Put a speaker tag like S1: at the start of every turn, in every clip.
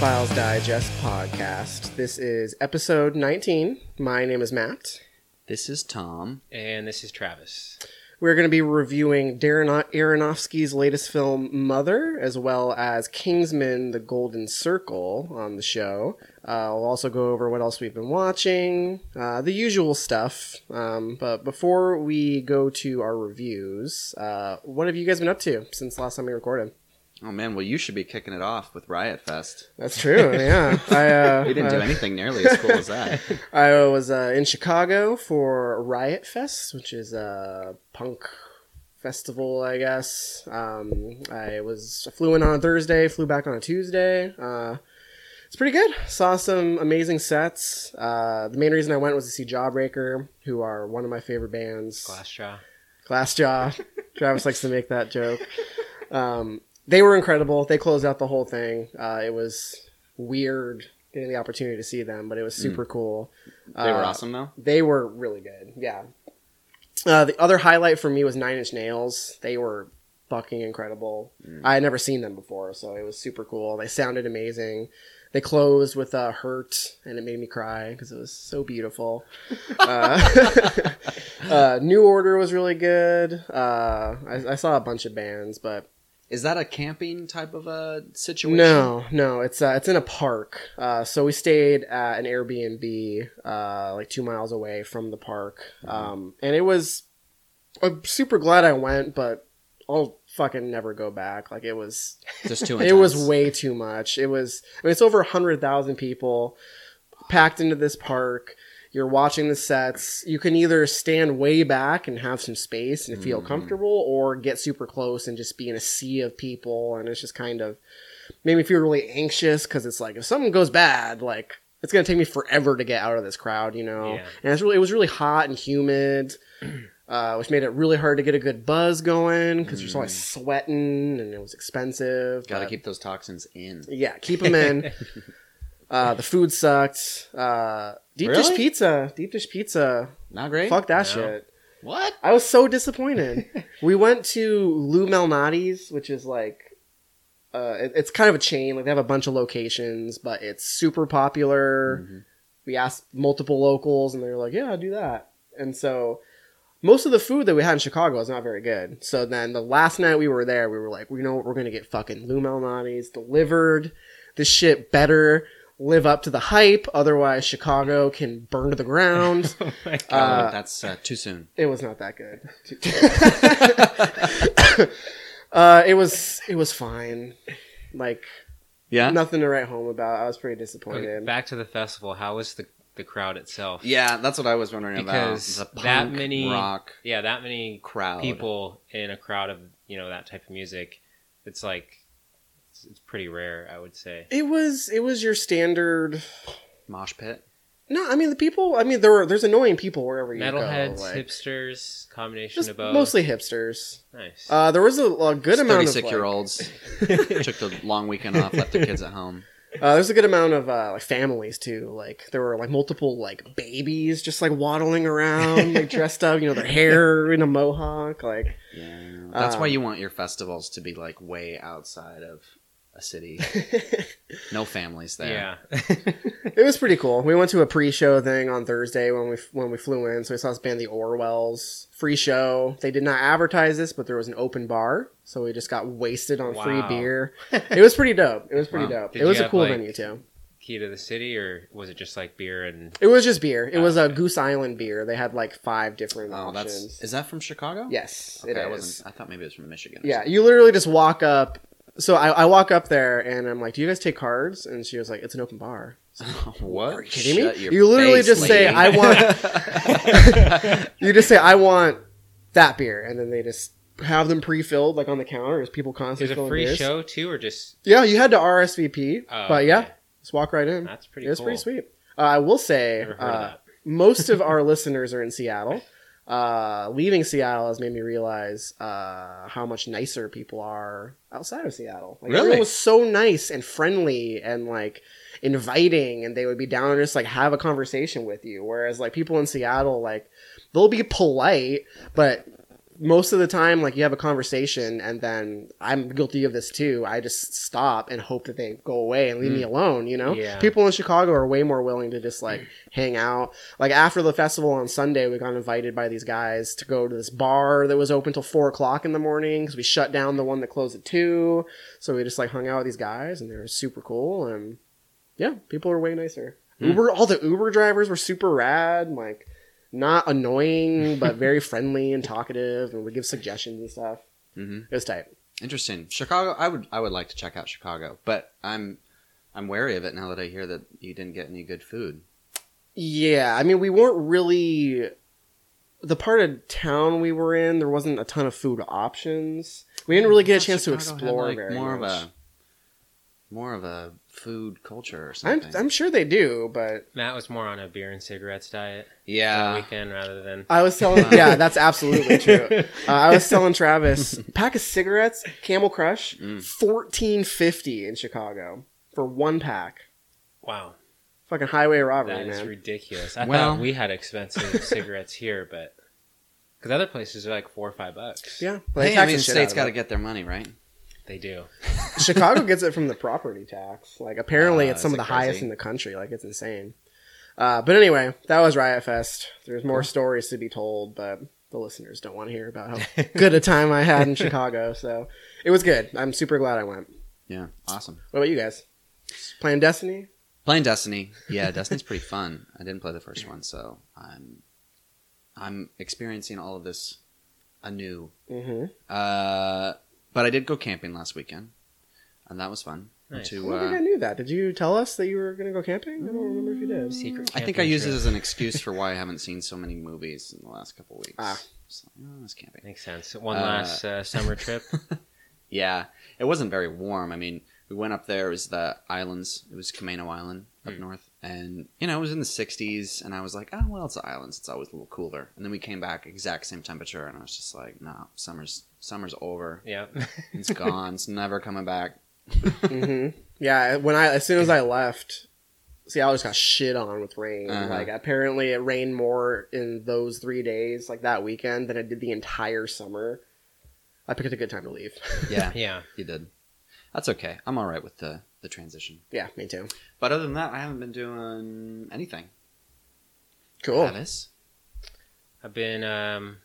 S1: Cinephiles Digest podcast. This is episode 19. My name is Matt.
S2: This is Tom.
S3: And this is Travis.
S1: We're going to be reviewing Darren Aronofsky's latest film, Mother, as well as Kingsman: The Golden Circle on the show. Uh, we'll also go over what else we've been watching, uh, the usual stuff. Um, but before we go to our reviews, uh, what have you guys been up to since last time we recorded?
S2: Oh man, well you should be kicking it off with Riot Fest.
S1: That's true. Yeah, I uh,
S2: We didn't do
S1: uh,
S2: anything nearly as cool as that.
S1: I was uh, in Chicago for Riot Fest, which is a punk festival, I guess. Um, I was I flew in on a Thursday, flew back on a Tuesday. Uh, it's pretty good. Saw some amazing sets. Uh, the main reason I went was to see Jawbreaker, who are one of my favorite bands.
S3: Glassjaw.
S1: Glassjaw. Travis likes to make that joke. Um, they were incredible. They closed out the whole thing. Uh, it was weird getting the opportunity to see them, but it was super cool.
S2: They were
S1: Uh,
S2: awesome though.
S1: They were really good. Yeah. Uh, the other highlight for me was Nine Inch Nails. They were fucking incredible. I had never seen them before, so it was super cool. They sounded amazing. They closed with uh, "Hurt," and it made me cry because it was so beautiful. uh, uh, New Order was really good. Uh, I, I saw a bunch of bands, but
S2: Is that a camping type of a situation?
S1: no, no, it's uh, it's in a park. Uh, so we stayed at an Airbnb, uh, like two miles away from the park, um, and it was. I'm super glad I went, but I'll fucking never go back. Like it was,
S2: Just too
S1: it was way too much. It was. I mean, it's over a hundred thousand people packed into this park. You're watching the sets. You can either stand way back and have some space and feel
S2: Mhm.
S1: comfortable, or get super close and just be in a sea of people. And it's just kind of made me feel really anxious because it's like if something goes bad, like it's gonna take me forever to get out of this crowd, you know.
S3: Yeah.
S1: And it's really it was really hot and humid. Uh, which made it really hard to get a good buzz going because you're always sweating and it was expensive.
S2: Got to keep those toxins in.
S1: yeah, keep them in. uh, the food sucked. Uh, deep dish pizza, deep dish pizza.
S2: Not great.
S1: Fuck that
S3: No.
S1: shit.
S2: What?
S1: I was so disappointed. we went to Lou Malnati's, which is like, uh, it- it's kind of a chain. Like they have a bunch of locations, but it's super popular.
S2: Mhm.
S1: We asked multiple locals, and they were like, "Yeah, do that." And so. Most of the food that we had in Chicago was not very good. So then the last night we were there, we were like, we know what, we're gonna get fucking Lou Malnati's delivered. This shit better live up to the hype, otherwise Chicago can burn to the ground.
S3: Oh God.
S1: Uh,
S2: that's uh, too soon.
S1: it was not that good. uh, it was it was fine. Like
S2: Yeah.
S1: nothing to write home about. I was pretty
S3: Okay,
S1: disappointed.
S3: back to the festival. How was the the crowd itself?
S2: Yeah, that's what I was wondering
S3: Because
S2: about. The
S3: that many-
S2: rock
S3: Yeah, that many
S2: crowd.
S3: people in a crowd of you know that type of music. It's like it's, it's pretty rare, I would say.
S1: It was it was your standard.
S2: mosh pit.
S1: No, I mean the people. I mean there were there's annoying people wherever you
S3: Metalheads,
S1: go. Like,
S3: hipsters, combination
S1: just
S3: of both.
S1: mostly hipsters.
S3: nice.
S1: Uh, there was a, a good amount of
S2: thirty-six year olds took the long weekend off, left their kids at home.
S1: Uh, there's a good amount of uh, like families too. Like there were like multiple like babies just like waddling around, like dressed up. You know, their hair in a mohawk. Like
S2: Yeah, that's why
S1: Um,
S2: you want your festivals to be like way outside of a city. No families there.
S3: yeah.
S1: it was pretty cool. We went to a pre-show thing on Thursday when we when we flew in. So we saw this band, the Orwells. Free show. They did not advertise this, but there was an open bar, so we just got wasted on free beer. It was pretty dope. It was pretty
S2: Wow.
S1: dope.
S3: Did
S1: it was a cool
S3: like-
S1: venue too.
S3: Key to the city, or was it just like beer and?
S1: It was just beer. It
S3: Ah,
S1: was a. Goose Island beer. They had like five different
S2: Oh, that's
S1: options.
S2: is that from Chicago?
S1: Yes,
S2: Okay,
S1: it
S2: I wasn't. I thought maybe it was from Michigan.
S1: Yeah,
S2: something.
S1: you literally just walk up. So I, I walk up there and I'm like, "Do you guys take cards?" And she was like, "It's an open bar."
S2: what?
S1: Are you kidding
S2: Shut
S1: me? You literally
S2: face,
S1: just say, "I want." you just say, "I want that beer," and then they just have them pre-filled, like on the counter, as people
S3: Is
S1: constantly
S3: it a
S1: filling
S3: free
S1: beers.
S3: show too, or just?
S1: Yeah, you had to RSVP,
S3: Oh,
S1: but yeah,
S3: okay.
S1: just walk right in.
S3: That's pretty.
S1: It was
S3: cool.
S1: pretty sweet. Uh, I will say, uh,
S3: of
S1: most of our listeners are in Seattle. Uh, leaving Seattle has made me realize uh, how much nicer people are outside of Seattle. Like,
S2: Really?
S1: Everyone was so nice and friendly and like inviting, and they would be down and just like have a conversation with you. Whereas like people in Seattle, like they'll be polite, but most of the time, like you have a conversation, and then I'm guilty of this too. I just stop and hope that they go away and leave me mm. alone. You know,
S3: Yeah.
S1: people in Chicago are way more willing to just like hang out. Like after the festival on Sunday, we got invited by these guys to go to this bar that was open till four o'clock in the morning because we shut down the one that closed at two. So we just like hung out with these guys, and they were super cool. And yeah, people are way nicer. Mm. Uber, all the Uber drivers were super rad. Like not annoying, but very friendly and talkative, and would give suggestions and stuff.
S2: hmm
S1: It was tight.
S2: Interesting. Chicago. I would. I would like to check out Chicago, but I'm. I'm wary of it now that I hear that you didn't get any good food.
S1: Yeah, I mean, we weren't really the part of town we were in. There wasn't a ton of food options. We didn't really get a chance to
S2: Chicago had,
S1: explore
S2: like,
S1: very
S2: more
S1: much.
S2: of a more of a food culture or
S1: I'm
S2: something.
S1: I'm sure they do, but
S3: Matt was more on a beer and cigarettes diet that
S2: yeah.
S3: weekend rather than.
S1: I was telling. yeah, that's absolutely true. Uh, I was telling Travis, pack of cigarettes, Camel Crush,
S2: Mm.
S1: fourteen fifty in Chicago for one pack.
S3: Wow,
S1: Fucking highway robbery,
S3: that is
S1: man.
S3: ridiculous. I
S2: Well-
S3: thought we had expensive cigarettes here, but because other places are like four or five bucks.
S1: yeah, but they
S2: Hey,
S1: tax
S2: I mean,
S1: the shit
S2: states
S1: out
S2: got to
S1: it.
S2: get their money right.
S3: They do.
S1: Chicago gets it from the property tax. Like apparently,
S2: Uh,
S1: it's some of the
S2: it
S1: highest in the country. Like it's insane. Uh, but anyway, that was Riot Fest. There's more stories to be told, but the listeners don't want to hear about how good a time I had in Chicago. So it was good. I'm super glad I went.
S2: Yeah, awesome.
S1: What about you guys? Playing Destiny?
S2: Playing Destiny, yeah, Destiny's pretty fun. I didn't play the first one, so I'm I'm experiencing all of this anew.
S1: Mm-hmm.
S2: Uh, but I did go camping last weekend, and that was fun.
S3: Nice.
S1: I
S2: To
S1: don't think I
S2: uh,
S1: knew that. Did you tell us that you were going to go camping? I don't remember if you did.
S3: Secret.
S2: I think I
S3: camping
S2: used it as an excuse for why I haven't seen so many movies in the last couple weeks.
S1: Ah.
S2: Just like, oh, it's camping.
S3: Makes sense. One
S2: Uh,
S3: last uh, summer trip.
S2: Yeah, it wasn't very warm. I mean, we went up there. It was the islands. It was Camano Island up
S3: Hmm.
S2: north, and you know it was in the 60s. And I was like, oh well, it's the islands. It's always a little cooler. And then we came back exact same temperature, and I was just like, no, summer's summer's over.
S3: yeah.
S2: It's gone. it's never coming back.
S1: hmm Yeah, when I as soon as I left, see, I just got shit on with rain.
S2: Uh-huh.
S1: Like apparently, it rained more in those three days, like that weekend, than it did the entire summer. I picked a good time to leave.
S2: Yeah,
S3: yeah.
S2: you did. That's okay. I'm all right with the the transition.
S1: yeah, me too.
S2: But other than that, I haven't been doing anything.
S1: Cool.
S2: Travis?
S3: I've been um,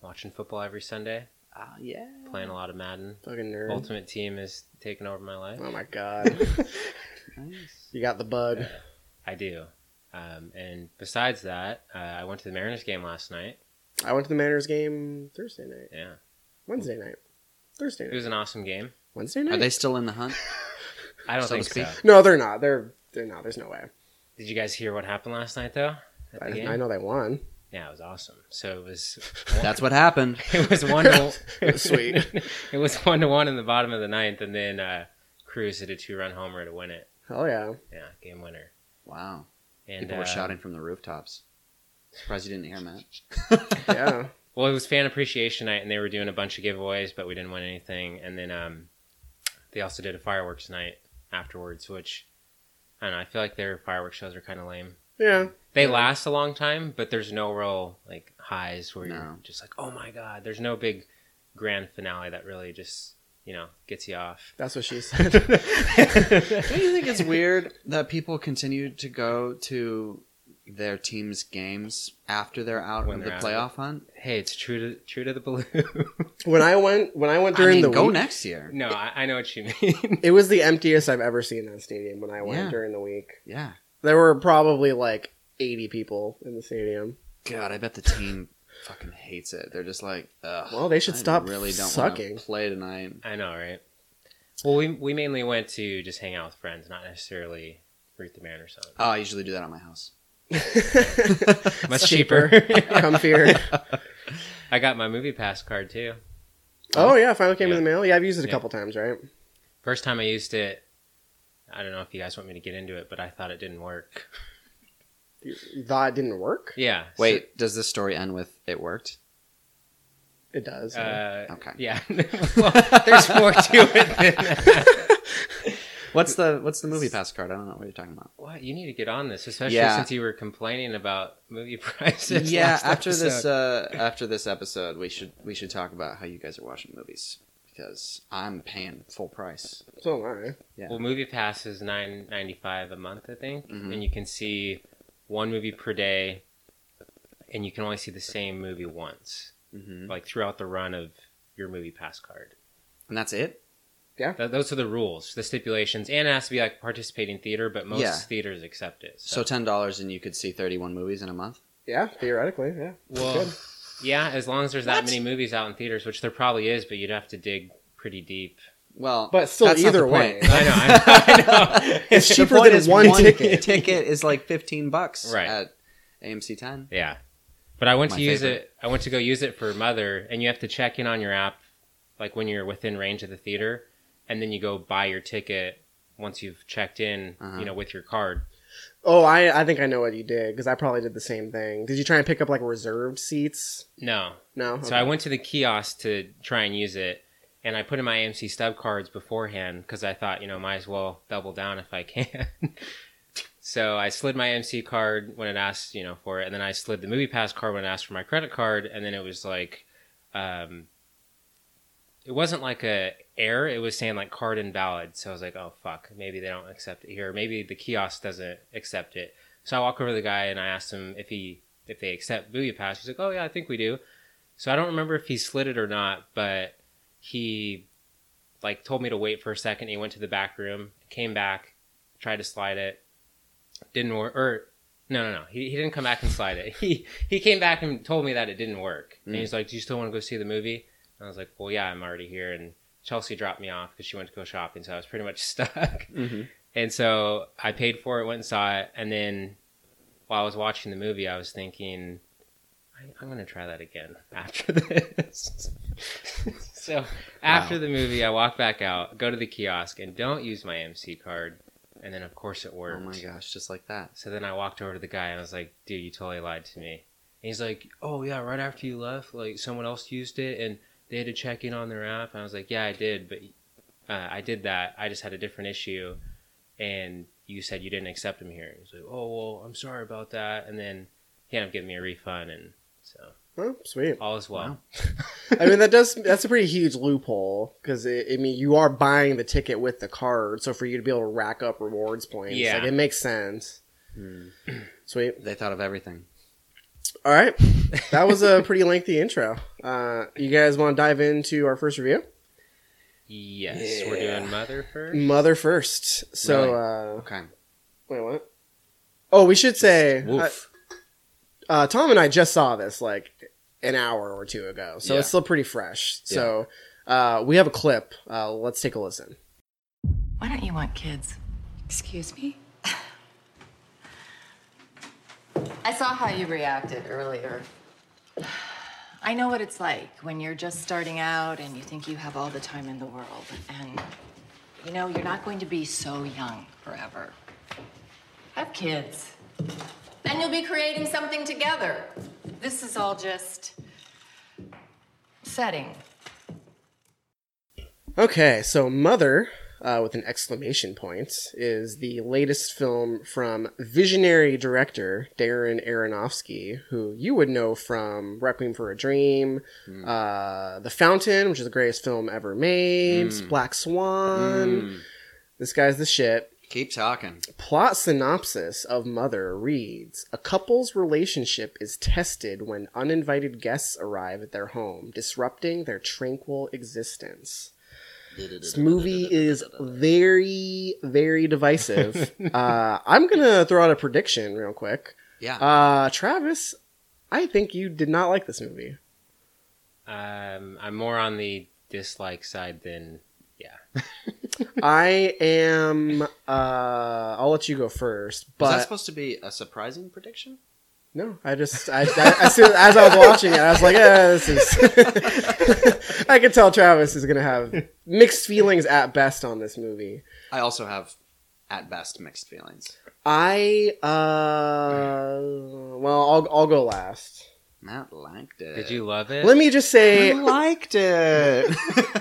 S3: watching football every Sunday,
S2: Ah, yeah.
S3: playing a lot of Madden.
S1: Fucking nerd.
S3: Ultimate Team is taking over my life.
S1: Oh my god,
S2: Nice.
S1: you got the bud.
S3: I do. Um, and besides that, uh, I went to the Mariners game last night.
S1: I went to the Mariners game Thursday night,
S3: Yeah,
S1: Wednesday night, Thursday night.
S3: it was an awesome game.
S1: Wednesday night.
S2: Are they still in the hunt?
S3: I don't
S2: So
S3: think
S2: speak?
S3: so.
S1: No, they're not. They're they're not. There's no way.
S3: Did you guys hear what happened last night though?
S1: I. I know they won.
S3: Yeah, it was awesome. So it was.
S2: That's what happened.
S3: it was one to
S1: Sweet.
S3: it was one to one in the bottom of the ninth, and then uh, Cruz hit a two run homer to win it.
S1: Oh yeah.
S3: Yeah, game winner.
S2: Wow.
S3: And
S2: People were
S3: uh,
S2: shouting from the rooftops. Surprised you didn't hear, Matt.
S1: Yeah.
S3: Well, it was fan appreciation night, and they were doing a bunch of giveaways, but we didn't win anything. And then um, they also did a fireworks night afterwards, which I don't know. I feel like their fireworks shows are kind of lame.
S1: Yeah.
S3: They
S1: Yeah.
S3: last a long time, but there's no real like highs where
S2: No.
S3: you're just like, oh my god. There's no big grand finale that really just you know gets you off.
S1: That's what she said.
S2: Don't you think it's weird that people continue to go to their team's games after they're out
S3: When
S2: of
S3: they're
S2: the
S3: out
S2: playoff hunt?
S3: Hey, it's true to true to the blue.
S1: when I went when I went
S2: I
S1: during
S2: mean,
S1: the
S2: go
S1: week,
S2: next year.
S3: no, I, I know what you mean.
S1: it was the emptiest I've ever seen that stadium when I went
S2: Yeah.
S1: during the week.
S2: Yeah.
S1: There were probably like 80 people in the stadium.
S2: God, I bet the team fucking hates it. They're just like, Ugh,
S1: Well, they should
S2: I
S1: stop
S2: really don't
S1: sucking.
S2: play tonight.
S3: I know, right? Well, we we mainly went to just hang out with friends, not necessarily root the Mariners on.
S2: Oh, I usually do that at my house.
S3: Much cheaper.
S1: Comfier.
S3: I got my movie pass card too.
S1: Oh yeah, finally came
S3: Yeah.
S1: in the mail. Yeah, I've used it a
S3: Yeah.
S1: couple times, right?
S3: First time I used it, I don't know if you guys want me to get into it, but I thought it didn't work.
S1: You thought it didn't work?
S3: Yeah. so-
S2: Wait, does this story end with it worked?
S1: It does. yeah.
S3: Uh,
S2: Okay.
S3: Yeah. well, there's more to it than that.
S2: What's the what's the movie pass card? I don't know what you're talking about.
S3: What you need to get on this, especially
S2: Yeah.
S3: since you were complaining about movie prices.
S2: yeah,
S3: last
S2: after this uh, after this episode, we should we should talk about how you guys are watching movies because I'm paying full price.
S1: So am I.
S2: Yeah.
S3: Well, Movie Pass is nine ninety five a month, I think,
S2: Mhm.
S3: and you can see one movie per day, and you can only see the same movie once,
S2: hmm
S3: like throughout the run of your Movie Pass card.
S2: And that's it.
S3: Yeah, Th- those are the rules, the stipulations, and it has to be like participating theater, but most
S2: Yeah.
S3: theaters accept it.
S2: So ten dollars and you could see thirty one movies in a month.
S1: Yeah, theoretically, yeah.
S3: well,
S1: Good.
S3: yeah, as long as there's that
S2: What?
S3: many movies out in theaters, which there probably is, but you'd have to dig pretty deep.
S2: Well,
S1: But still,
S2: that's
S1: either way.
S3: I know, I know. I know.
S1: It's cheaper than
S2: is
S1: one
S2: one
S1: ticket.
S2: ticket is like fifteen bucks
S3: Right.
S2: at AMC ten.
S3: Yeah. But I went
S2: My
S3: to use
S2: favorite.
S3: it. I went to go use it for Mother, and you have to check in on your app, like when you're within range of the theater, and then you go buy your ticket once you've checked in,
S2: Uh-huh.
S3: you know, with your card.
S1: Oh, I, I think I know what you did because I probably did the same thing. Did you try and pick up like reserved seats?
S3: No.
S1: No.
S3: So I went to the kiosk to try and use it, and I put in my AMC stub cards beforehand because I thought, you know, might as well double down if I can. so I slid my AMC card when it asked, you know, for it, and then I slid the Movie Pass card when it asked for my credit card, and then it was like, um, it wasn't like a error; it was saying like card invalid. So I was like, oh fuck, maybe they don't accept it here, maybe the kiosk doesn't accept it. So I walk over to the guy and I asked him if he if they accept Movie Pass. He's like, oh yeah, I think we do. So I don't remember if he slid it or not, but he like told me to wait for a second. He went to the back room, came back, tried to slide it, didn't work. Or no, no, no, he, he didn't come back and slide it. He he came back and told me that it didn't work. And
S2: Mm.
S3: he's like, "Do you still want to go see the movie?" And I was like, "Well, yeah, I'm already here." And Chelsea dropped me off because she went to go shopping, so I was pretty much stuck.
S2: Mm-hmm.
S3: And so I paid for it, went and saw it, and then while I was watching the movie, I was thinking, I, I'm going to try that again after this. so after
S2: Wow.
S3: the movie, I walk back out, go to the kiosk, and don't use my MC card. And then, of course, it worked.
S2: Oh my gosh, just like that.
S3: So then I walked over to the guy and I was like, dude, you totally lied to me. And he's like, oh, yeah, right after you left, like someone else used it and they had to check in on their app. And I was like, yeah, I did, but uh, I did that. I just had a different issue. And you said you didn't accept him here. He's like, oh, well, I'm sorry about that. And then he ended up giving me a refund. And
S1: Oh, sweet.
S3: all is well.
S1: I mean, that does that's a pretty huge loophole because I mean, you are buying the ticket with the card, so for you to be able to rack up rewards points,
S3: Yeah.
S1: like it makes sense.
S2: Hmm.
S1: Sweet.
S2: They thought of everything.
S1: All right, that was a pretty lengthy intro. Uh, you guys want to dive into our first review?
S3: Yes, we're doing Mother first.
S1: Mother first. So,
S2: Really?
S1: uh,
S2: Okay.
S1: wait, what? Oh, we should say
S2: Woof.
S1: uh, Tom and I just saw this like an hour or two ago, so
S2: Yeah.
S1: it's still pretty fresh. So, uh, we have a clip. Uh, let's take a listen.
S4: Why don't you want kids?
S5: Excuse me?
S4: I saw how you reacted earlier. I know what it's like when you're just starting out and you think you have all the time in the world. And, you know, you're not going to be so young forever. Have kids. Then you'll be creating something together. This is all just setting.
S1: Okay, so Mother, uh, with an exclamation point, is the latest film from visionary director Darren Aronofsky, who you would know from Requiem for a Dream, uh, The Fountain, which is the greatest film ever made,
S2: Mm.
S1: Black Swan.
S2: Mm.
S1: This guy's the shit.
S2: Keep talking.
S1: Plot synopsis of Mother reads A couple's relationship is tested when uninvited guests arrive at their home, disrupting their tranquil existence. This movie is very, very divisive. uh, I'm gonna throw out a prediction real quick.
S2: Yeah.
S1: Uh, Travis, I think you did not like this movie.
S3: Um, I'm more on the dislike side than, yeah.
S1: I am. Uh, I'll let you go first,
S2: But Is
S1: that
S2: supposed to be a surprising prediction?
S1: no, I just I, I, as, soon, as I was watching it, I was like, yeah, this is. I could tell Travis is gonna have mixed feelings at best on this movie.
S2: I also have, at best, mixed feelings.
S1: I uh, well, I'll I'll go last.
S2: Matt liked it.
S3: Did you love it?
S1: Let me just
S2: I
S1: say,
S2: liked it.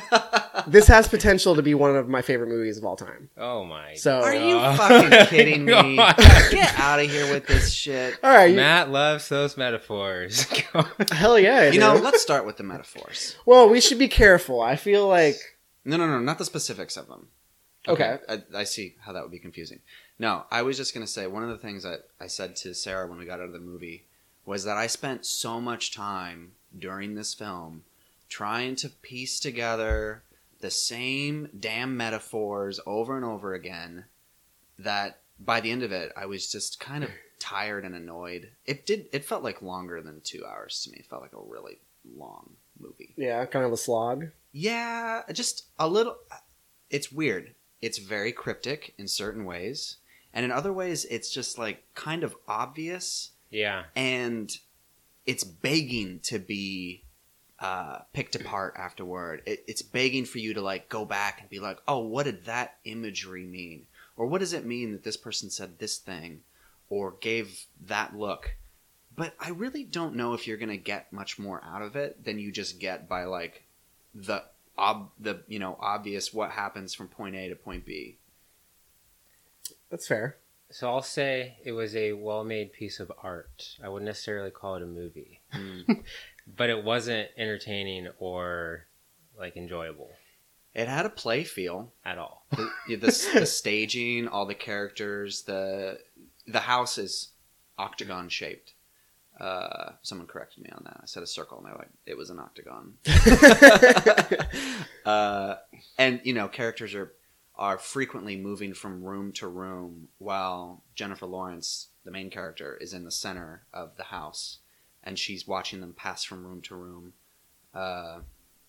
S1: this has potential to be one of my favorite movies of all time.
S3: Oh my.
S1: So-
S2: Are you fucking kidding me?
S3: God.
S2: Get out of here with this shit.
S1: All right, you-
S3: Matt loves those metaphors.
S1: hell yeah. I
S2: You know, let's start with the metaphors.
S1: well, we should be careful. I feel like
S2: No, no, no, not the specifics of them.
S1: Okay.
S2: I, I see how that would be confusing. No, I was just going to say one of the things that I said to Sarah when we got out of the movie was that I spent so much time during this film trying to piece together the same damn metaphors over and over again that by the end of it I was just kind of tired and annoyed. It did it felt like longer than 2 hours to me. It felt like a really long movie.
S1: yeah, kind of a slog.
S2: Yeah, just a little. It's weird. It's very cryptic in certain ways, and in other ways, it's just like kind of obvious,
S3: yeah.
S2: and it's begging to be uh, picked apart afterward. It, it's begging for you to like go back and be like, "Oh, what did that imagery mean?" Or what does it mean that this person said this thing, or gave that look? But I really don't know if you're gonna get much more out of it than you just get by like the ob the you know obvious what happens from point A to point B.
S1: That's fair.
S3: So I'll say it was a well-made piece of art. I wouldn't necessarily call it a movie,
S2: Mm.
S3: but it wasn't entertaining or like enjoyable
S2: It had a play feel.
S3: at all.
S2: The, the, the staging, all the characters, the the house is octagon shaped. Uh, someone corrected me on that. I said a circle, and they're like, it was an octagon. uh, and you know, characters are are frequently moving from room to room, while Jennifer Lawrence, the main character, is in the center of the house, and she's watching them pass from room to room. Uh,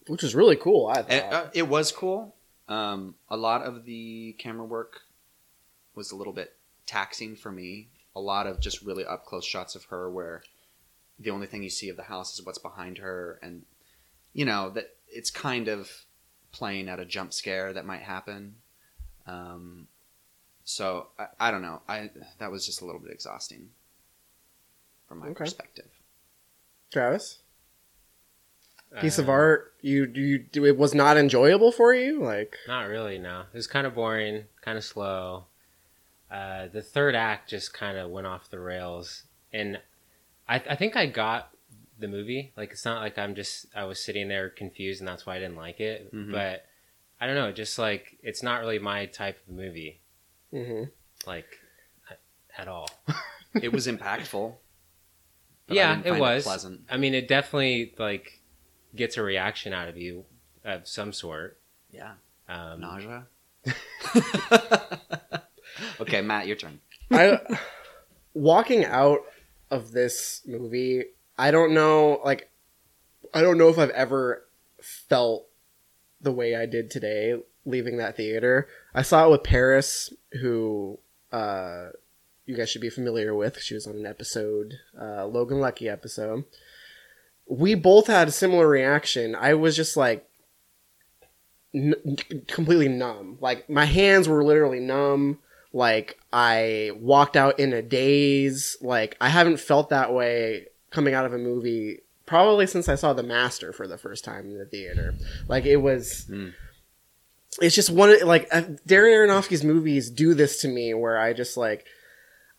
S1: Which is really cool, I thought.
S2: it, uh, it was cool. Um, a lot of the camera work was a little bit taxing for me. A lot of just really up close shots of her where the only thing you see of the house is what's behind her, and you know that it's kind of playing at a jump scare that might happen. Um, so I, I don't know. I that was just a little bit exhausting from my
S1: Okay.
S2: perspective.
S1: Travis, piece of
S3: Uh,
S1: art. You you do it was not enjoyable for you. Like
S3: Not really. No, it was kind of boring, kind of slow. Uh, the third act just kind of went off the rails, and I, I think I got the movie. Like it's not like I'm just I was sitting there confused, and that's why I didn't like it.
S2: Mhm.
S3: But I don't know, just like it's not really my type of movie,
S1: mhm.
S3: like at all.
S2: It was impactful. but I
S3: yeah,
S2: didn't
S3: it
S2: find
S3: was.
S2: pleasant.
S3: I mean, it definitely like gets a reaction out of you of some sort.
S2: Yeah.
S3: Um,
S2: Nausea. okay, Matt, your turn.
S1: I walking out of this movie, I don't know like I don't know if I've ever felt the way I did today leaving that theater. I saw it with Paris who uh you guys should be familiar with. She was on an episode, uh Logan Lucky episode. We both had a similar reaction. I was just like n- completely numb. Like my hands were literally numb like i walked out in a daze like i haven't felt that way coming out of a movie probably since i saw the master for the first time in the theater like it was
S2: Mm.
S1: it's just one of like uh, darren aronofsky's movies do this to me where i just like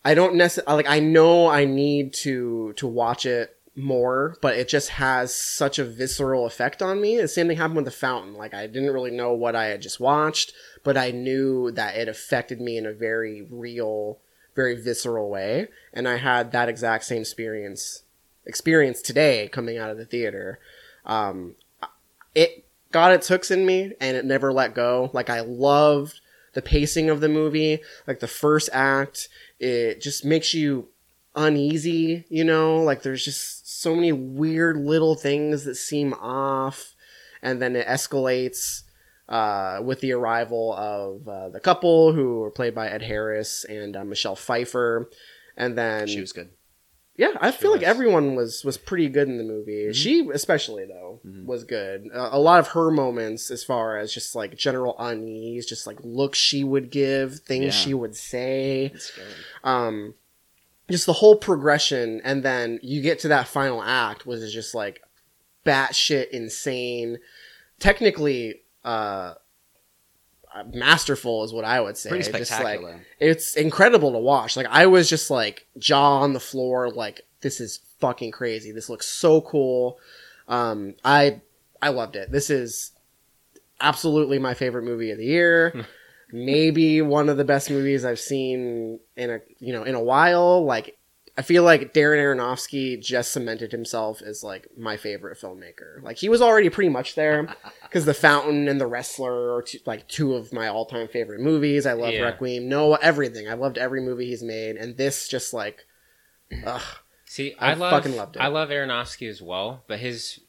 S1: i don't necessarily like i know i need to to watch it more but it just has such a visceral effect on me the same thing happened with the fountain like i didn't really know what i had just watched but I knew that it affected me in a very real, very visceral way. And I had that exact same experience experience today coming out of the theater. Um, it got its hooks in me and it never let go. Like I loved the pacing of the movie. Like the first act, it just makes you uneasy, you know, like there's just so many weird little things that seem off and then it escalates uh, with the arrival of uh, the couple who were played by Ed Harris and uh, Michelle Pfeiffer, and then
S2: She was good.
S1: Yeah, I
S3: She
S1: feel like everyone was was pretty good in the movie.
S2: Mhm.
S1: She especially though
S2: Mhm.
S1: was good. Uh, a lot of her moments, as far as just like general unease, just like looks she would give, things
S2: Yeah.
S1: she would say um just the whole progression and then you get to that final act was just like batshit insane technically uh, masterful, is what I would say.
S2: Pretty
S1: Just, like,
S2: spectacular.
S1: it's incredible to watch. Like I was just like jaw on the floor, like this is fucking crazy. This looks so cool. Um, I I loved it. This is absolutely my favorite movie of the year. Maybe one of the best movies I've seen in a you know in a while. Like I feel like Darren Aronofsky just cemented himself as like my favorite filmmaker. Like he was already pretty much there because The Fountain and The Wrestler are two, like two of my all time favorite movies. I love
S3: Yeah.
S1: Requiem, Noah, everything. I loved every movie he's made, and this just like, ugh,
S3: See,
S1: I
S3: I, love
S1: fucking loved it.
S3: I love Aronofsky as well, but his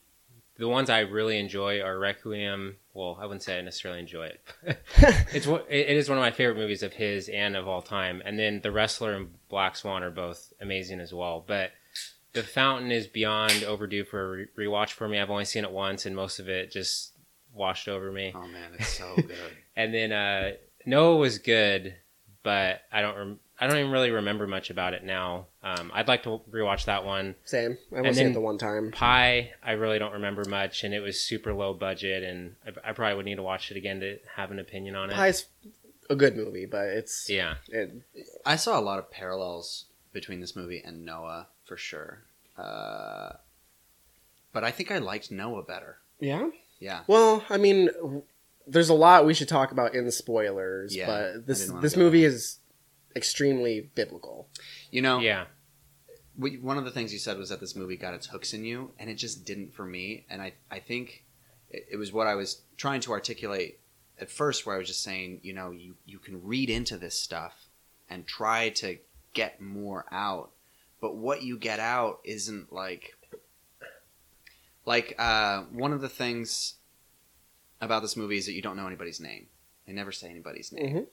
S3: the ones I really enjoy are Requiem. Well, I wouldn't say I necessarily enjoy it. it's what it it is one of my favorite movies of his and of all time. And then The Wrestler and Black Swan are both amazing as well. But The Fountain is beyond overdue for a re- rewatch for me. I've only seen it once, and most of it just washed over me.
S2: Oh man, it's so good.
S3: And then uh, Noah was good, but I don't rem- I don't even really remember much about it now. Um, I'd like to rewatch that one.
S1: same. I
S3: And
S1: will see
S3: then-
S1: it the one time.
S3: Pi, I really don't remember much, and it was super low budget, and I, I probably would need to watch it again to have an opinion on it.
S1: Pi's a good movie, but it's
S3: Yeah,
S1: it,
S2: I saw a lot of parallels between this movie and Noah for sure. Uh, but I think I liked Noah better.
S1: yeah.
S2: Yeah.
S1: Well, I mean, there's a lot we should talk about in spoilers,
S2: Yeah,
S1: but this
S2: I didn't wanna
S1: this
S2: go
S1: movie
S2: there.
S1: is extremely biblical.
S2: You know,
S3: yeah,
S2: we- one of the things you said was that this movie got its hooks in you, and it just didn't for me. And I, I think it, it was what I was trying to articulate at first, where I was just saying, you know, you, you can read into this stuff and try to get more out, but what you get out isn't like, like uh, one of the things about this movie is that you don't know anybody's name. They never say anybody's name.
S1: Mhm.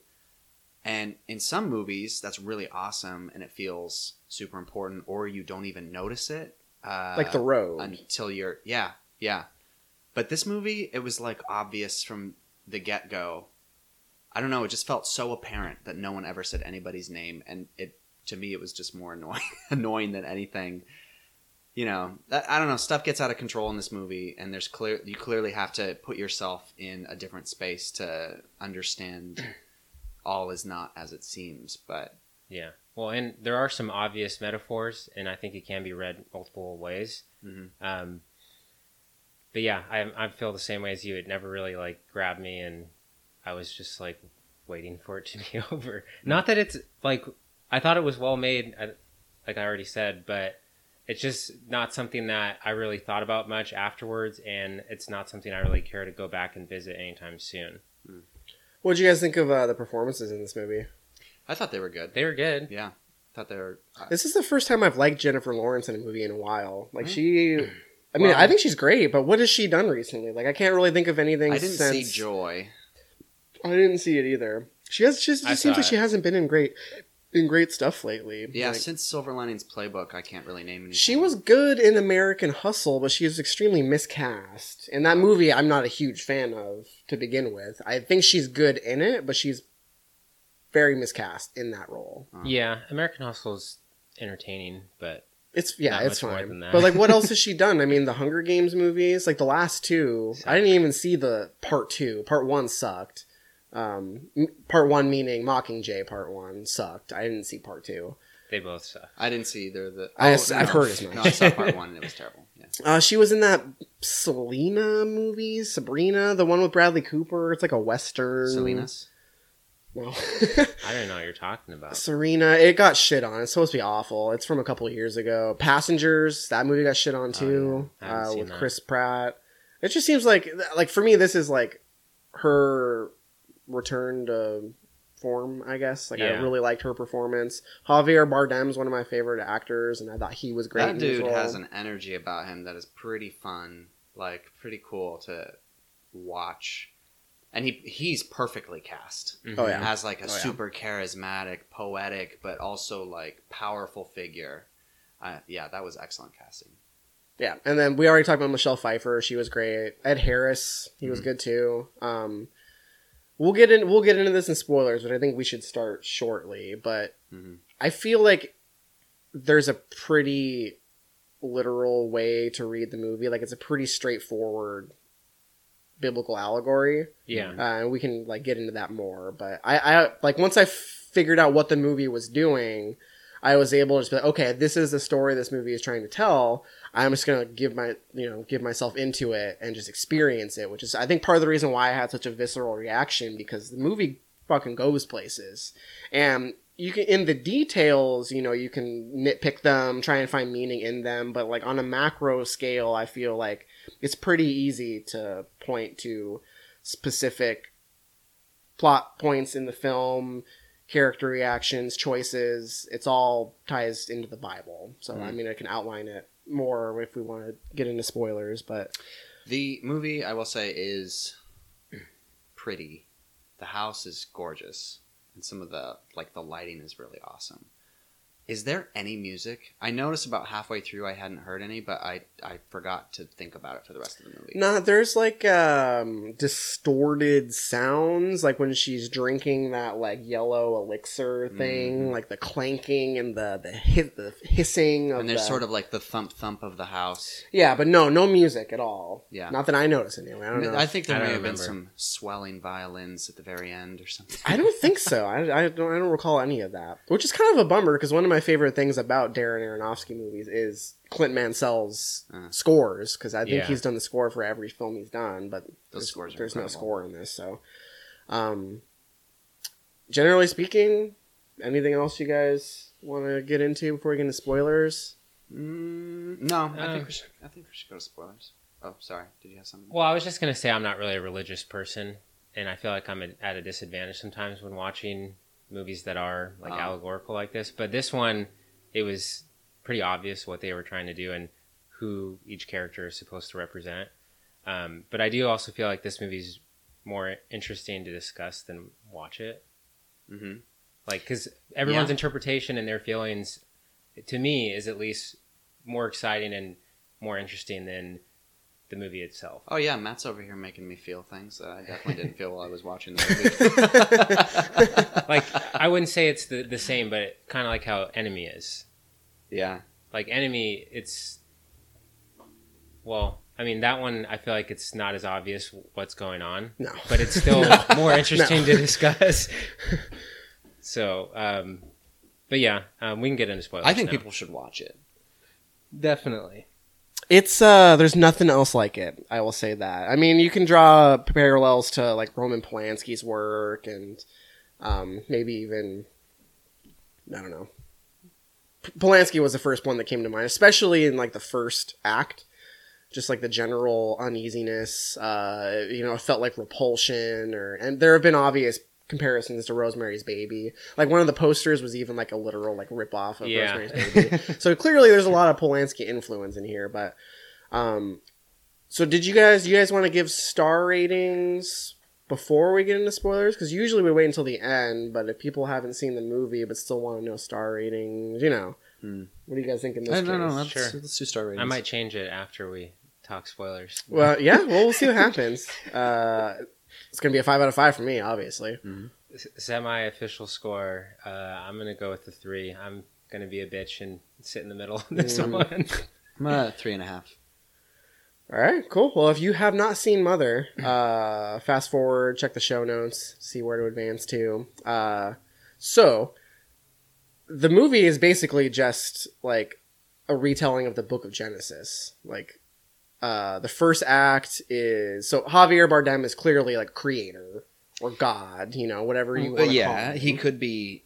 S2: And in some movies, that's really awesome and it feels super important, or you don't even notice it. Uh,
S1: Like The Road.
S2: Until you're, yeah, yeah. But this movie, it was like obvious from the get go. I don't know, it just felt so apparent that no one ever said anybody's name. And it, to me, it was just more annoying, annoying than anything. You know, that, I don't know, stuff gets out of control in this movie, and there's clear, you clearly have to put yourself in a different space to understand all is not as it seems. But
S3: yeah. Well, and there are some obvious metaphors, and I think it can be read multiple ways.
S2: Mhm.
S3: Um, but yeah, I I feel the same way as you. It never really like grabbed me, and I was just like waiting for it to be over. Not that it's like I thought it was well made, like I already said, but it's just not something that I really thought about much afterwards, and it's not something I really care to go back and visit anytime soon.
S1: What did you guys think of uh, the performances in this movie?
S2: I thought they were good.
S3: They were good.
S2: Yeah, thought they were. uh,
S1: This is the first time I've liked Jennifer Lawrence in a movie in a while. Like
S2: Hmm.
S1: she, I mean,
S2: Well-
S1: I think she's great, but what has she done recently? Like I can't really think of anything.
S2: I didn't
S1: since...
S2: see Joy.
S1: I didn't see it either. She has just,
S3: I
S1: just seems
S3: saw
S1: like she
S3: it.
S1: hasn't been in great, in great stuff lately.
S2: Yeah,
S1: Like,
S2: since Silver Linings Playbook, I can't really name anything.
S1: she was good in American Hustle, but she was extremely miscast. In that movie, I'm not a huge fan of to begin with. I think she's good in it, but she's very miscast in that role.
S2: Oh.
S3: Yeah, American Hustle's entertaining, but
S1: It's yeah,
S3: Not
S1: it's
S3: much more
S1: fine.
S3: than that.
S1: But like, what else has she done? I mean, the Hunger Games movies, like the last two. I didn't even see the part two. Part one sucked. Um, part one meaning Mockingjay. Part one sucked. I didn't see part two.
S3: they both suck.
S2: I didn't see either. The
S1: I-
S2: oh,
S1: I've heard as much.
S2: No, I saw part one and it was terrible. Yeah.
S1: Uh, she was in that Selena movie, Sabrina, the one with Bradley Cooper. It's like a western.
S2: Salinas.
S1: Well,
S3: I don't know what you're talking about.
S1: Serena, it got shit on. It's supposed to be awful. It's from a couple years ago. Passengers, that movie got shit on too,
S3: Oh, yeah.
S1: Uh, with
S3: that.
S1: Chris Pratt. It just seems like, like for me, this is like her return to form. I guess. Like I really liked her performance. Javier Bardem's one of my favorite actors, and I thought he was great.
S2: That
S1: in
S2: dude
S1: role.
S2: has an energy about him that is pretty fun, like pretty cool to watch. And he he's perfectly cast.
S1: Oh, yeah.
S2: As like a
S1: Oh, yeah.
S2: super charismatic, poetic, but also like powerful figure. Uh, yeah, that was excellent casting.
S1: Yeah, and then we already talked about Michelle Pfeiffer. She was great. Ed Harris, he was
S2: Mhm.
S1: good too. Um, we'll get in. We'll get into this in spoilers, but I think we should start shortly. But
S2: Mhm.
S1: I feel like there's a pretty literal way to read the movie. Like it's a pretty straightforward biblical allegory.
S3: Yeah.
S1: uh, and we can like get into that more. But I, I like once I figured out what the movie was doing, I was able to just be like, okay, this is the story this movie is trying to tell. I'm just gonna give my you know give myself into it and just experience it, which is I think part of the reason why I had such a visceral reaction because the movie fucking goes places, and you can in the details you know you can nitpick them, try and find meaning in them, but like on a macro scale, I feel like it's pretty easy to point to specific plot points in the film, character reactions, choices. It's all ties into the Bible. So I
S2: Mm.
S1: mean, I can outline it more if we want to get into spoilers, but
S2: The movie, I will say, is pretty. The house is gorgeous, and some of the like the lighting is really awesome. Is there any music? I noticed about halfway through I hadn't heard any, but I I forgot to think about it for the rest of the movie.
S1: no, there's like um distorted sounds, like when she's drinking that like yellow elixir thing,
S2: Mhm.
S1: like the clanking and the the, hit, the hissing of
S2: and there's
S1: the-
S2: sort of like the thump thump of the house.
S1: yeah, but no, no music at all.
S2: Yeah.
S1: not that I notice anyway. I don't know.
S2: I think there
S3: I
S2: may
S3: don't
S2: have been some swelling violins at the very end or something.
S1: I don't think so. I, I don't. I don't recall any of that, which is kind of a bummer because one of my favorite things about Darren Aronofsky movies is Clint Mansell's
S2: Uh.
S1: scores because I think
S3: Yeah.
S1: he's done the score for every film he's done, but there's,
S2: scores are
S1: there's no score in this. So, um, generally speaking, anything else you guys want to get into before we get into spoilers?
S2: Mm, no, I
S3: Uh,
S2: think we should. I think we should go to spoilers. Oh, sorry. Did you have something?
S3: Well, I was just gonna say I'm not really a religious person, and I feel like I'm at- at a disadvantage sometimes when watching movies that are like
S2: Oh.
S3: allegorical like this. But this one, it was pretty obvious what they were trying to do and who each character is supposed to represent. Um, but I do also feel like this movie's more interesting to discuss than watch it.
S2: hmm
S3: Like, because everyone's
S2: Yeah.
S3: interpretation and their feelings, to me, is at least more exciting and more interesting than the movie itself.
S2: Oh yeah, Matt's over here making me feel things that I definitely didn't feel while I was watching the movie.
S3: like I wouldn't say it's the, the same, but kind of like how Enemy is.
S2: Yeah,
S3: Like Enemy, it's well, I mean that one. I feel like it's not as obvious what's going on,
S1: No,
S3: but it's still
S1: No.
S3: more interesting
S1: No.
S3: to discuss. so, um, but yeah, um, we can get into spoilers.
S2: I think
S3: now.
S2: people should watch it.
S3: definitely.
S1: It's uh there's nothing else like it. I will say that. I mean, you can draw parallels to like Roman Polanski's work and um maybe even I don't know. Polanski was the first one that came to mind, especially in like the first act. Just like the general uneasiness, uh, you know, it felt like repulsion, or and there have been obvious comparisons to Rosemary's Baby. Like one of the posters was even like a literal like rip off of
S3: Yeah.
S1: Rosemary's Baby. so clearly there's a lot of Polanski influence in here, but um so did you guys you guys want to give star ratings before we get into spoilers cuz usually we wait until the end, but if people haven't seen the movie but still want to know star ratings, you know.
S2: Hmm.
S1: What do you guys think in this
S2: I
S1: case?
S2: don't know. Let's,
S3: Sure.
S2: let's do star ratings.
S3: I might change it after we talk spoilers.
S1: Well, yeah, well we'll see what happens. Uh it's going to be a 5 out of 5 for me, obviously.
S3: Semi official score. Uh, I'm gonna go with the three. I'm gonna be a bitch and sit in the middle of this
S1: Mm.
S3: one.
S2: I'm at three and a half.
S1: All right, cool. Well, if you have not seen Mother, uh, fast forward, check the show notes, see where to advance to. Uh, so, the movie is basically just like a retelling of the Book of Genesis. Like, uh, the first act is so Javier Bardem is clearly like creator or God, you know, whatever you want.
S2: But yeah, he could be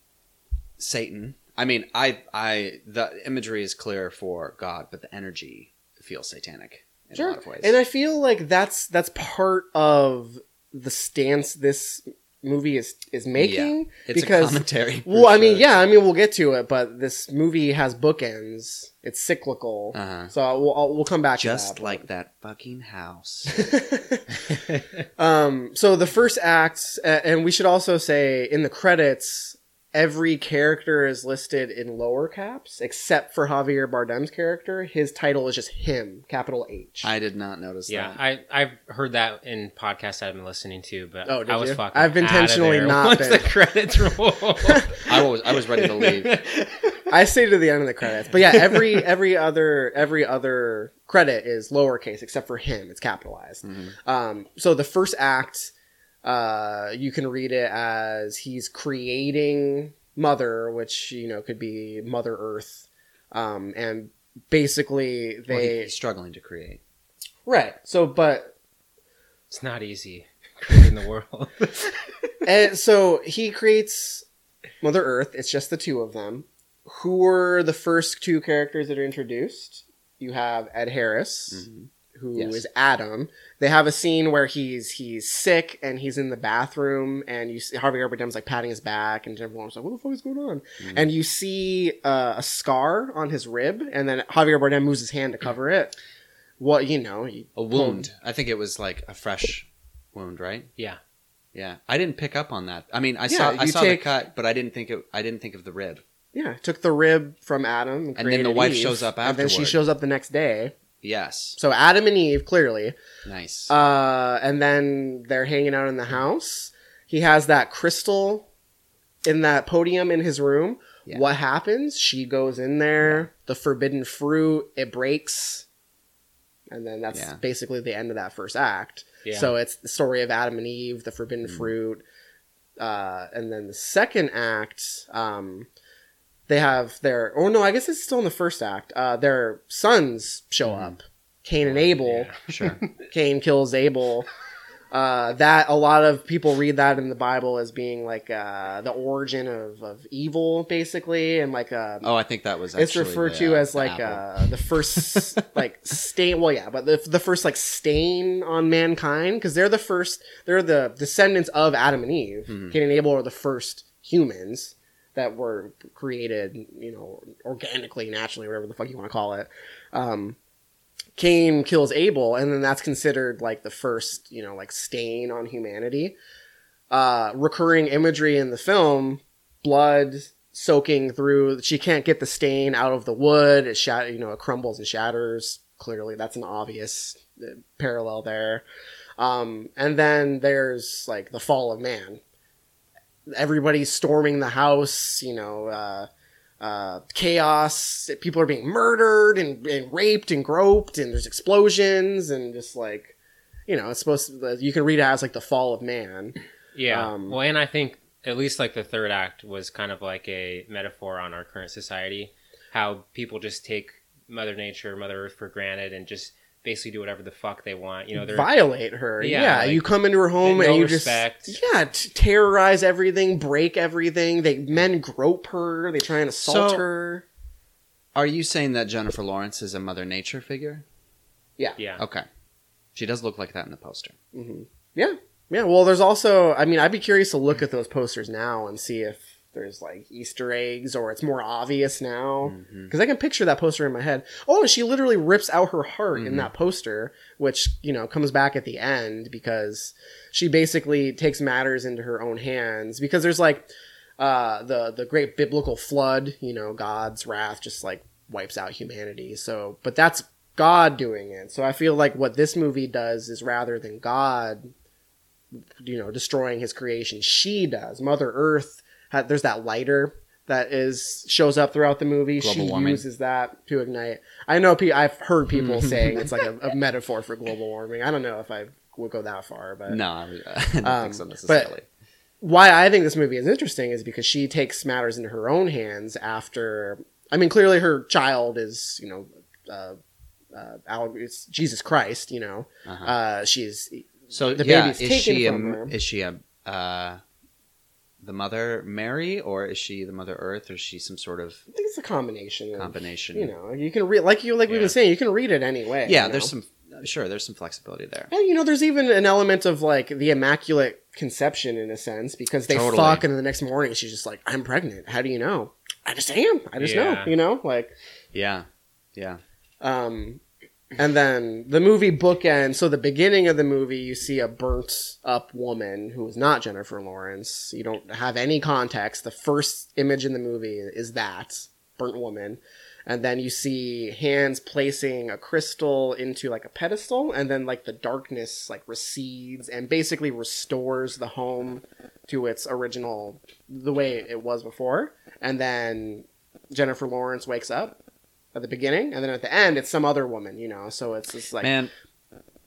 S2: Satan. I mean, I, I, the imagery is clear for God, but the energy feels satanic in a lot of ways.
S1: And I feel like that's that's part of the stance this movie is is making
S2: it's
S1: because
S2: a commentary.
S1: Well, I mean, yeah, I mean, we'll get to it, but this movie has bookends. It's cyclical,
S2: Uh-huh.
S1: so we'll, I'll, we'll come back to it.
S2: just
S1: to
S2: like that fucking house.
S1: um, so the first act, uh, and we should also say in the credits, every character is listed in lower caps except for Javier Bardem's character. His title is just him, capital H.
S2: I did not notice
S3: Yeah,
S2: that.
S3: I I've heard that in podcasts I've been listening to, but
S1: Oh, did
S3: I was
S1: you?
S3: fucking.
S1: I've intentionally
S3: out of there
S1: not
S3: once
S1: been.
S3: the credits roll.
S2: I was I was ready to leave.
S1: I stay to the end of the credits, but yeah, every every other every other credit is lowercase except for him; it's capitalized.
S2: Mhm.
S1: Um, so the first act, uh, you can read it as he's creating Mother, which you know could be Mother Earth, um, and basically
S2: Well, he-
S1: they
S2: he's struggling to create.
S1: right. So, but
S3: It's not easy creating the world.
S1: and so he creates Mother Earth. It's just the two of them. Who were the first two characters that are introduced? You have Ed Harris,
S2: Mhm.
S1: Who is
S2: Yes.
S1: Adam. They have a scene where he's he's sick and he's in the bathroom, and you see Javier Bardem's like patting his back, and Jennifer Lawrence like, "What the fuck is going on?"
S2: Mhm.
S1: And you see uh, a scar on his rib, and then Javier Bardem moves his hand to cover it. What you know, he
S2: A wound. I think it was like a fresh wound, right?
S3: yeah.
S2: Yeah, I didn't pick up on that. I mean, I
S1: Yeah,
S2: saw I
S1: you
S2: saw
S1: take-
S2: the cut, but I didn't think it. I didn't think of the rib.
S1: yeah took the rib from Adam,
S2: And then the wife
S1: Eve,
S2: shows up
S1: and then she shows up the next day.
S2: Yes,
S1: So Adam and Eve clearly,
S2: nice.
S1: uh, and then they're hanging out in the house. He has that crystal in that podium in his room.
S2: Yeah.
S1: What happens? She goes in there. The forbidden fruit it breaks, and then that's
S2: Yeah.
S1: basically the end of that first act.
S3: Yeah.
S1: So it's the story of Adam and Eve, the forbidden
S2: Mm.
S1: fruit, uh, and then the second act, um, they have their. Oh no, I guess it's still in the first act. Uh, their sons show
S2: Mm.
S1: up, Cain and Abel.
S3: Yeah.
S2: sure.
S1: Cain kills Abel. Uh, that a lot of people read that in the Bible as being like uh, the origin of, of evil, basically, and like uh,
S2: Oh, I think that was.
S1: it's referred
S2: the,
S1: to
S2: uh,
S1: as
S2: the
S1: like uh, the first like stain. Well, yeah, but the the first like stain on mankind because they're the first. They're the descendants of Adam and Eve.
S2: Mhm.
S1: Cain and Abel are the first humans that were created, you know, organically, naturally, whatever the fuck you want to call it. Um, Cain kills Abel, and then that's considered like the first, you know, like stain on humanity. Uh, recurring imagery in the film, blood soaking through. She can't get the stain out of the wood. It shat, you know, it crumbles and shatters. Clearly, that's an obvious uh, parallel there. Um, and then there's like the fall of man. Everybody's storming the house. You know, uh, uh, chaos. People are being murdered and, and raped and groped, and there's explosions and just like, you know, it's supposed to. You can read it as like the fall of man.
S3: Yeah.
S1: Um,
S3: well, and I think at least like the third act was kind of like a metaphor on our current society, how people just take Mother Nature, Mother Earth for granted, and just basically do whatever the fuck they want. You know, they're
S1: violate her.
S3: Yeah,
S1: Yeah,
S3: like,
S1: you come into her home
S3: no
S1: and you
S3: respect.
S1: just yeah t- terrorize everything, break everything. They men grope her. They try and assault
S2: So-
S1: her.
S2: Are you saying that Jennifer Lawrence is a Mother Nature figure?
S3: yeah. Yeah.
S2: Okay, she does look like that in the poster.
S1: hmm Yeah, yeah. Well, there's also. I mean, I'd be curious to look at those posters now and see if there's like Easter eggs or it's more obvious now. Because I can picture that poster in my head. Oh, and she literally rips out her heart in
S2: Mhm.
S1: that poster, which you know comes back at the end because she basically takes matters into her own hands. Because there's like uh, the the great biblical flood, you know, God's wrath just like wipes out humanity. So, but that's God doing it. So I feel like what this movie does is rather than God, you know, destroying His creation, she does. Mother Earth. There's that lighter that is shows up throughout the movie.
S2: Global
S1: she
S2: warming.
S1: uses that to ignite. I know. Pe- I've heard people saying it's like a, a metaphor for global warming. I don't know if I would go that far, but
S2: No, I don't
S1: Um,
S2: think so
S1: but-
S2: necessarily.
S1: why I think this movie is interesting is because she takes matters into her own hands after. I mean, clearly her child is, you know, uh, uh, it's Jesus Christ. You know,
S2: Uh-huh.
S1: uh, she's
S2: so
S1: the
S2: yeah,
S1: baby's
S2: is
S1: taken
S2: she a,
S1: from her.
S2: is she a uh, the Mother Mary or is she the Mother Earth or is she some sort of
S1: I think it's a combination. Of,
S2: combination?
S1: You know, you can read like you like we've been saying. You can read it anyway.
S2: yeah,
S1: you
S2: there's some sure there's some flexibility there.
S1: And, you know, there's even an element of like the immaculate conception in a sense because they
S2: Totally.
S1: fuck and then the next morning she's just like, "I'm pregnant." How do you know? I just am. I just know. You know, like.
S2: Yeah, yeah.
S1: Um, and then the movie bookends. So the beginning of the movie, you see a burnt up woman who is not Jennifer Lawrence. You don't have any context. The first image in the movie is that burnt woman. And then you see hands placing a crystal into like a pedestal, and then like the darkness like recedes and basically restores the home to its original the way it was before. And then Jennifer Lawrence wakes up at the beginning, and then at the end it's some other woman, you know. So it's just like
S2: Man,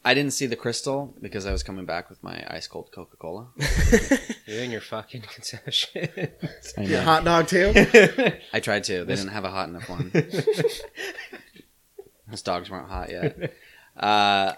S2: I didn't see the crystal because I was coming back with my ice cold Coca Cola.
S3: You and your fucking concession.
S1: your hot dog too.
S2: I tried to. They didn't have a hot enough one. Those dogs weren't hot yet. Uh,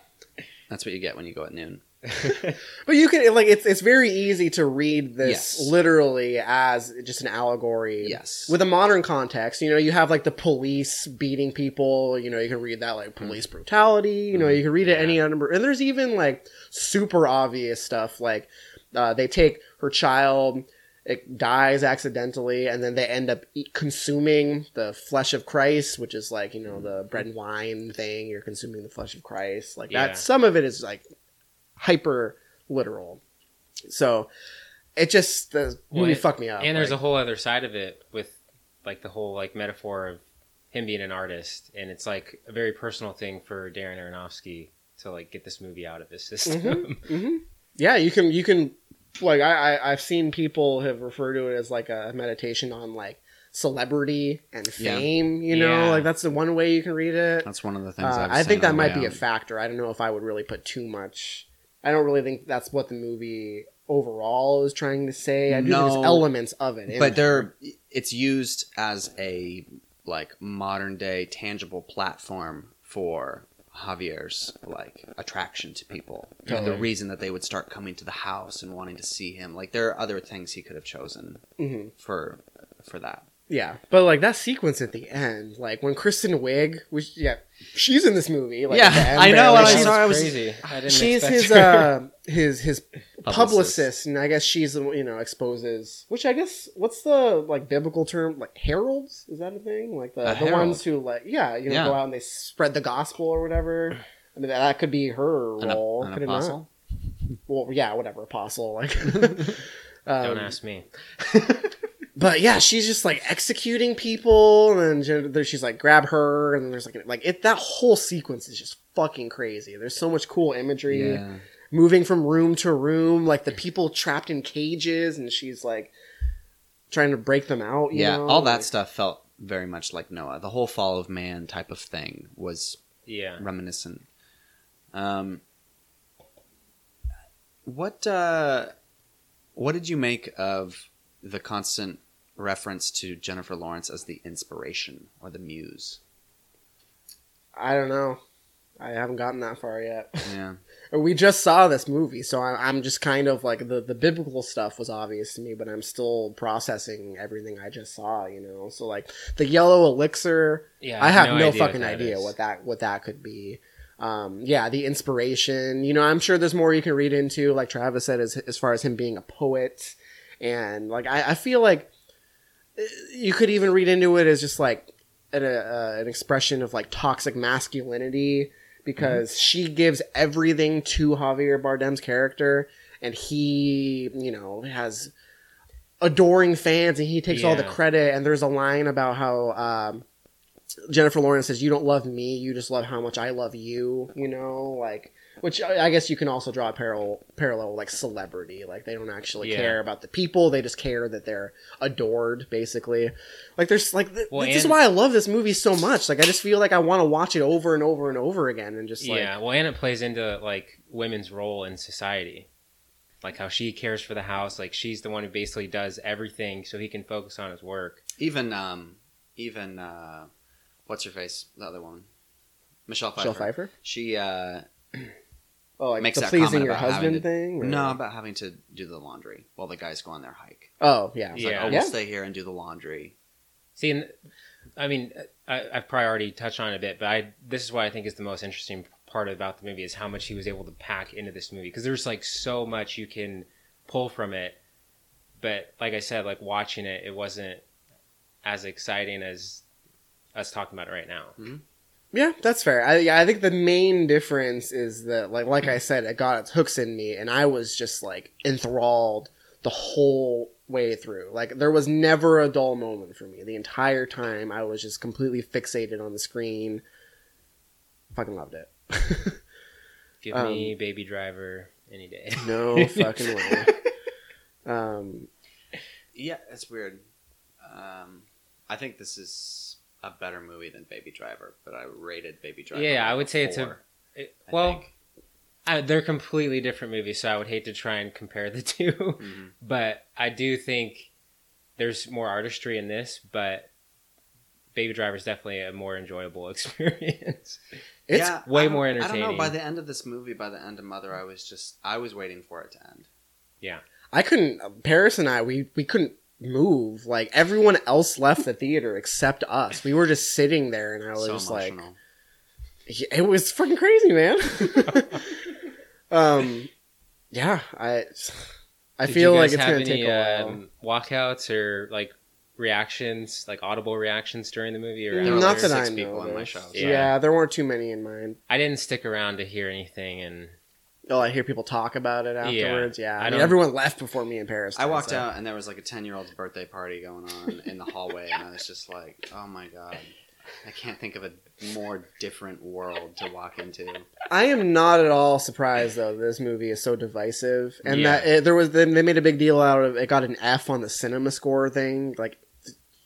S2: that's what you get when you go at noon.
S1: But you can like it's it's very easy to read this
S2: Yes.
S1: literally as just an allegory.
S2: Yes.
S1: With a modern context, you know, you have like the police beating people. You know, you can read that like police brutality. You know, you can read it any number, and there's even like super obvious stuff like uh, they take her child. It dies accidentally, and then they end up eat, consuming the flesh of Christ, which is like you know the bread and wine thing. You're consuming the flesh of Christ, like
S3: Yeah.
S1: that. Some of it is like hyper literal. So it just the
S3: Well,
S1: movie
S3: and-
S1: fucked me up.
S3: and there's a whole other side of it with like the whole like metaphor of him being an artist, and it's like a very personal thing for Darren Aronofsky to like get this movie out of his system.
S1: hmm yeah, you can you can like I, I I've seen people have referred to it as like a meditation on like celebrity and
S2: Yeah.
S1: fame. You know,
S3: Yeah.
S1: like that's the one way you can read it.
S2: That's one of the things
S1: Uh,
S2: I've
S1: I
S2: seen
S1: think that might
S2: way
S1: be a factor. I don't know if I would really put too much. I don't really think that's what the movie overall is trying to say. I do think
S2: No.
S1: there's elements of it,
S2: but
S1: there.
S2: they're it's used as a like modern day tangible platform for Javier's like attraction to people and the reason that they would start coming to the house and wanting to see him. Like there are other things he could have chosen
S1: Mhm.
S2: for for that.
S1: Yeah, but like that sequence at the end, like when Kristen Wiig, which yeah, she's in this movie. Like,
S2: Yeah,
S1: end
S2: I know,
S1: there, like,
S2: I
S1: she's-
S2: saw- I was-
S3: crazy. I didn't
S1: she's his
S3: her.
S1: uh his his publicist. and I guess she's you know exposes. Which I guess what's the like biblical term like heralds? Is that a thing? Like the
S2: A
S1: the
S2: herald.
S1: ones who like yeah you know
S2: Yeah.
S1: go out and they spread the gospel or whatever. I mean that could be her role.
S2: an
S1: not?
S2: apostle.
S1: Well, yeah, whatever apostle. Like,
S3: Don't
S1: um,
S3: ask me.
S1: but yeah, she's just like executing people, and then she's like grab her, and then there's like like it. That whole sequence is just fucking crazy. There's so much cool imagery,
S2: Yeah.
S1: moving from room to room, like the people trapped in cages, and she's like trying to break them out. You
S2: Yeah,
S1: know?
S2: all that
S1: Like,
S2: stuff felt very much like Noah. The whole fall of man type of thing was
S3: Yeah.
S2: reminiscent. Um, what uh, what did you make of the constant reference to Jennifer Lawrence as the inspiration or the muse?
S1: I don't know. I haven't gotten that far yet.
S2: Yeah,
S1: we just saw this movie, so I, I'm just kind of like the the biblical stuff was obvious to me, but I'm still processing everything I just saw. You know, so like the yellow elixir.
S3: Yeah.
S1: I have no,
S3: idea
S1: fucking
S3: what
S1: idea
S3: is.
S1: what that what that could be. Um, yeah, the inspiration. You know, I'm sure there's more you can read into. Like Travis said, as as far as him being a poet, and like I, I feel like uh, you could even read into it as just like an, uh, an expression of like toxic masculinity because she gives everything to Javier Bardem's character, and he, you know, has adoring fans, and he takes all the credit. And there's a line about how um, Jennifer Lawrence says, "You don't love me, you just love how much I love you." You know, like which I I guess you can also draw a parallel parallel like celebrity. Like they don't actually
S3: Yeah.
S1: care about the people; they just care that they're adored, basically. Like there's like th-
S3: Well,
S1: this is why I love this movie so much. Like I just feel like I want to watch it over and over and over again, and just like
S3: yeah. Well, and it plays into like women's role in society, like how she cares for the house. Like she's the one who basically does everything so he can focus on his work.
S2: even um, even uh, what's her face? The other one, Michelle Pfeiffer.
S1: Michelle Pfeiffer.
S2: She uh,
S1: Oh, like
S2: makes
S1: the
S2: that
S1: pleasing
S2: comment
S1: your
S2: about having
S1: husband
S2: to-
S1: thing. or-
S2: no about having to do the laundry while the guys go on their hike.
S1: Oh yeah.
S2: It's like,
S3: Yeah.
S2: oh, we'll
S1: Yeah.
S2: stay here and do the laundry.
S3: See, and, I mean, I, I've probably already touched on it a bit, but I this is what I think is the most interesting part about the movie is how much he was able to pack into this movie because there's like so much you can pull from it. But like I said, like watching it, it wasn't as exciting as us talking about it right now. Mm-hmm.
S1: Yeah, that's fair. I, I think the main difference is that, like, like I said, it got its hooks in me, and I was just like enthralled the whole way through. Like, there was never a dull moment for me. The entire time, I was just completely fixated on the screen. Fucking loved it.
S3: Give
S1: Um,
S3: me Baby Driver any day.
S1: no fucking way. Um,
S2: Yeah, it's weird. Um, I think this is a better movie than Baby Driver, but I rated Baby Driver.
S3: Yeah, I would say it's a- It-
S2: I
S3: well. I, they're completely different movies, so I would hate to try and compare the two.
S2: Mhm.
S3: But I do think there's more artistry in this, but Baby Driver is definitely a more enjoyable experience.
S1: It's
S2: yeah,
S3: way
S2: I don't-
S3: more
S2: I don't know.
S3: entertaining.
S2: By the end of this movie, by the end of Mother, I was just I was waiting for it to end.
S1: Yeah, I couldn't. Paris and I, we we couldn't move. Like everyone else left the theater except us. We were just sitting there, and I was
S2: so
S1: just like,
S2: emotional.
S1: Yeah, it was freaking crazy, man. um, yeah, I I
S3: Did
S1: feel like
S3: guys
S1: it's
S3: have
S1: gonna take a while.
S3: um, walkouts or like reactions, like audible reactions during the movie. Or
S1: Not that I know.
S2: in my
S1: of.
S2: shows.
S1: Yeah.
S3: Yeah.
S1: there weren't too many in mine.
S3: I didn't stick around to hear anything, and
S1: Oh, I hear people talk about it afterwards. Yeah,
S3: I
S1: I mean,
S3: don't-
S1: everyone left before me in Paris.
S2: I
S1: did,
S2: walked
S1: so-
S2: out and there was like a ten year old's birthday party going on in the hallway, and I was just like, "Oh my god, I can't think of a more different world to walk into."
S1: I am not at all surprised though. that This movie is so divisive, and
S3: Yeah.
S1: that it, there was they made a big deal out of it. Got an F on the cinema score thing. Like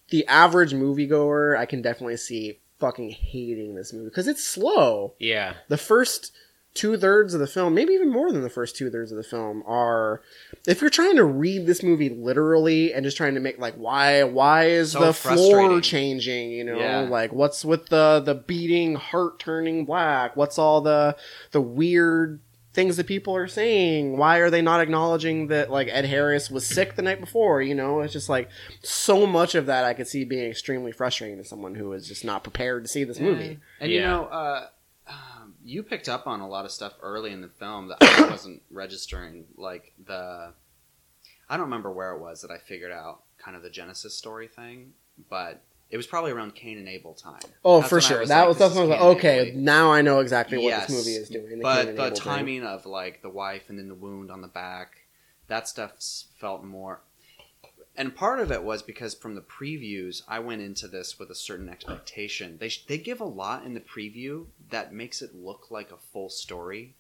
S1: the average moviegoer, I can definitely see fucking hating this movie because it's slow.
S3: yeah,
S1: The first two thirds of the film, maybe even more than the first two thirds of the film, are if you're trying to read this movie literally and just trying to make like why why is
S2: So
S1: the floor changing? You know,
S2: Yeah.
S1: like what's with the the beating heart turning black? What's all the the weird things that people are saying? Why are they not acknowledging that like Ed Harris was sick the night before? You know, it's just like so much of that I could see being extremely frustrating to someone who is just not prepared to see this movie.
S2: And you
S3: Yeah.
S2: know, uh, you picked up on a lot of stuff early in the film that I wasn't registering, like the. I don't remember where it was that I figured out kind of the Genesis story thing, but it was probably around Cain and Abel time.
S1: Oh,
S2: That's
S1: for sure.
S2: was
S1: that
S2: like,
S1: was that's when I was like, okay, now I know exactly what
S2: Yes,
S1: this movie is doing. the
S2: but the
S1: Abel thing.
S2: timing of like the wife and then the wound on the back, that stuff felt more. And part of it was because from the previews, I went into this with a certain expectation. They they give a lot in the preview that makes it look like a full story,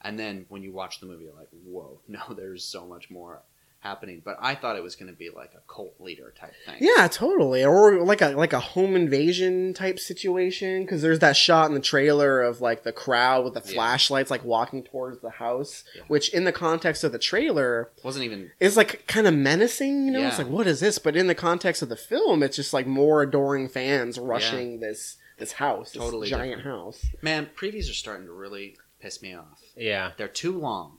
S2: and then when you watch the movie, you're like, "Whoa, no, there's so much more happening." But I thought it was going to be like a cult leader type thing.
S1: Yeah, totally. Or like a like a home invasion type situation because there's that shot in the trailer of like the crowd with the
S2: Yeah.
S1: flashlights like walking towards the house,
S2: Yeah.
S1: which in the context of the trailer
S2: wasn't even
S1: is like kind of menacing. You know, it's like what is this? But in the context of the film, it's just like more adoring fans rushing this this house, this
S2: Totally
S1: giant
S2: different.
S1: house.
S2: man. Previews are starting to really piss me off.
S3: yeah.
S2: They're too long.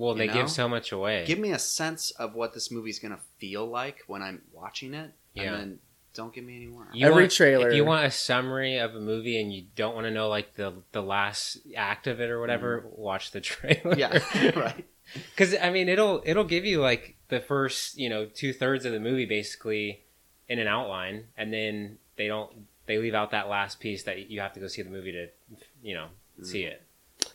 S3: Well, they
S2: know?
S3: give so much away.
S2: give me a sense of what this movie's gonna feel like when I'm watching it,
S3: Yeah.
S2: and then don't give me any more.
S3: You
S1: Every
S3: want-
S1: trailer-
S3: If you want a summary of a movie and you don't want to know like the the last act of it or whatever, watch the trailer.
S2: Mm. yeah, right.
S3: Because I mean, it'll it'll give you like the first you know two thirds of the movie basically in an outline, and then they don't they leave out that last piece that you have to go see the movie to you know see it.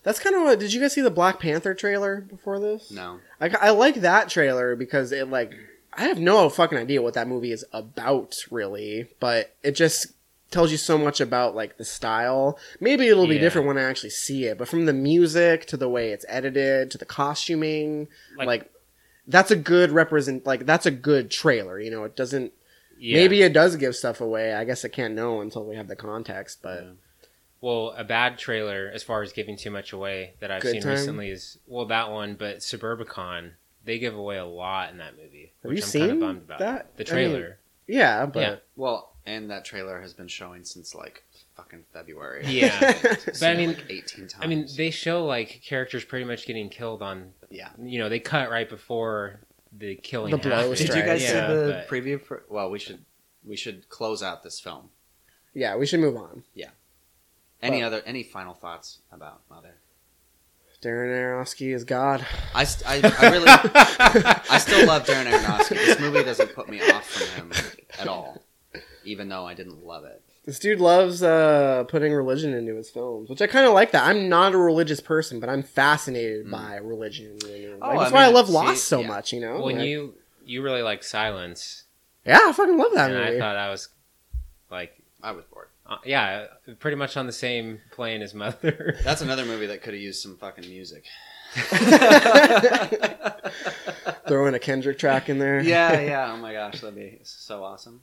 S1: That's kind of what. Did you guys see the Black Panther trailer before this?
S2: No,
S1: I, I like that trailer because it like I have no fucking idea what that movie is about really, but it just tells you so much about like the style. Maybe it'll be
S3: Yeah.
S1: different when I actually see it, but from the music to the way it's edited to the costuming, like,
S3: Like-
S1: that's a good represent like that's a good trailer, you know, it doesn't
S3: Yeah.
S1: maybe it does give stuff away. I guess I can't know until we have the context, but
S2: Yeah.
S3: Well, a bad trailer as far as giving too much away that I've
S1: Good
S3: seen
S1: Time?
S3: recently is well that one, but Suburbicon they give away a lot in that movie,
S1: Have
S3: which
S1: you
S3: I'm
S1: seen
S3: kind of bummed about.
S1: that?
S3: The
S1: I mean,
S3: trailer,
S1: yeah, but
S3: Yeah.
S2: well, and that trailer has been showing since like fucking February.
S3: yeah.
S2: I've
S3: I mean-
S2: like eighteen times.
S3: I mean, they show like characters pretty much getting killed on.
S2: yeah.
S3: You know, they cut right before the killing.
S1: The blow
S3: happened.
S2: Did you guys
S3: Yeah,
S2: see the
S3: but-
S2: preview for? Well, we should we should close out this film.
S1: yeah, we should move on.
S2: Any
S1: Well-
S2: other any final thoughts about Mother?
S1: Darren Aronofsky is God.
S2: I, st- I, I really I still love Darren Aronofsky. This movie doesn't put me off from him at all, even though I didn't love it.
S1: This dude loves uh, putting religion into his films, which I kind of like. That I'm not a religious person, but I'm fascinated
S2: Mm.
S1: by religion. you know?
S2: Oh,
S1: Like, that's
S2: I
S1: why I love
S2: see,
S1: Lost so
S2: yeah.
S1: much. You know,
S3: When
S1: Like-
S3: you you really like Silence,
S1: yeah, I fucking love that
S3: and
S1: movie.
S3: I thought I was like,
S2: I was bored.
S3: Uh, yeah, pretty much on the same plane as Mother.
S2: That's another movie that could have used some fucking music.
S1: Throw in a Kendrick track in there.
S2: yeah, yeah. Oh my gosh, that'd be so awesome.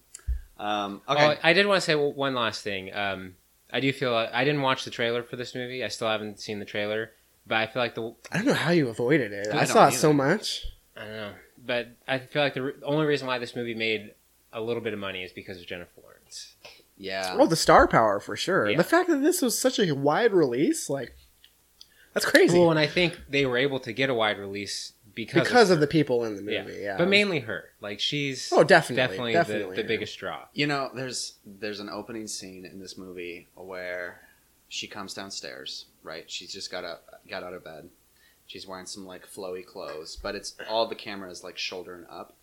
S2: Um,
S3: Oh,
S2: okay.
S3: I did want to say one last thing. Um, I do feel I didn't watch the trailer for this movie. I still haven't seen the trailer, but I feel like the
S1: I don't know how you avoided it.
S2: I
S1: I, saw it so much.
S3: I don't know, but I feel like the re- only reason why this movie made a little bit of money is because of Jennifer Lawrence.
S2: Yeah.
S1: Oh, the star power for sure.
S3: Yeah.
S1: The fact that this was such a wide release, like, that's crazy.
S3: Well, and I think they were able to get a wide release because
S1: because
S3: of,
S1: of the people in the movie, yeah.
S3: but mainly her. Like she's
S1: Oh, definitely,
S3: definitely,
S1: definitely,
S3: the, the biggest draw.
S2: You know, there's there's an opening scene in this movie where she comes downstairs, right? She's just got up, got out of bed. She's wearing some like flowy clothes, but it's all the camera is like shouldering up.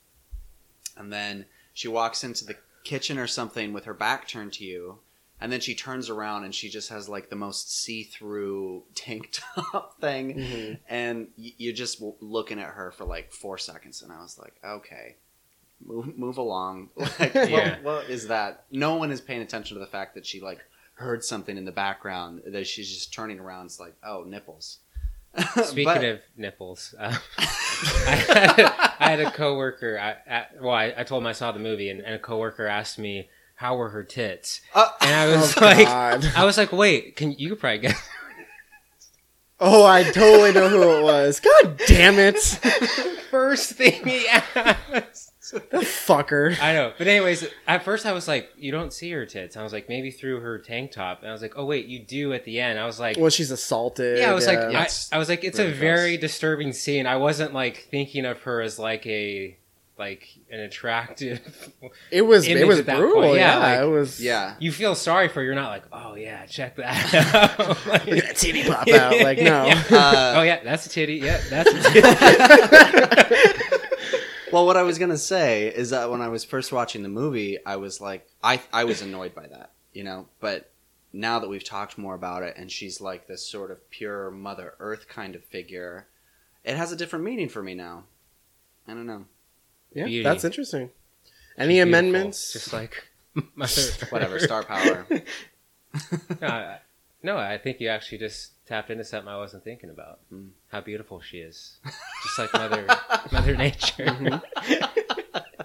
S2: And then she walks into the kitchen or something with her back turned to you, and then she turns around and she just has like the most see-through tank top thing,
S1: Mhm.
S2: and you're just looking at her for like four seconds, and I was like, okay, move move along. Like,
S3: Yeah.
S2: what, what is that? No one is paying attention to the fact that she like heard something in the background that she's just turning around. It's like, oh, nipples.
S3: Speaking
S2: But-
S3: of nipples, uh, I, had, I had a coworker. I, at, well, I, I told him I saw the movie, and, and a coworker asked me how were her tits,
S2: Uh,
S3: and I was
S1: Oh,
S3: like,
S1: God.
S3: I was like, wait, can you could probably guess?
S1: Oh, I totally know who it was. God damn it.
S3: First thing he asked.
S1: The fucker.
S3: I know, but anyways, at first I was like, you don't see her tits. I was like, maybe through her tank top, and I was like, oh wait, you do at the end. I was like,
S1: Well, she's assaulted.
S3: yeah, I was like, I,
S2: it's
S3: I was like, it's
S2: really
S3: a very
S2: gross.
S3: disturbing scene. I wasn't like thinking of her as like a like an attractive.
S1: it was it was
S3: at that
S1: brutal.
S3: point. Yeah,
S1: Yeah,
S3: like-
S1: it was.
S2: yeah.
S3: you feel sorry for. her. You're not like, oh yeah, check that out. Like-
S1: Look at that titty pop out. Like, no.
S3: Yeah.
S2: Uh,
S3: oh yeah, that's a titty. Yeah, that's a titty.
S2: Well, what I was gonna say is that when I was first watching the movie, I was like, I I was annoyed by that, you know. But now that we've talked more about it, and she's like this sort of pure Mother Earth kind of figure, it has a different meaning for me now. I don't know.
S1: Yeah,
S3: Beauty.
S1: that's interesting. Any
S3: She's
S1: amendments?
S3: beautiful, Just like Mother
S2: Whatever, star power.
S3: no, I, no, I think you actually just tapped into something I wasn't thinking about.
S2: Hmm.
S3: How beautiful she is, just like Mother Mother Nature.
S1: Mm-hmm.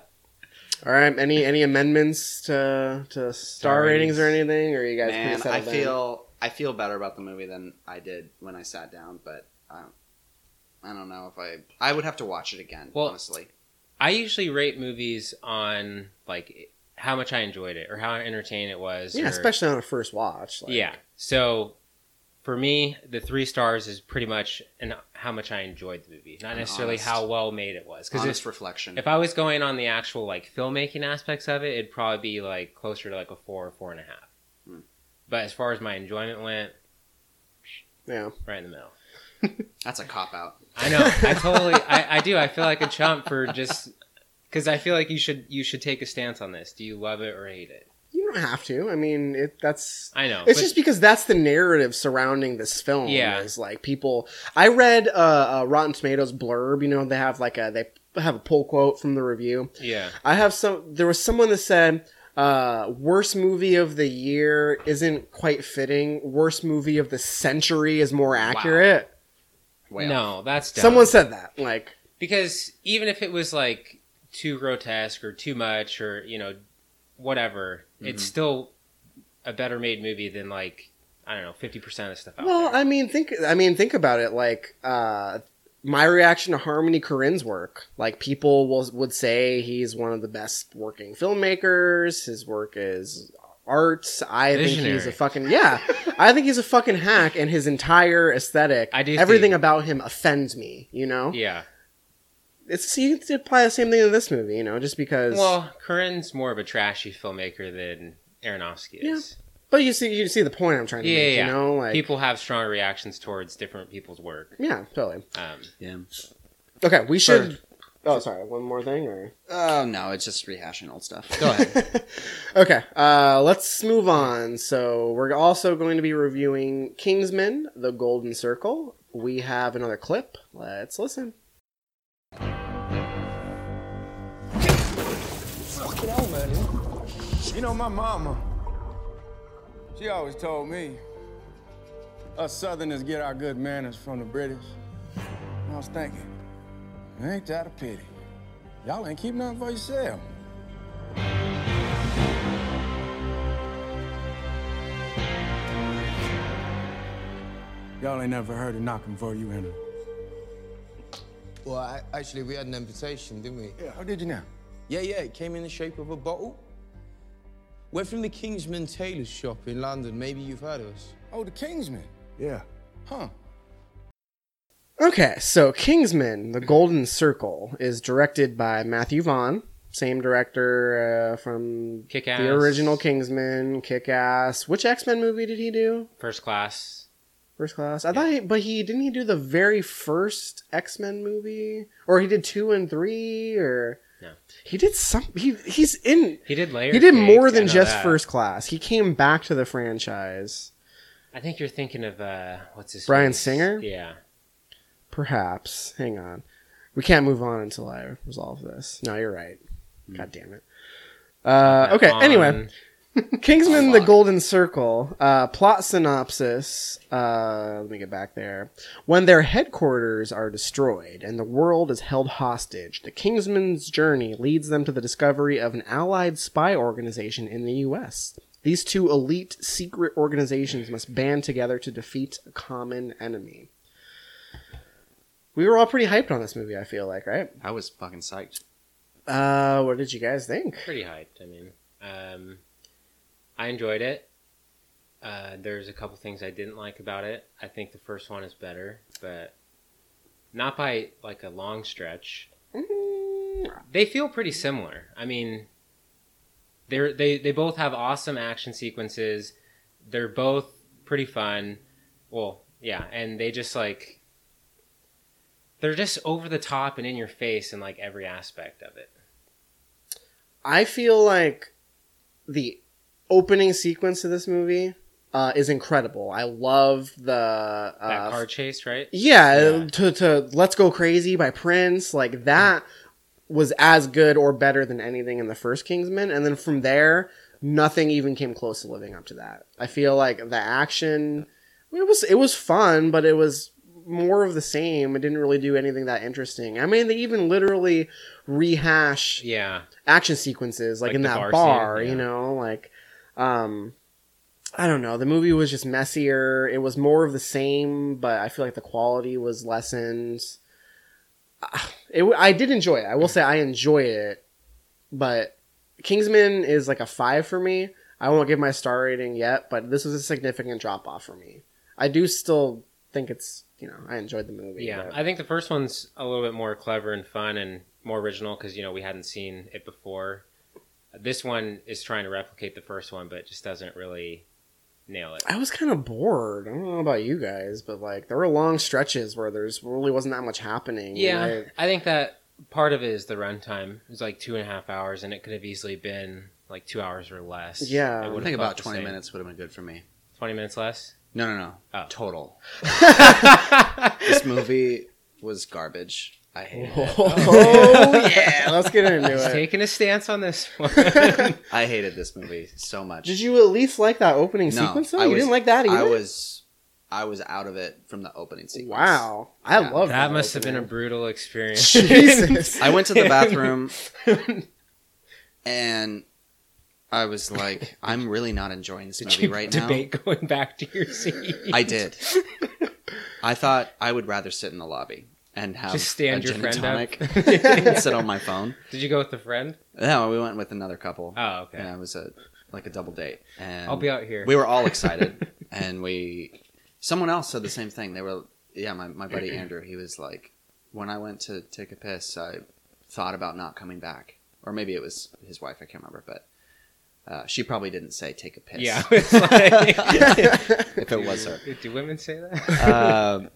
S1: All right. Any any amendments to to star
S3: Star
S1: ratings or anything? Or are you guys
S2: Man,
S1: pretty
S2: I
S1: settled
S2: feel I feel better about the movie than I did when I sat down, but I don't, I don't know if I I would have to watch it again.
S3: Well,
S2: honestly,
S3: I usually rate movies on like how much I enjoyed it or how entertaining it was.
S1: Yeah,
S3: or-
S1: especially on a first watch. Like,
S3: yeah. So for me, the three stars is pretty much and how much I enjoyed the movie, not
S2: An
S3: necessarily
S2: honest-
S3: how well made it was. Because
S2: honest
S3: if,
S2: reflection.
S3: if I was going on the actual like filmmaking aspects of it, it'd probably be like closer to like a four or four and a half.
S2: Hmm.
S3: But as far as my enjoyment went,
S1: Yeah.
S3: right in the middle.
S2: That's a cop out.
S3: I know. I totally. I, I do. I feel like a chump for just because I feel like you should you should take a stance on this. Do you love it or hate it?
S1: You don't have to. I mean, it that's
S3: I know.
S1: It's
S3: but-
S1: just because that's the narrative surrounding this film.
S3: Yeah.
S1: is like people. I read uh, uh, Rotten Tomatoes blurb. You know, they have like a they have a pull quote from the review.
S3: yeah.
S1: I have some. There was someone that said, uh, "Worst movie of the year isn't quite fitting. Worst movie of the century is more accurate."
S2: Way
S3: no, that's dumb.
S1: Someone said that. Like,
S3: because even if it was like too grotesque or too much or you know whatever, it's
S1: Mm-hmm.
S3: still a better made movie than like I don't know fifty percent of stuff out
S1: well,
S3: there.
S1: I mean, think. I mean, think about it. Like, uh, my reaction to Harmony Korine's work. Like, people will would say he's one of the best working filmmakers. His work is arts. I think he's a fucking yeah. I think he's a fucking hack, and his entire aesthetic,
S3: I do
S1: everything
S3: think-
S1: about him offends me. You know,
S3: yeah.
S1: It's you can apply the same thing to this movie. You know, just because.
S3: Well, Korine's more of a trashy filmmaker than Aronofsky is. Yeah.
S1: but you see, you see the point I'm trying to
S3: Yeah,
S1: make.
S3: yeah,
S1: You know, like
S3: People have strong reactions towards different people's work.
S1: yeah, totally.
S3: Um,
S2: Yeah.
S1: Okay, we should. Oh, sorry. One more thing, or
S2: Oh no, it's just rehashing old stuff. Go ahead.
S1: okay, uh, let's move on. So we're also going to be reviewing Kingsman: The Golden Circle. We have another clip. Let's listen.
S5: Fucking hell, man. You know, my mama, she always told me, us Southerners get our good manners from the British. And I was thinking, ain't that a pity? Y'all ain't keep nothing for yourself. Y'all ain't never heard of knocking for you, Henry.
S6: Well, I, actually, we had an invitation, didn't we?
S5: Yeah. How did you know?
S6: Yeah, yeah, it came in the shape of a bottle. We're from the Kingsman Tailors Shop in London. Maybe you've heard of us.
S5: Oh, the Kingsman. Yeah. Huh.
S1: Okay, so Kingsman: The Golden Circle is directed by Matthew Vaughn, same director uh, from
S3: Kick-Ass.
S1: the original Kingsman, Kick Ass. Which X Men movie did he do?
S3: First class.
S1: First Class. I thought, he, but he didn't he do the very first X Men movie, or he did two and three, or
S3: No.
S1: he did some. He he's in.
S3: He did layer.
S1: He did
S3: Cake,
S1: more than just
S3: that.
S1: First Class. He came back to the franchise.
S3: I think you're thinking of uh, what's his
S1: Brian
S3: face?
S1: Singer?
S3: Yeah.
S1: Perhaps. Hang on. We can't move on until I resolve this. No, you're right. God damn it. Uh, okay, anyway. Kingsman The Golden Circle. Uh, plot synopsis. Uh, let me get back there. When their headquarters are destroyed and the world is held hostage, the Kingsman's journey leads them to the discovery of an allied spy organization in the U.S. These two elite secret organizations must band together to defeat a common enemy. We were all pretty hyped on this movie, I feel like, right?
S2: I was fucking psyched.
S1: Uh, what did you guys think?
S3: pretty hyped. I mean, um, I enjoyed it. Uh, there's a couple things I didn't like about it. I think the first one is better, but not by like a long stretch. They feel pretty similar. I mean, they're they they both have awesome action sequences. They're both pretty fun. Well, yeah, and they just like they're just over the top and in your face in like every aspect of it.
S1: I feel like the opening sequence of this movie uh, is incredible. I love the
S3: That
S1: uh,
S3: car chase, right?
S1: Yeah,
S3: Yeah.
S1: to to Let's Go Crazy by Prince, like that was as good or better than anything in the first Kingsman, and then from there, nothing even came close to living up to that. I feel like the action it was it was fun, but it was more of the same. It didn't really do anything that interesting. I mean, they even literally rehash
S3: Yeah.
S1: action sequences like,
S3: Like
S1: in that
S3: bar
S1: bar,
S3: scene,
S1: you know like um i don't know. The movie was just messier. It was more of the same but i feel like the quality was lessened. Ah, it, i did enjoy it. I will say i enjoy it but kingsman is like a five for me. I won't give my star rating yet but this was a significant drop off for me. I do still think it's you know i enjoyed the movie
S3: Yeah.
S1: but-
S3: I think the first one's a little bit more clever and fun and more original because, you know, we hadn't seen it before. This one is trying to replicate the first one, but just doesn't really nail it.
S1: I was kind of bored. I don't know about you guys, but like there were long stretches where there's really wasn't that much happening.
S3: Yeah.
S1: and
S3: I think that part of it is the runtime. It was like two and a half hours, and it could have easily been like two hours or less.
S1: Yeah. I
S2: think about 20
S3: same.
S2: minutes would have been good for me.
S3: 20 minutes less?
S2: No, no, no.
S3: Oh.
S2: Total. this movie was garbage. I hated it.
S1: oh, oh yeah, let's get into
S3: He's
S1: it.
S3: taking a stance on this one.
S2: I hated this movie so much.
S1: Did you at least like that opening
S2: No,
S1: sequence? Though
S2: I
S1: you
S2: was-
S1: didn't like that either.
S2: I was, I was out of it from the opening sequence.
S1: wow. I
S2: Yeah.
S1: love
S3: that must have been a brutal experience.
S1: Jesus.
S2: I went to the bathroom and I was like, I'm really not enjoying this
S3: Did
S2: movie
S3: you
S2: right now.
S3: debate going back to your seat?
S2: I did. I thought I would rather sit in the lobby and have
S3: Just stand your friend up.
S2: and sit on my phone.
S3: Did you go with a friend?
S2: No, we went with another couple.
S3: Oh, okay.
S2: And it was a like a double date. And
S3: I'll be out here.
S2: we were all excited and we someone else said the same thing they were yeah my, my buddy andrew he was like when i went to take a piss i thought about not coming back or maybe it was his wife i can't remember but uh, she probably didn't say take a piss
S3: yeah. Like,
S2: if it was her
S3: do women say that?
S2: um,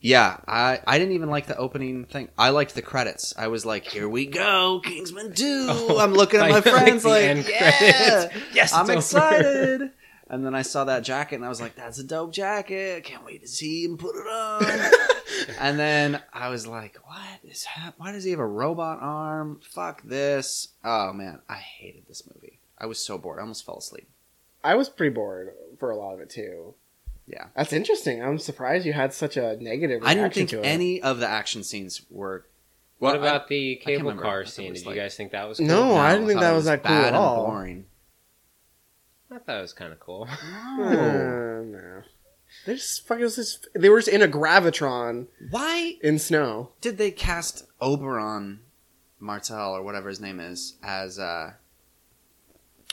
S2: yeah I, I didn't even like the opening thing i liked the credits i was like here we go kingsman 2
S3: Oh,
S2: i'm looking at my
S3: like
S2: friends
S3: the
S2: like, yeah
S3: credits. Yes,
S2: i'm
S3: over.
S2: excited and then I saw that jacket and I was like, that's a dope jacket. Can't wait to see him put it on. and then I was like, what is hap- Why does he have a robot arm? Fuck this. Oh man, I hated this movie. I was so bored. I almost fell asleep.
S1: I was pretty bored for a lot of it too.
S2: Yeah.
S1: That's interesting. I'm surprised you had such a negative.
S2: I
S1: Reaction
S2: didn't think
S1: to it.
S2: any of the action scenes were.
S3: What
S2: Well,
S3: about the cable car scene?
S2: was
S3: Did you guys think that was cool?
S1: No, I didn't
S2: I
S1: think that was that cool
S2: bad
S1: at
S2: and
S1: all.
S2: Boring.
S3: I thought it was kind of cool.
S1: Uh, no. They just fucking was just, they were just in a gravitron
S2: Why
S1: in snow.
S2: did they cast Oberyn Martell or whatever his name is as uh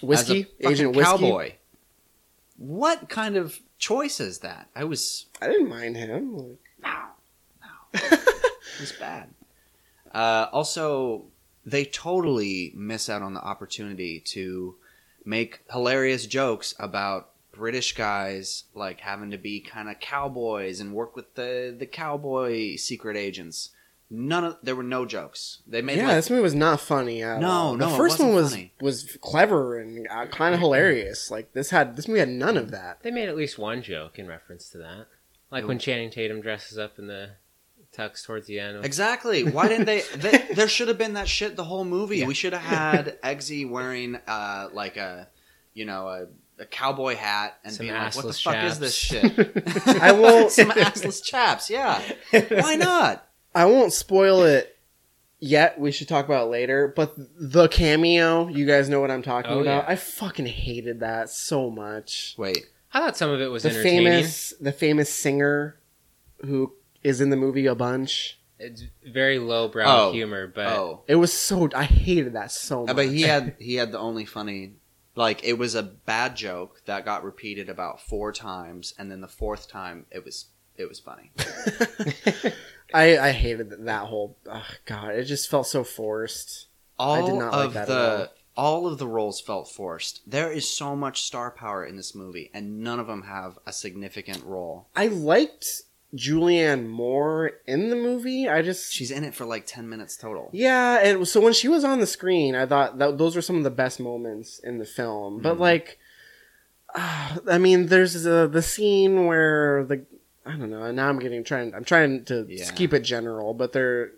S1: Whiskey,
S2: as a fucking
S1: Agent Whiskey.
S2: cowboy? What kind of choice is that? I was
S1: I didn't mind him. Like,
S2: no, no, was bad. Uh, also, they totally miss out on the opportunity to make hilarious jokes about British guys like having to be kind of cowboys and work with the the cowboy secret agents. None of there were no jokes. They made
S1: yeah,
S2: like
S1: this movie was not funny at
S2: No,
S1: all.
S2: no,
S1: the first one
S2: wasn't
S1: was
S2: funny.
S1: was clever and uh, kind of hilarious. Like this had this movie had none of that.
S3: They made at least one joke in reference to that, like when Channing Tatum dresses up in the tux towards the end.
S2: Exactly. Why didn't they, they? There should have been that shit the whole movie. We should have had Eggsy wearing uh, like a, you know, a, a cowboy hat and
S3: Some
S2: being like, "What the
S3: assless
S2: fuck is this shit?"
S1: I won't-
S2: Some assless chaps. Yeah. Why not?
S1: I won't spoil it yet. We should talk about it later. But the cameo, you guys know what I'm talking
S3: Oh,
S1: about.
S3: yeah.
S1: I fucking hated that so much.
S2: Wait.
S3: I thought some of it was
S1: The
S3: entertaining.
S1: famous, the famous singer who is in the movie a bunch.
S3: It's very lowbrow
S2: Oh.
S3: humor, but
S2: oh,
S1: It was so I hated that so
S2: Uh,
S1: much.
S2: but he had he had the only funny. Like it was a bad joke that got repeated about four times, and then the fourth time it was it was funny.
S1: I I hated that whole. Oh, God, it just felt so forced.
S2: all
S1: did not like
S2: of
S1: that at
S2: the all of the roles felt forced. There is so much star power in this movie, and none of them have a significant role.
S1: I liked Julianne Moore in the movie. I just
S2: She's in it for like ten minutes total.
S1: Yeah, and so when she was on the screen, I thought that those were some of the best moments in the film. But
S2: Mhm.
S1: like, uh, I mean, there's uh, the scene where the I don't know. Now I'm getting trying. I'm trying to
S2: Yeah.
S1: keep it general, but there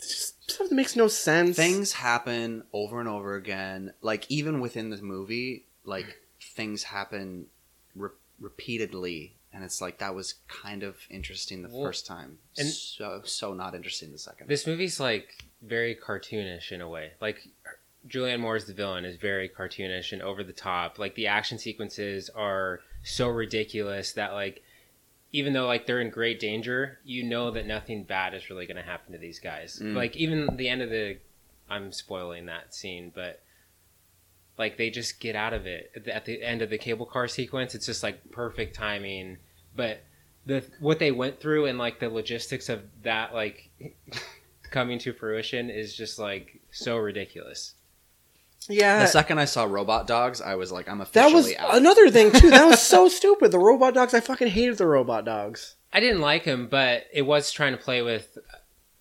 S1: just stuff that makes no sense.
S2: Things happen over and over again. Like even within the movie, like things happen re- repeatedly, and it's like that was kind of interesting the
S3: Well,
S2: first time,
S3: and-
S2: so so not interesting the second.
S3: this movie's like very cartoonish in a way. Like Julianne Moore's the villain is very cartoonish and over the top. Like the action sequences are so ridiculous that like even though like they're in great danger, you know that nothing bad is really going to happen to these guys.
S2: Mm.
S3: Like even the end of the I'm spoiling that scene, but like they just get out of it at the, at the end of the cable car sequence. It's just like perfect timing, but the what they went through and like the logistics of that like coming to fruition is just like so ridiculous.
S1: Yeah,
S2: the second I saw robot dogs, I was like, I'm officially that
S1: was
S2: out.
S1: another thing too. That was so stupid. The robot dogs. I fucking hated the robot dogs.
S3: I didn't like him, but it was trying to play with.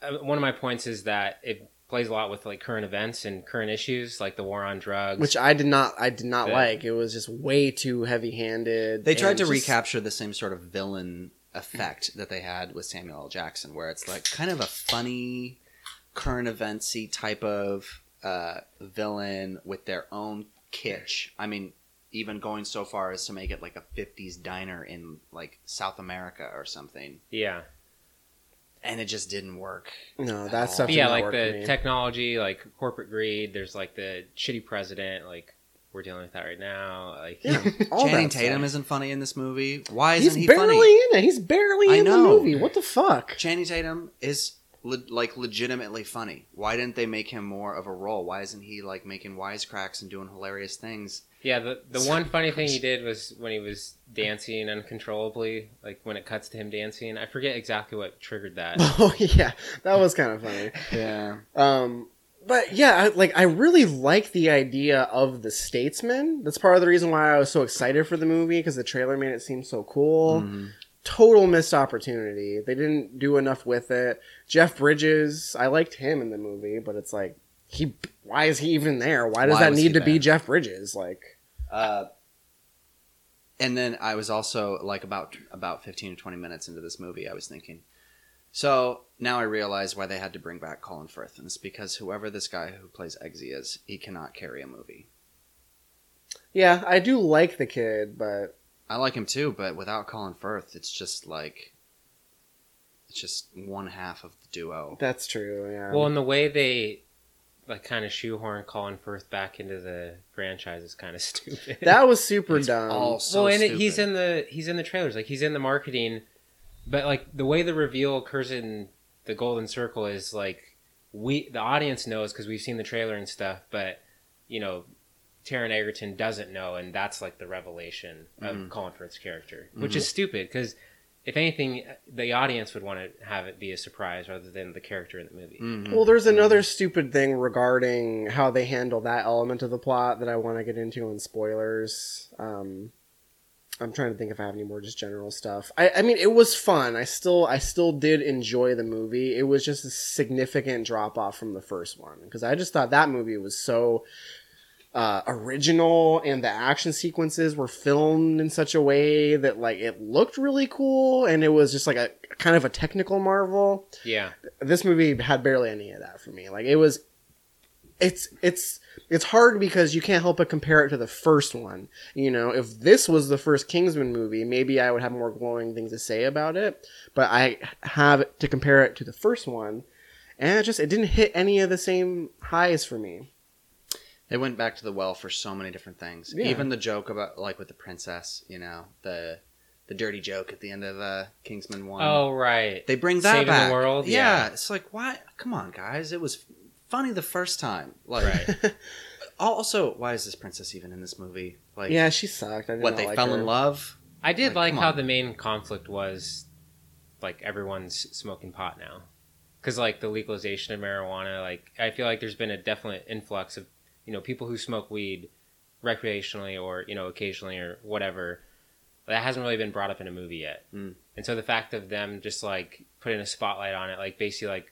S3: Uh, one of my points is that it plays a lot with like current events and current issues, like the war on drugs.
S1: Which I did not. I did not
S3: Yeah.
S1: like. It was just way too heavy-handed.
S2: They tried to
S1: just-
S2: recapture the same sort of villain effect that they had with Samuel L. Jackson, where it's like kind of a funny, current eventsy type of uh, villain with their own kitsch. I mean, even going so far as to make it like a '50s diner in like South America or something,
S3: yeah,
S2: and it just didn't work.
S1: No, that
S2: Oh.
S1: stuff.
S3: yeah, like
S1: work
S3: the
S1: me.
S3: technology, like corporate greed. There's like the shitty president. Like we're dealing with that right now. Like
S1: Yeah, all
S2: Channing Tatum
S1: stuff.
S2: isn't funny in this movie. Why isn't he
S1: barely
S2: funny?
S1: in it. He's barely
S2: I
S1: in the movie. What the fuck?
S2: Channing Tatum is le- like legitimately funny. Why didn't they make him more of a role? Why isn't he like making wisecracks and doing hilarious things?
S3: Yeah, the the
S2: So
S3: one funny thing he did was when he was dancing uncontrollably, like when it cuts to him dancing. I forget exactly what triggered that.
S1: Oh yeah, that was kind of funny.
S2: Yeah,
S1: Um, but yeah, I, like I really like the idea of the statesman. That's part of the reason why I was so excited for the movie because the trailer made it seem so cool.
S2: Mhm.
S1: Total missed opportunity. They didn't do enough with it. Jeff Bridges, I liked him in the movie, but it's like he. Why is he even there? Why does
S2: Why
S1: that need to be? Jeff Bridges? Like,
S2: Uh, and then I was also like about about fifteen to twenty minutes into this movie, I was thinking. So now I realize why they had to bring back Colin Firth, and it's because whoever this guy who plays Eggsy is, he cannot carry a movie.
S1: yeah, I do like the kid, but
S2: I like him too, but without Colin Firth, it's just like it's just one half of the duo.
S1: that's true. Yeah.
S3: Well, and the way they like kind of shoehorn Colin Firth back into the franchise is kind of stupid.
S1: That was super
S2: It's
S1: dumb.
S2: all so
S3: well, and it, he's in the he's in the trailers, like he's in the marketing, but like the way the reveal occurs in the Golden Circle is like we the audience knows because we've seen the trailer and stuff, but you know, Taron Egerton doesn't know, and that's like the revelation of
S2: Mhm.
S3: Colin Firth's character, which is stupid because. If anything, the audience would want to have it be a surprise rather than the character in the movie.
S2: Mhm.
S1: Well, there's another stupid thing regarding how they handle that element of the plot that I want to get into in spoilers. Um, I'm trying to think if I have any more just general stuff. I, I mean, it was fun. I still, I still did enjoy the movie. It was just a significant drop off from the first one because I just thought that movie was so uh, original and the action sequences were filmed in such a way that like it looked really cool and it was just like a kind of a technical marvel
S3: Yeah,
S1: this movie had barely any of that for me. Like it was, it's it's it's hard because you can't help but compare it to the first one. You know, if this was the first Kingsman movie, maybe I would have more glowing things to say about it. But I have to compare it to the first one, and it just it didn't hit any of the same highs for me.
S2: They went back to the well for so many different things.
S1: Yeah.
S2: Even the joke about like with the princess, you know, the the dirty joke at the end of uh, Kingsman One.
S3: Oh right.
S2: they bring that
S3: Saving the world?
S2: Yeah.
S3: Yeah.
S2: it's like why? Come on, guys! It was funny the first time. Like,
S3: Right.
S2: also, why is this princess even in this movie? Like,
S1: yeah, she sucked.
S2: What they
S1: like
S2: fell
S1: her.
S2: in love?
S3: I did
S2: Like,
S3: like, how
S2: on.
S3: the main conflict was like everyone's smoking pot now. Cuz like the legalization of marijuana, like I feel like there's been a definite influx of, you know, people who smoke weed recreationally or, you know, occasionally or whatever. That hasn't really been brought up in a movie yet.
S2: Mm.
S3: And so the fact of them just like putting a spotlight on it, like basically like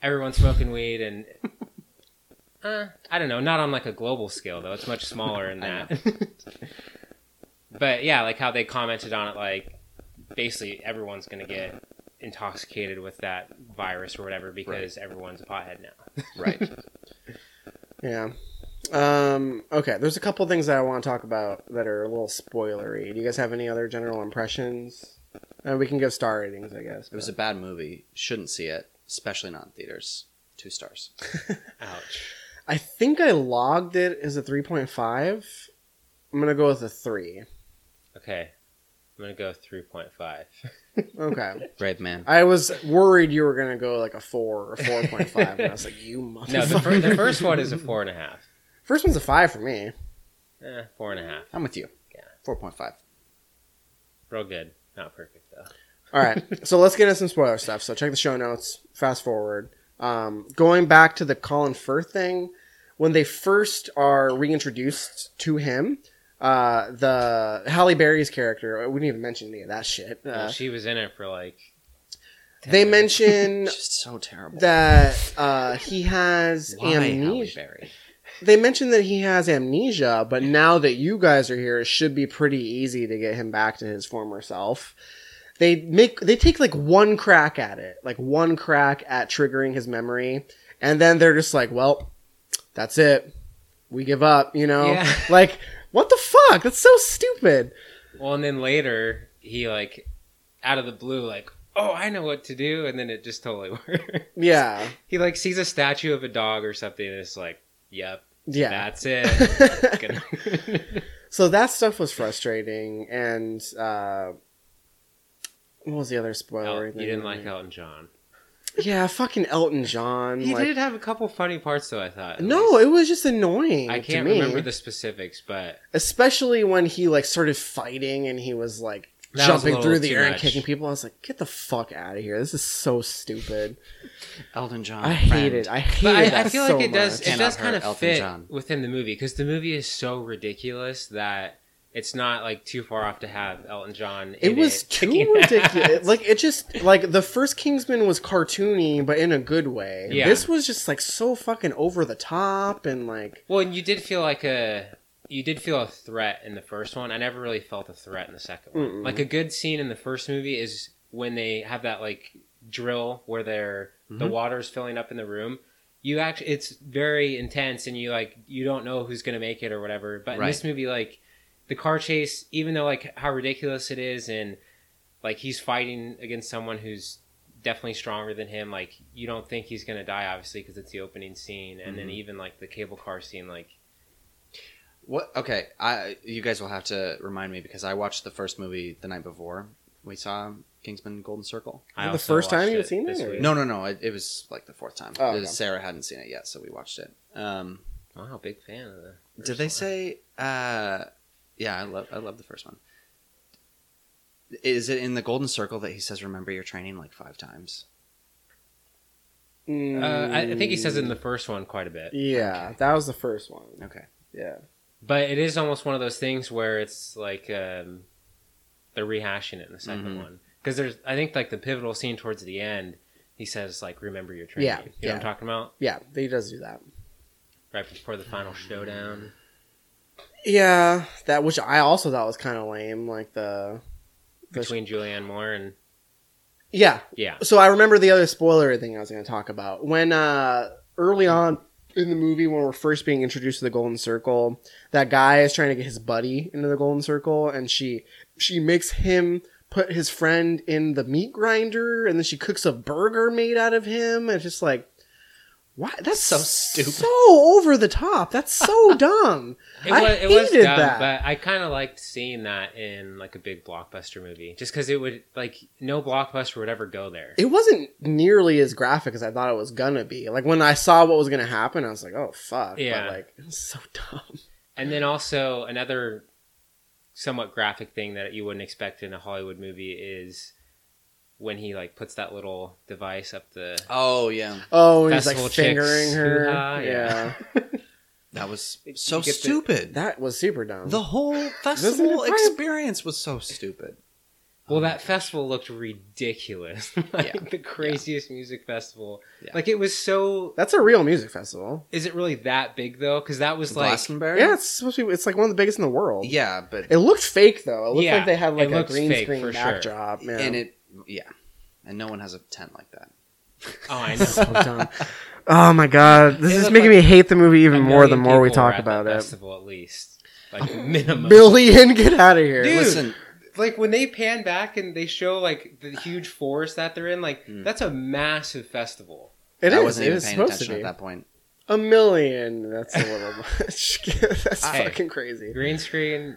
S3: everyone's smoking weed and uh, I don't know, not on like a global scale though. It's much smaller than that. but yeah, like how they commented on it, like basically everyone's gonna get intoxicated with that virus or whatever because everyone's a pothead now.
S2: Right.
S1: Yeah. Um, okay, there's a couple things that I want to talk about that are a little spoilery. Do you guys have any other general impressions? Uh, we can give star ratings, I guess.
S2: it was a bad movie. Shouldn't see it, especially not in theaters. Two stars.
S3: Ouch.
S1: I think I logged it as a 3.5. I'm going to go with a 3.
S3: Okay. I'm gonna go three point five.
S1: Okay.
S2: Brave man.
S1: I was worried you were going to go like a 4 or 4.5, and I was like, you motherfucker.
S3: No, the, fir- the first one is a four and a half.
S1: First one's a 5 for me.
S3: Eh, four and a half.
S2: I'm with you.
S3: Yeah.
S2: Four point five.
S3: Real good. Not perfect though.
S1: All right, so let's get into some spoiler stuff. So check the show notes. Fast forward. Um, going back to the Colin Firth thing, when they first are reintroduced to him, uh, the Halle Berry's character, we didn't even mention any of that shit. Uh,
S3: Well, she was in it for like.
S1: they
S3: minutes.
S1: mention
S2: Just so terrible.
S1: that uh, he has
S2: Why Halle
S1: amnesia.
S2: Berry?
S1: They mentioned that he has amnesia, but now that you guys are here, it should be pretty easy to get him back to his former self. They make they take like one crack at it, like one crack at triggering his memory, and then they're just like, "Well, that's it. We give up." You know,
S3: Yeah.
S1: like what the fuck? That's so stupid.
S3: Well, and then later he like, out of the blue, like, oh, I know what to do, and then it just totally works.
S1: Yeah,
S3: he like sees a statue of a dog or something, and it's like, yep,
S1: yeah.
S3: that's it.
S1: So that stuff was frustrating, and uh, what was the other spoiler?
S3: El- you didn't like Elton John.
S1: Yeah, fucking Elton John.
S3: He
S1: like,
S3: did have a couple funny parts, though. I thought.
S1: No,
S3: least.
S1: it was just annoying.
S3: I can't
S1: me.
S3: remember the specifics, but
S1: especially when he like started fighting and he was like
S3: That
S1: jumping
S3: little
S1: through the
S3: too
S1: air and kicking people. I was like, get the fuck out of here! This is so stupid.
S2: Elton John.
S1: I hate it. I hate
S3: but
S1: it.
S3: I, I feel
S1: so
S3: like it does.
S1: much.
S3: It does kind of
S2: Elton
S3: fit
S2: John.
S3: within the movie because the movie is so ridiculous that it's not like too far off to have Elton John.
S1: It was too ridiculous.
S3: ass.
S1: like it just like the first Kingsman was cartoony, but in a good way.
S3: Yeah.
S1: This was just like so fucking over the top and like
S3: Well, and you did feel like a you did feel a threat in the first one. I never really felt a threat in the second one.
S1: Mm-mm.
S3: Like a good scene in the first movie is when they have that like drill where they're the
S2: Mhm.
S3: water's filling up in the room. You actually it's very intense and you like you don't know who's going to make it or whatever. But in this movie like the car chase even though like how ridiculous it is and like he's fighting against someone who's definitely stronger than him. Like you don't think he's gonna die, obviously, because it's the opening scene, and then
S2: Mhm.
S3: even like the cable car scene, like
S2: What? Okay, I you guys will have to remind me because I watched the first movie the night before we saw Kingsman Golden Circle.
S3: I
S1: The first time you had seen
S3: this
S1: it,
S3: week.
S2: No, no, no. It, it was like the fourth time.
S1: Oh, okay.
S2: Sarah hadn't seen it yet, so we watched it. Um,
S3: Wow, big fan of the.
S2: did they
S3: one.
S2: say? Uh, yeah, I love I love the first one. Is it in the Golden Circle that he says, "Remember your training" like five times?
S3: Uh, I, I think he says it in the first one quite a bit,
S1: Yeah, that was the first one.
S2: Okay.
S1: Yeah.
S3: but it is almost one of those things where it's like um, they're rehashing it in the 2nd
S2: Mhm.
S3: one because there's I think like the pivotal scene towards the end. He says like, "Remember your training."
S1: Yeah,
S3: you know
S1: yeah.
S3: what I'm talking about?
S1: Yeah, he does do that.
S3: Right before the final showdown.
S1: Yeah, that which I also thought was kind of lame. Like the, the
S3: between Julianne Moore and
S1: yeah.
S3: yeah,
S1: So I remember the other spoiler thing I was going to talk about when uh early on in the movie when we're first being introduced to the Golden Circle, that guy is trying to get his buddy into the Golden Circle, and she she makes him put his friend in the meat grinder, and then she cooks a burger made out of him, and it's just like. Why? That's
S2: So
S1: so
S2: stupid.
S1: So over the top. That's so dumb.
S3: it
S1: I
S3: was it was
S1: hated
S3: dumb,
S1: that.
S3: but I kind of liked seeing that in like a big blockbuster movie, just because it would like no blockbuster would ever go there.
S1: it wasn't nearly as graphic as I thought it was gonna be. Like when I saw what was gonna happen, I was like, "Oh fuck!"
S3: Yeah.
S1: But like, it was so dumb.
S3: And then also another somewhat graphic thing that you wouldn't expect in a Hollywood movie is when he like puts that little device up the
S2: Oh yeah,
S1: Oh, he's like fingering
S3: chicks,
S1: her.
S3: hoo-ha,
S1: yeah.
S3: yeah.
S2: that was so
S3: get the-
S2: stupid.
S1: that was super dumb.
S2: the whole festival experience was so stupid.
S3: Well, oh that festival looked ridiculous. like
S2: Yeah.
S3: the craziest music festival.
S2: Yeah.
S3: Like it was so.
S1: That's a real music festival.
S3: Is it really that big though? Because that was like.
S2: Glastonbury.
S1: Yeah, it's supposed to be. It's like one of the biggest in the world.
S2: yeah, but
S1: It looked fake though. It looked
S3: Yeah,
S1: like they had like a green
S3: fake,
S1: screen
S3: for sure.
S1: backdrop. Yeah.
S2: and it yeah, and no one has a tent like that.
S3: Oh, I know.
S1: so dumb. Oh my god, this
S3: It
S1: is making
S3: like
S1: me hate the movie even more the more we talk
S3: at that
S1: about it.
S3: Festival at least, like minimum.
S1: Million, get out of here.
S3: Dude.
S2: Listen,
S3: like when they pan back and they show like the huge forest that they're in, like
S2: Mm.
S3: that's a massive festival.
S1: It
S2: I
S1: is.
S2: wasn't
S1: It
S2: even
S1: is
S2: paying
S1: supposed to
S2: attention
S1: be.
S2: at that point.
S1: A million. That's a little much. that's
S3: Hey.
S1: fucking crazy.
S3: Green screen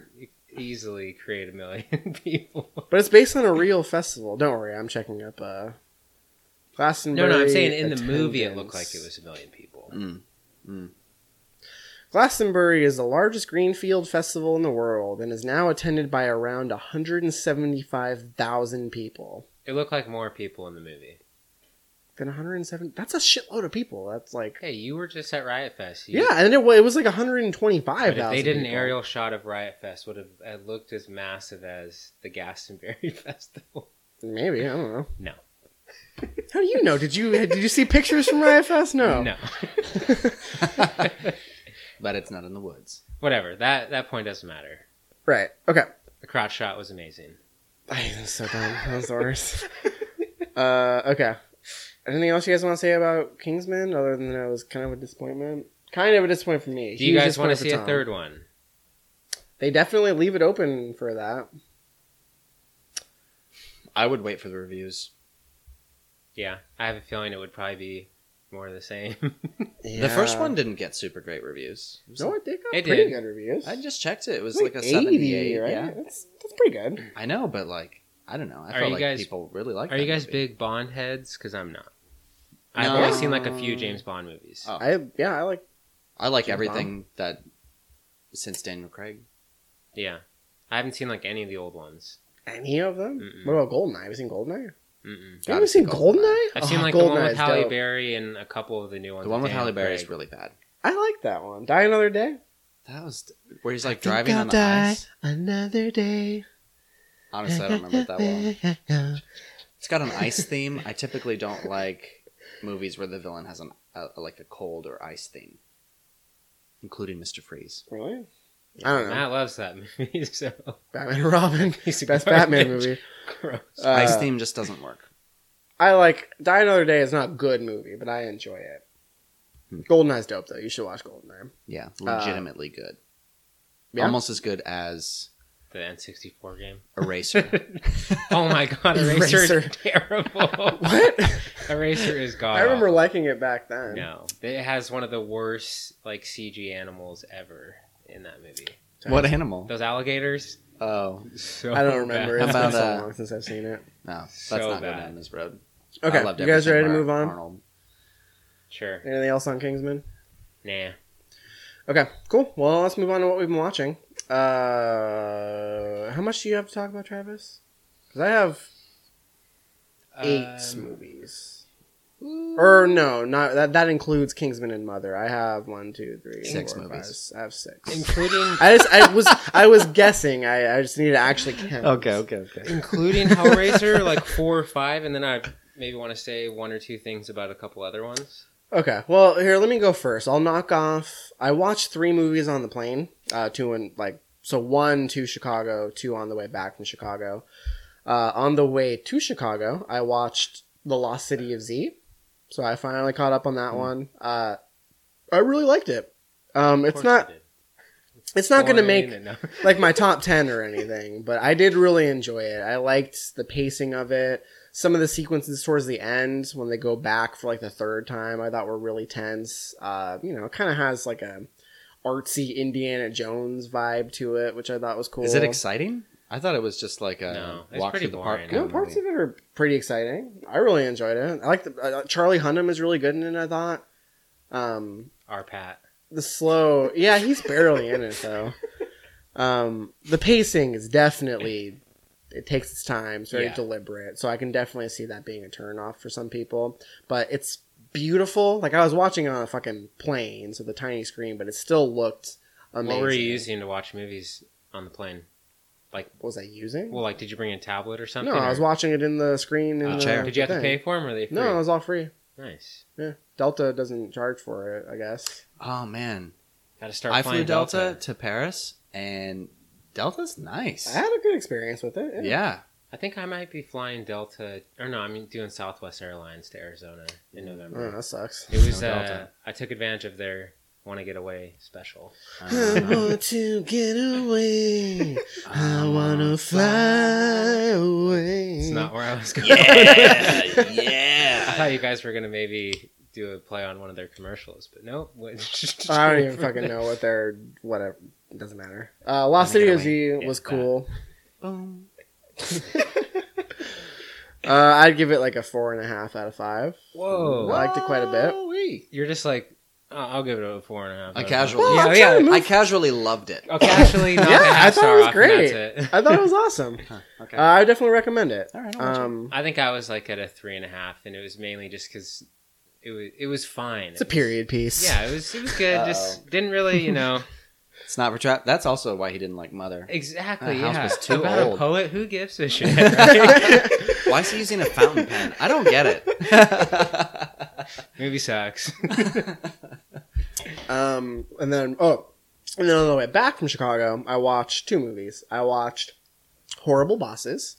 S3: easily create a million people.
S1: But it's based on a real festival. Don't worry, I'm checking up. uh Glastonbury.
S3: No, no, I'm saying in the movie it looked like it was a million people.
S2: Mm. Mm.
S1: Glastonbury is the largest greenfield festival in the world and is now attended by around 175,000 people.
S3: It looked like more people in the movie.
S1: Then 170. That's a shitload of people. That's like.
S3: Hey, you were just at Riot Fest. You-
S1: Yeah, and it, wa- it was like
S3: But if they did an
S1: people.
S3: aerial shot of Riot Fest, would have it looked as massive as the Glastonbury Festival.
S1: Maybe I don't know.
S3: No.
S1: How do you know? Did you did you see pictures from Riot Fest? No.
S3: No.
S2: But it's not in the woods.
S3: Whatever. That that point doesn't matter.
S1: Right. Okay.
S3: The crowd shot was amazing.
S1: I was so dumb. That was the worst. uh, okay. Anything else you guys want to say about Kingsman other than that it was kind of a disappointment? Kind of a disappointment for me.
S3: Do you
S1: Huge
S3: guys want to
S1: disappointment for
S3: see a
S1: Tom.
S3: third one?
S1: They definitely leave it open for that.
S2: I would wait for the reviews.
S3: Yeah, I have a feeling it would probably be more of the same.
S2: The first
S1: Yeah.
S2: one didn't get super great reviews. It was
S1: No,
S2: like-
S1: it did got
S3: It
S1: pretty
S3: did.
S1: good reviews.
S2: I just checked it. It was
S1: It's
S2: like, a 78.
S1: right?
S2: Yeah,
S1: That's, that's pretty good.
S2: I know, but like I don't know. I
S3: Are
S2: felt
S3: you
S2: like
S3: guys-
S2: people really like.
S3: Are you
S2: that
S3: guys
S2: movie.
S3: big Bond heads? Because I'm not. I've only seen like a few James Bond movies.
S2: Oh.
S1: I yeah, I like
S2: I like
S1: James
S2: everything that since Daniel Craig.
S3: Yeah, I haven't seen like any of the old ones.
S1: any of them.
S3: Mm-mm.
S1: What about Goldeneye? Have you seen Goldeneye?
S3: Mm-mm.
S1: You
S2: Gotta
S1: haven't seen Goldeneye?
S3: I've seen
S1: Oh,
S3: like the one
S1: Goldeneye
S3: with Halle
S1: dope.
S3: Berry and a couple of the new ones.
S2: The one with Halle Berry is really bad.
S1: I like that one. Die Another Day.
S2: That was where he's like driving on the ice.
S1: another day.
S2: Honestly, I don't remember it that well. It's got an ice theme. I typically don't like movies where the villain has an a, like a cold or ice theme, including Mister Freeze.
S1: Really? I don't know.
S3: Matt loves that movie, so
S1: Batman and Robin.
S3: He's
S1: Best
S3: garbage.
S1: Batman movie.
S3: gross.
S1: Uh,
S2: ice theme just doesn't work.
S1: I like Die Another Day is not a good movie, but I enjoy it.
S2: Hmm.
S1: Goldeneye's dope though. You should watch Golden Goldeneye.
S2: Yeah, legitimately good.
S1: Yeah?
S2: Almost as good as
S3: The N64 game.
S2: Eraser.
S3: Oh my god, Eraser,
S1: Eraser.
S3: is terrible.
S1: What?
S3: Eraser is god.
S1: I remember liking it back then.
S3: No, it has one of the worst like CG animals ever in that movie.
S2: what animal?
S3: Those alligators.
S2: Oh
S3: So
S1: I don't remember.
S3: bad.
S1: It's
S2: How
S1: been so
S2: uh,
S1: long since I've seen it.
S2: no, let's
S3: So
S2: not go
S3: bad.
S2: down this road.
S1: Okay, you guys ready to move on?
S2: Arnold.
S3: Sure.
S1: Anything else on Kingsman?
S3: Nah.
S1: Okay, cool. Well, let's move on to what we've been watching. Uh, how much do you have to talk about, Travis? Because I have eight
S3: Um,
S1: movies. Or no, not that. That includes Kingsman and Mother. I have one, two, three,
S2: Six
S1: four,
S2: movies.
S1: five- I have six.
S3: including
S1: I just, I was, I was guessing. I, I just need to actually count.
S2: Okay, okay, okay.
S3: including Hellraiser, like four or five, and then I maybe want to say one or two things about a couple other ones.
S1: Okay, well, here, let me go first. I'll knock off. I watched three movies on the plane. Uh, two and like so one to Chicago, two on the way back from Chicago. Uh, on the way to Chicago, I watched The Lost City of Z. So I finally caught up on that one. Uh, I really liked it. Um, it's not.
S3: did.
S1: It's not going to make
S3: no.
S1: like my top 10 or anything, but I did really enjoy it. I liked the pacing of it. Some of the sequences towards the end when they go back for like the third time, I thought were really tense. Uh, you know, it kind of has like a artsy Indiana Jones vibe to it, which I thought was cool.
S2: Is it exciting? I thought it was just like a
S3: No, it's
S2: walk
S3: pretty
S2: through the park.
S3: boring.
S2: kind
S1: No, parts
S2: movie.
S1: of it are pretty exciting. I really enjoyed it. I like the uh, Charlie Hunnam is really good in it. I thought. Um,
S3: Our Pat.
S1: the slow yeah he's barely in it though um the pacing is definitely it takes its time it's very
S3: Yeah.
S1: deliberate so i can definitely see that being a turn off for some people but it's beautiful like i was watching it on a fucking plane so the tiny screen but it still looked amazing
S3: What were you using to watch movies on the plane?
S1: what was i using
S3: Well, like, did you bring a tablet or something?
S1: no i was watching it in the screen in
S3: Uh,
S1: the
S2: chair.
S3: Did you have to pay for them, or were they free?
S1: no it was all free
S3: nice.
S1: yeah delta doesn't charge for it i guess
S2: Oh man,
S3: Got to start.
S2: I flew
S3: flying
S2: Delta, to Paris, and Delta's nice.
S1: i had a good experience with it
S2: yeah.
S3: I think I might be flying Delta, or no, I'm doing Southwest Airlines to Arizona in November.
S1: oh, that sucks
S3: It was.
S2: No
S3: uh,
S2: Delta.
S3: I took advantage of their want to get away special.
S1: I
S2: Uh,
S1: want to get away. I wanna fly away.
S3: It's not where I was going.
S2: yeah,
S3: I thought you guys were gonna maybe do a play on one of their commercials, but nope.
S1: I don't even fucking know what they're whatever. It doesn't matter. Uh, Lost City of Z was cool.
S2: Boom.
S1: Uh, I'd give it like a four and a half out of five.
S3: Whoa!
S1: I liked it quite a bit.
S2: Woo-wee.
S3: You're just like, uh, I'll give it a four and a half.
S2: I
S3: out
S2: casually,
S1: Well. I'm
S3: yeah,
S1: trying
S3: yeah.
S1: move-
S2: I casually loved it.
S3: Okay, actually, not
S1: Yeah, I thought it was great.
S3: It.
S1: I thought it was awesome.
S2: Okay.
S1: Uh, I definitely recommend it.
S2: All right, I'll watch.
S1: Um,
S3: I think I was like at a three and a half, and it was mainly just because it was it was fine.
S1: it's a
S3: It was-
S1: period piece.
S3: Yeah, it was it was good. Just didn't really, you know,
S2: It's not for trap. That's also why he didn't like Mother.
S3: exactly.
S2: That house
S3: yeah,
S2: was too
S3: about
S2: old.
S3: a poet. Who gives a shit? right?
S2: Why is he using a fountain pen? I don't get it.
S3: Movie sucks.
S1: Um, and then oh, and then on the way back from Chicago, I watched two movies. I watched Horrible Bosses.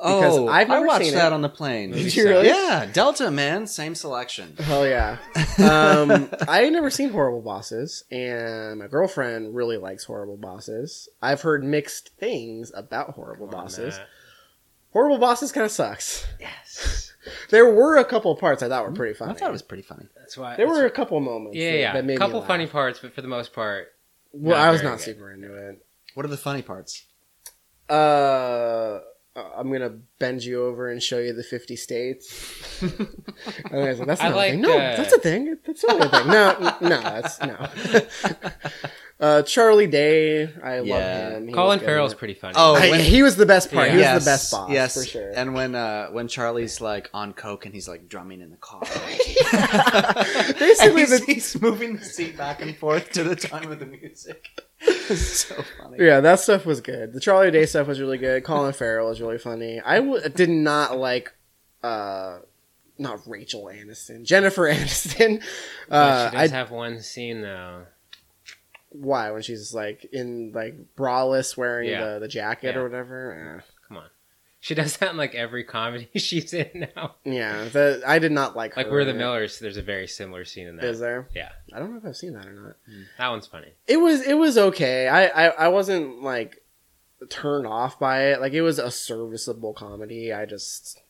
S1: Because
S2: oh,
S1: I've
S2: I watched
S1: seen
S2: that
S1: it.
S2: on the plane.
S1: Did you really?
S2: Yeah, Delta man, same selection.
S1: Hell yeah. Um, I had never seen Horrible Bosses, and my girlfriend really likes Horrible Bosses. I've heard mixed things about Horrible Bosses.
S3: Matt.
S1: Horrible Bosses kind of sucks.
S3: Yes,
S1: There were a couple parts I thought were pretty funny.
S2: I thought it was pretty funny.
S3: that's why.
S1: there
S3: that's-
S1: were a couple moments.
S3: yeah,
S1: that,
S3: yeah,
S1: that made me
S3: couple
S1: laugh.
S3: funny parts, but for the most part,
S1: Well, I was not
S3: good.
S1: super into it.
S2: What are the funny parts?
S1: Uh, I'm gonna bend you over and show you the 50 states. and I was like, that's
S3: I
S1: not a thing.
S3: liked,
S1: No, that's a thing. That's not a thing. No, no, that's no. uh, Charlie Day, I
S2: Yeah.
S1: love him. He
S3: Colin
S1: was good
S3: Farrell's pretty funny.
S2: Oh,
S1: I-
S2: when-
S1: he was the best part.
S3: Yeah.
S1: He was
S2: yes,
S1: the best boss
S2: yes.
S1: for sure.
S2: And when uh when Charlie's like on coke and he's like drumming in the car,
S1: Basically,
S2: he's,
S1: the-
S2: he's moving the seat back and forth to the time of the music. So funny.
S1: yeah, that stuff was good. The Charlie Day stuff was really good. Colin Farrell was really funny. I w- did not like, uh, not Rachel Aniston, Jennifer Aniston. Uh,
S3: she
S1: I
S3: does have one scene though.
S1: why when she's like in like braless wearing
S3: Yeah.
S1: the, the jacket
S3: Yeah.
S1: or whatever
S3: on, she does that in like every comedy she's in now.
S1: yeah the, i did not like
S3: Like
S1: her
S3: We're the. Millers. There's a very similar scene in that.
S1: is there
S3: Yeah,
S1: i don't know if i've seen that or not
S3: that one's funny.
S1: it was it was okay i i, I wasn't like turned off by it. Like it was a serviceable comedy. I just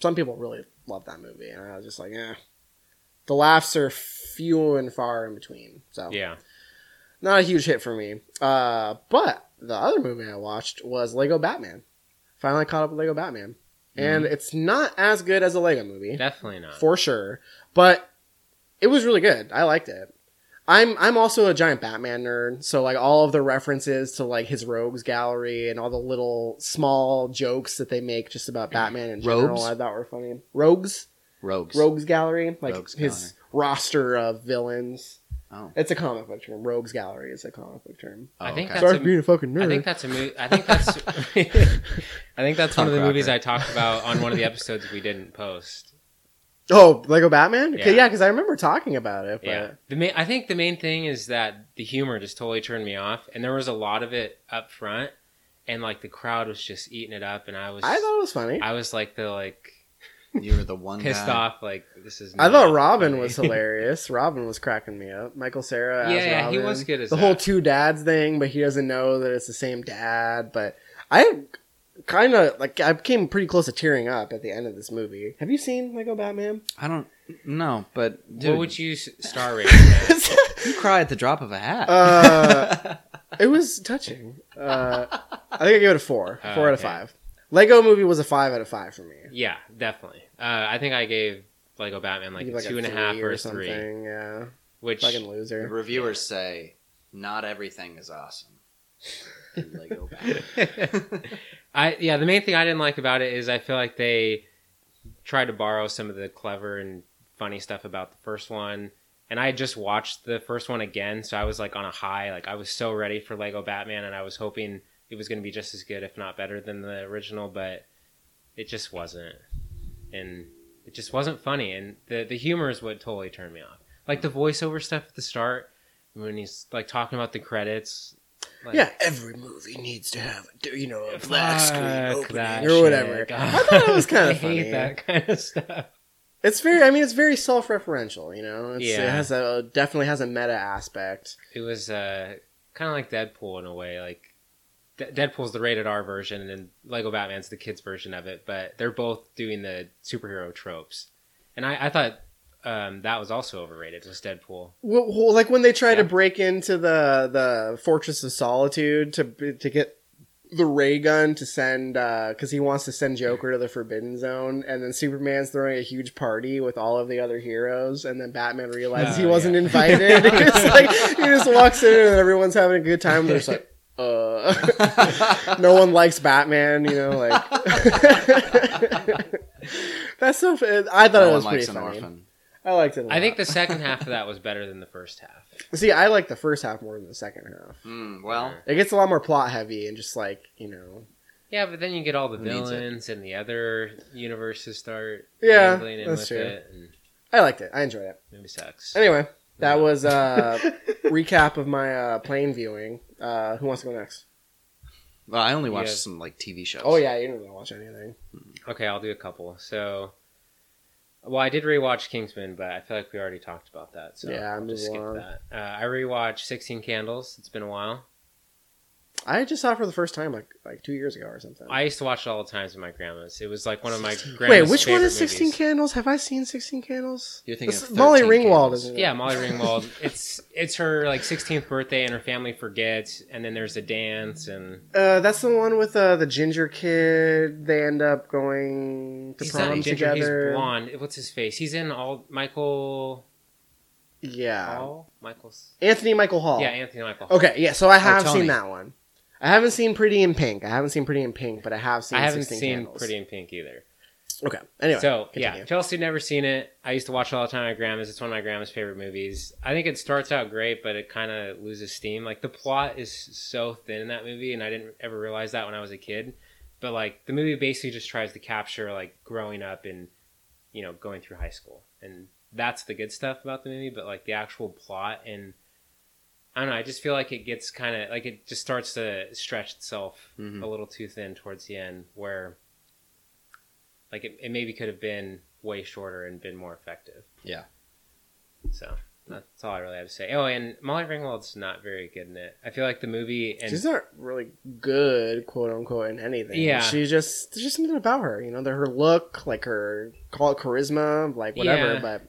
S1: some people really love that movie, and I was just like, eh. The laughs are few and far in between. So
S3: Yeah.
S1: not a huge hit for me. Uh, but the other movie I watched was Lego Batman. Finally caught up with Lego Batman, and mm-hmm. it's not as good as a Lego movie
S3: Definitely not.
S1: for sure, but it was really good. I liked it. I'm I'm also a giant Batman nerd, so like all of the references to like his rogues gallery and all the little small jokes that they make just about Batman in general,
S2: Rogues?
S1: I thought were funny. Rogues,
S2: Rogues.
S1: rogues gallery, like
S2: Rogues
S1: his roster of villains.
S2: Oh.
S1: It's a comic book term. Rogues gallery is a comic book term.
S2: Oh,
S3: I think
S2: okay.
S3: that's
S1: Sorry
S3: a-
S1: for being a fucking nerd.
S3: I think that's a movie. I think that's. I think that's one of the
S2: Punk
S3: movies. I talked about on one of the episodes we didn't post.
S1: oh Lego Batman. Okay,
S3: Yeah.
S1: yeah, because I remember talking about it. But
S3: Yeah, the main. I think the main thing is that the humor just totally turned me off, and there was a lot of it up front, and like the crowd was just eating it up, and I was.
S1: I thought it was funny. I,
S3: I was like the like
S2: You were the one
S3: pissed
S2: guy.
S3: off. Like this is.
S1: I
S3: thought
S1: Robin
S3: funny.
S1: was hilarious. Robin was cracking me up. Michael Cera.
S3: Yeah,
S1: as
S3: yeah, he was good as
S1: the whole two dads thing, but he doesn't know that it's the same dad. But I kind of like I came pretty close to tearing up at the end of this movie. Have you seen Lego Batman?
S2: I don't know, but dude,
S3: what would you star rate?
S2: you cry at the drop of a hat?
S1: Uh, it was touching. Uh, I think I give it a four.
S3: Oh,
S1: four out of five. Lego movie was a five out of five for me.
S3: yeah, definitely. Uh, I think I gave Lego Batman like,
S1: Give
S3: a two and a half or a three.
S1: Yeah,
S3: which
S1: fucking
S2: the
S1: loser.
S2: reviewers say not everything is awesome. in Lego Batman.
S3: I yeah, the main thing I didn't like about it is I feel like they tried to borrow some of the clever and funny stuff about the first one. And I had just watched the first one again, so I was like on a high. Like I was so ready for Lego Batman, and I was hoping it was going to be just as good, if not better, than the original. But it just wasn't, and it just wasn't funny. And the the humor is what totally turned me off. Like the voiceover stuff at the start when he's like talking about the credits. Like,
S1: yeah, every movie needs to have a, you know a black screen opening or whatever. I thought it was kind of funny.
S3: hate that kind of stuff.
S1: It's very. I mean, it's very self-referential. You know, it's, it has a definitely has a meta aspect.
S3: It was uh, kind of like Deadpool in a way. Like De- Deadpool's the rated R version, and then Lego Batman's the kids version of it. But they're both doing the superhero tropes, and I, I thought um, that was also overrated. Was Deadpool?
S1: Well, well, like when they try to break into the the Fortress of Solitude to to get the ray gun to send because he wants to send Joker to the Forbidden Zone, and then Superman's throwing a huge party with all of the other heroes, and then Batman realizes he
S3: Oh,
S1: wasn't
S3: yeah.
S1: invited. he just like he just walks in and everyone's having a good time. They're just like. Uh, no one likes Batman, you know. Like that's so. I thought
S2: no
S1: it was pretty
S2: an
S1: funny.
S2: orphan.
S1: I liked it. I
S3: I think the second half of that was better than the first half.
S1: See, I like the first half more than the second half.
S2: Mm, well,
S1: It gets a lot more plot heavy and just like you know.
S3: Yeah, but then you get all the
S2: Who needs it?
S3: villains and the other universes start
S1: Yeah, that's
S3: with
S1: true.
S3: it, and
S1: I liked it. I enjoyed it.
S3: movie sucks.
S1: Anyway, that was a recap of my uh plane viewing. Uh Who wants to go next?
S2: well, I only watched
S3: Yeah.
S2: some like TV shows.
S1: Oh yeah, you didn't really watch anything.
S3: Okay, I'll do a couple. So, well, I did rewatch Kingsman, but I feel like we already talked about that. So
S1: Yeah,
S3: I'll just
S1: move
S3: skip
S1: along.
S3: that. Uh, I rewatched Sixteen Candles. It's been a while.
S1: I just saw it for the first time like like two years ago or something.
S3: I used to watch it all the time with my grandma's. It was like one of my
S1: Wait,
S3: grandma's
S1: which one
S3: favorite
S1: is Sixteen
S3: movies.
S1: Candles? Have I seen Sixteen Candles?
S2: You're thinking
S1: It's
S2: of
S1: Molly
S2: 13
S1: Ringwald,
S2: Candles.
S1: isn't it?
S3: Yeah, Molly Ringwald. it's it's her like 16th birthday, and her family forgets, and then there's a dance, and
S1: Uh, that's the one with uh, the ginger kid. They end up going to
S3: he's
S1: prom
S3: not ginger.
S1: together.
S3: He's blonde. What's his face? He's in all Michael.
S1: Yeah,
S3: Hall? Michael's.
S1: Anthony Michael Hall.
S3: Yeah, Anthony Michael. Hall.
S1: Okay, yeah. So I have
S2: Tony.
S1: seen that one. I haven't seen Pretty in Pink. I haven't seen Pretty in Pink, but I have seen.
S3: I haven't
S1: 16
S3: seen
S1: Candles.
S3: Pretty in Pink either.
S1: Okay. Anyway.
S3: so
S1: continue.
S3: yeah, Chelsea never seen it. I used to watch it all the time at grandma's. It's one of my grandma's favorite movies. I think it starts out great, but it kind of loses steam. Like the plot is so thin in that movie, and I didn't ever realize that when I was a kid. But like the movie basically just tries to capture like growing up and you know going through high school, and that's the good stuff about the movie. But like the actual plot and I don't know. I just feel like it gets kind of like it just starts to stretch itself
S2: Mhm.
S3: a little too thin towards the end, where like it, it maybe could have been way shorter and been more effective.
S2: Yeah.
S3: So That's all I really have to say. Oh, and Molly Ringwald's not very good in it. I feel like the movie and
S1: She's not really good, quote unquote, in anything.
S3: Yeah.
S1: She's just there's just something about her, you know, her look, like her call it charisma, like whatever,
S3: Yeah.
S1: but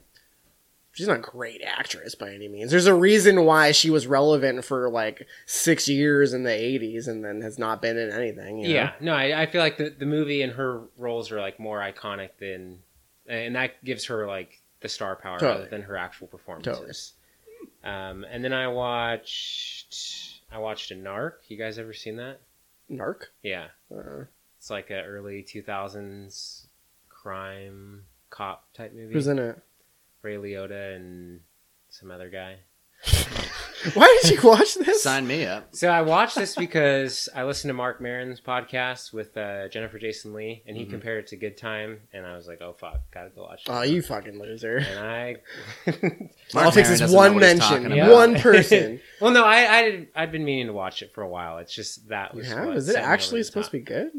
S1: she's not a great actress by any means. There's a reason why she was relevant for like six years in the '80s and then has not been in anything. you know?
S3: yeah, no, I, I feel like the the movie and her roles are like more iconic than, and that gives her like the star power
S1: Totally.
S3: rather than her actual performances.
S1: Totally.
S3: Um, and then I watched I watched a Narc. You guys ever seen that?
S1: Narc.
S3: Yeah,
S1: Uh,
S3: it's like a early two thousands crime cop type movie.
S1: who's in it?
S3: Ray Liotta and some other guy.
S1: Why did you watch this?
S2: Sign me up.
S3: So I watched this because I listened to Marc Maron's podcast with uh, Jennifer Jason Lee, and he
S2: Mm-hmm.
S3: compared it to Good Time, and I was like, "Oh fuck, gotta go watch."
S1: It.
S3: Oh,
S1: you fucking loser!
S3: And I,
S1: All it takes is one mention,
S2: talking
S3: about.
S1: one person.
S3: well, no, I, I I'd been meaning to watch it for a while. It's just that was.
S1: have?
S3: what
S1: Is it
S3: sent me over
S1: actually supposed
S3: top.
S1: to be good?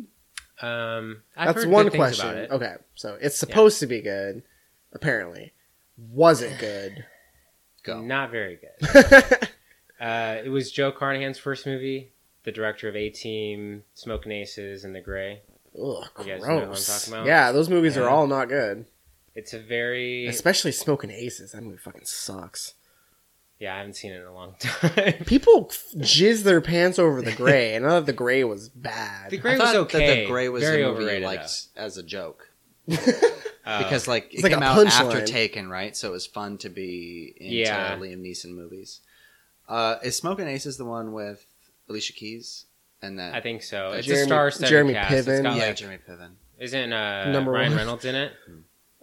S3: Um, I've
S1: That's
S3: heard
S1: one
S3: good
S1: question.
S3: About it.
S1: Okay, so it's supposed to be good. Apparently, was it good?
S2: Go.
S3: Not very good. Uh, it was Joe Carnahan's first movie. The director of A Team, Smoking Aces, and The Grey.
S1: Ugh,
S3: You guys know what I'm
S1: gross.
S3: talking about?
S1: Yeah, those movies are all not good.
S3: It's a very
S1: Especially Smoking Aces. That movie fucking sucks.
S3: yeah. I haven't seen it in a long time.
S1: People jizz their pants over the gray, and I thought the gray was bad.
S3: The Grey
S2: I
S3: was
S2: thought
S3: okay.
S2: that the Grey was
S3: very
S2: a movie
S3: overrated.
S2: like
S3: though.
S2: as a joke because like
S1: It's
S2: it
S1: like
S2: came
S1: a
S2: out after
S1: punchline.
S2: Taken, right? So it was fun to be into
S3: Yeah.
S2: Liam Neeson movies. Uh, is Smoking Aces the one with Alicia Keys and that?
S3: I think so. It's
S1: Jeremy-
S3: a star-studded
S1: Jeremy
S3: cast. It's
S1: Piven.
S3: got,
S2: yeah,
S3: like,
S2: Jeremy Piven.
S3: isn't uh,
S1: Number
S3: Ryan
S1: one.
S3: Reynolds in it?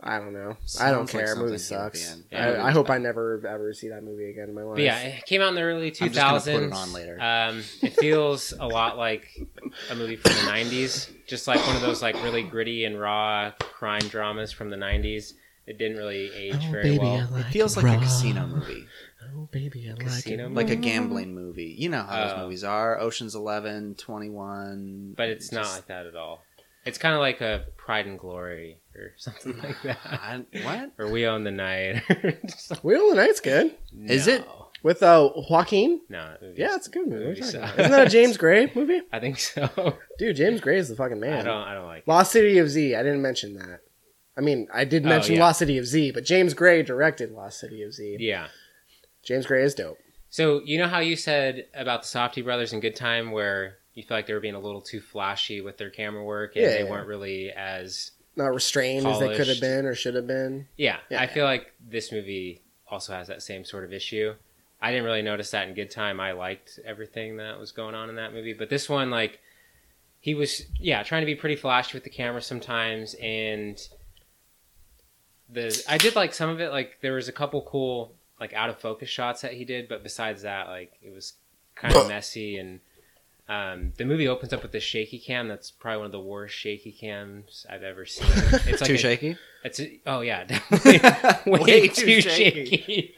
S1: I don't know. I don't care.
S2: something
S1: movie
S2: he would be
S1: sucks.
S3: Yeah,
S1: I,
S2: movie
S1: I hope
S2: bad.
S1: I never ever see that movie again in my life.
S3: But yeah, it came out in the early two
S2: I'm just put it on later.
S3: Um, it feels a lot like a movie from the nineties, just like one of those like really gritty and raw crime dramas from the nineties. It didn't really age
S1: Oh,
S3: very well.
S2: It feels like a casino movie,
S1: Oh baby, I
S3: Casino
S1: like
S2: like a gambling movie. You know how those
S3: Oh.
S2: movies are: Ocean's Eleven, Twenty One.
S3: but it's not like that at all. It's kind of like a Pride and Glory or something like that,
S2: I, what?
S3: or We Own the Night. we like-
S1: it. We Own the Night's good
S2: Is it?
S1: With uh Joaquin.
S3: No. it
S1: Yeah, it's a good movie.
S3: Movie
S1: you talking
S3: sucks.
S1: about? Isn't that a James Gray movie?
S3: I think so.
S1: Dude, James Gray is the fucking man.
S3: I don't. I don't like. It.
S1: Lost City of Z. I didn't mention that. I mean, I did
S3: Oh,
S1: mention
S3: yeah.
S1: Lost City of Z, but James Gray directed Lost City of Z.
S3: Yeah.
S1: James Gray is dope.
S3: So you know how you said about the Safdie brothers in Good Time, where you feel like they were being a little too flashy with their camera work, and
S1: Yeah,
S3: they
S1: yeah.
S3: weren't really as
S1: Not restrained as they could have been or should have been.
S3: yeah.
S1: Yeah.
S3: I feel like this movie also has that same sort of issue. I didn't really notice that in Good Time. I liked everything that was going on in that movie, but this one, like, he was yeah trying to be pretty flashy with the camera sometimes, and the I did like some of it. Like there was a couple cool like out of focus shots that he did, but besides that, like it was kind of messy and. Um, the movie opens up with this shaky cam. That's probably one of the worst shaky cams I've ever seen. It's like
S2: Too
S3: a-
S2: shaky.
S3: It's a, oh yeah, definitely way,
S2: Way
S3: too,
S2: too
S3: shaky.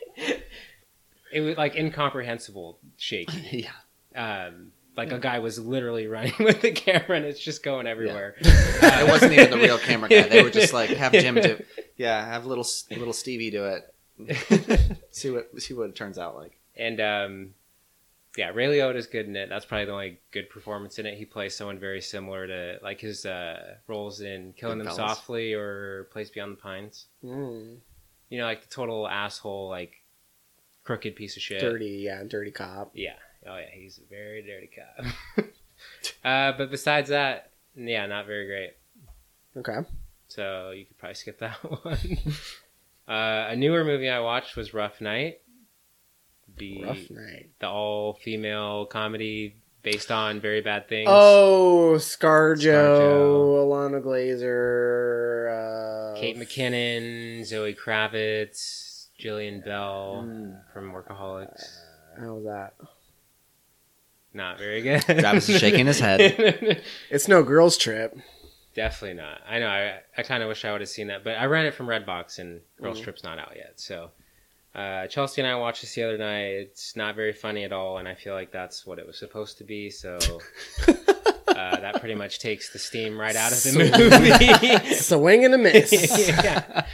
S3: it was like incomprehensible shaky.
S2: yeah.
S3: Um, like a guy was literally running with the camera and it's just going everywhere.
S2: it wasn't even the real camera guy. They were just like have Jim do. Yeah, have little little Stevie do it. see what see what it turns out like.
S3: And um, yeah, Ray Liotta's good in it. That's probably the only good performance in it. He plays someone very similar to like his uh, roles in Killing Them Softly or Place Beyond the Pines.
S1: Mm,
S3: You know, like the total asshole, like crooked piece of shit.
S1: dirty, yeah, dirty cop.
S3: Yeah. Oh yeah, he's a very dirty cop. uh, but besides that, yeah, not very great.
S1: Okay.
S3: So you could probably skip that one. uh, a newer movie I watched was Rough Night, the the all female comedy based on very bad things.
S1: Oh, ScarJo,
S3: ScarJo.
S1: Ilana Glazer, uh,
S3: Kate McKinnon, Zoe Kravitz, Jillian Bell
S2: Mm.
S3: from Workaholics.
S1: How was that?
S3: Not very good.
S2: Travis is shaking his head.
S1: It's no girls trip.
S3: Definitely not. I know. I, I kind of wish I would have seen that, but I ran it from Redbox, and Girls
S1: Mhm.
S3: Trip's not out yet. So uh, Chelsea and I watched this the other night. It's not very funny at all, and I feel like that's what it was supposed to be. So uh, that pretty much takes the steam right out of the movie.
S1: Swing and a miss.
S3: yeah.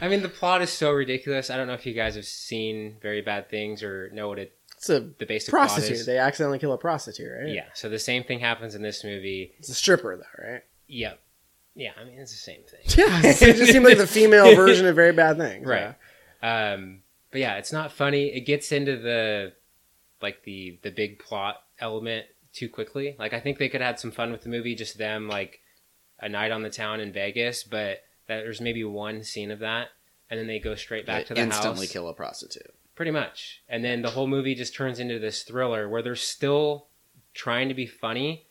S3: I mean, the plot is so ridiculous. I don't know if you guys have seen Very Bad Things or know what it
S1: It's a
S3: the basic plot
S1: prostitute.
S3: is.
S1: They accidentally kill a prostitute, right?
S3: Yeah. So the same thing happens in this movie.
S1: It's a stripper, though, right?
S3: Yep. Yeah. I mean, it's the same thing.
S1: Yeah. it just seemed like the female version of Very Bad Things.
S3: Right. Um, but yeah, it's not funny. It gets into the like the the big plot element too quickly. Like I think they could have had some fun with the movie, just them like a night on the town in Vegas, but that there's maybe one scene of that, and then they go straight back to the
S2: instantly
S3: house.
S2: Instantly kill a prostitute.
S3: Pretty much, and then the whole movie just turns into this thriller where they're still trying to be funny,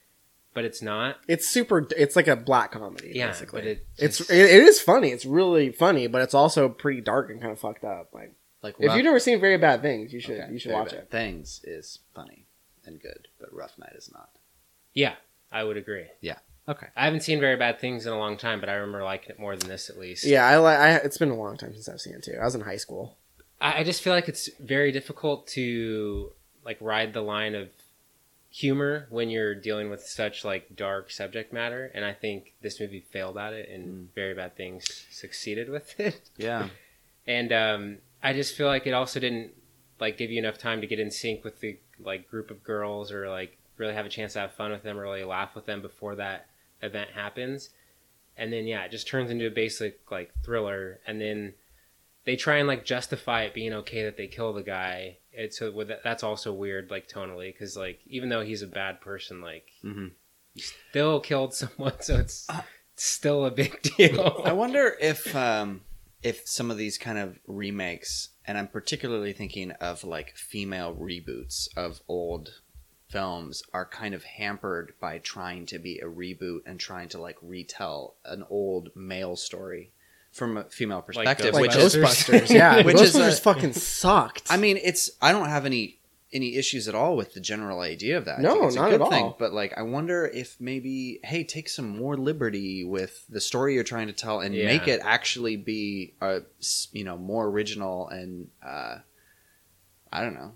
S3: but it's not.
S1: It's super. It's like a black comedy,
S3: Yeah,
S1: basically.
S3: but it
S1: it's it, it is funny. It's really funny, but it's also pretty dark and kind of fucked up. Like
S2: Like
S1: if
S2: Rough-
S1: you've never seen Very Bad Things, you should
S2: Okay,
S1: you should
S2: Very
S1: watch
S2: Bad
S1: it.
S2: Things is funny and good, but Rough Night is not.
S3: Yeah, I would agree. Yeah.
S2: Okay.
S3: I haven't seen very bad things in a long time, but I remember liking it more than this at least.
S1: Yeah, I like. I, it's been a long time since I've seen it too. I was in high school.
S3: I, I just feel like it's very difficult to like ride the line of humor when you're dealing with such like dark subject matter, and I think this movie failed at it, and Very Bad Things succeeded with it.
S2: Yeah.
S3: And um, I just feel like it also didn't like give you enough time to get in sync with the like group of girls or like really have a chance to have fun with them or really laugh with them before that event happens. And then yeah, it just turns into a basic like thriller and then they try and like justify it being okay that they kill the guy. It's so with that, that's also weird like tonally cuz like even though he's a bad person like
S2: hmm
S3: still killed someone so it's, it's still a big deal.
S2: I wonder if um, if some of these kind of remakes, and I'm particularly thinking of like female reboots of old films, are kind of hampered by trying to be a reboot and trying to like retell an old male story from a female perspective,
S1: Like
S2: which is
S1: Ghostbusters, yeah.
S2: Which is
S1: Ghostbusters
S2: a-
S1: fucking sucked.
S2: I mean, it's I don't have any any issues at all with the general idea of that.
S1: No,
S2: think it's a
S1: not
S2: good
S1: at
S2: thing,
S1: all.
S2: But like, I wonder if maybe, hey, take some more liberty with the story you're trying to tell and
S3: Yeah.
S2: make it actually be a s- you know more original and uh, I don't know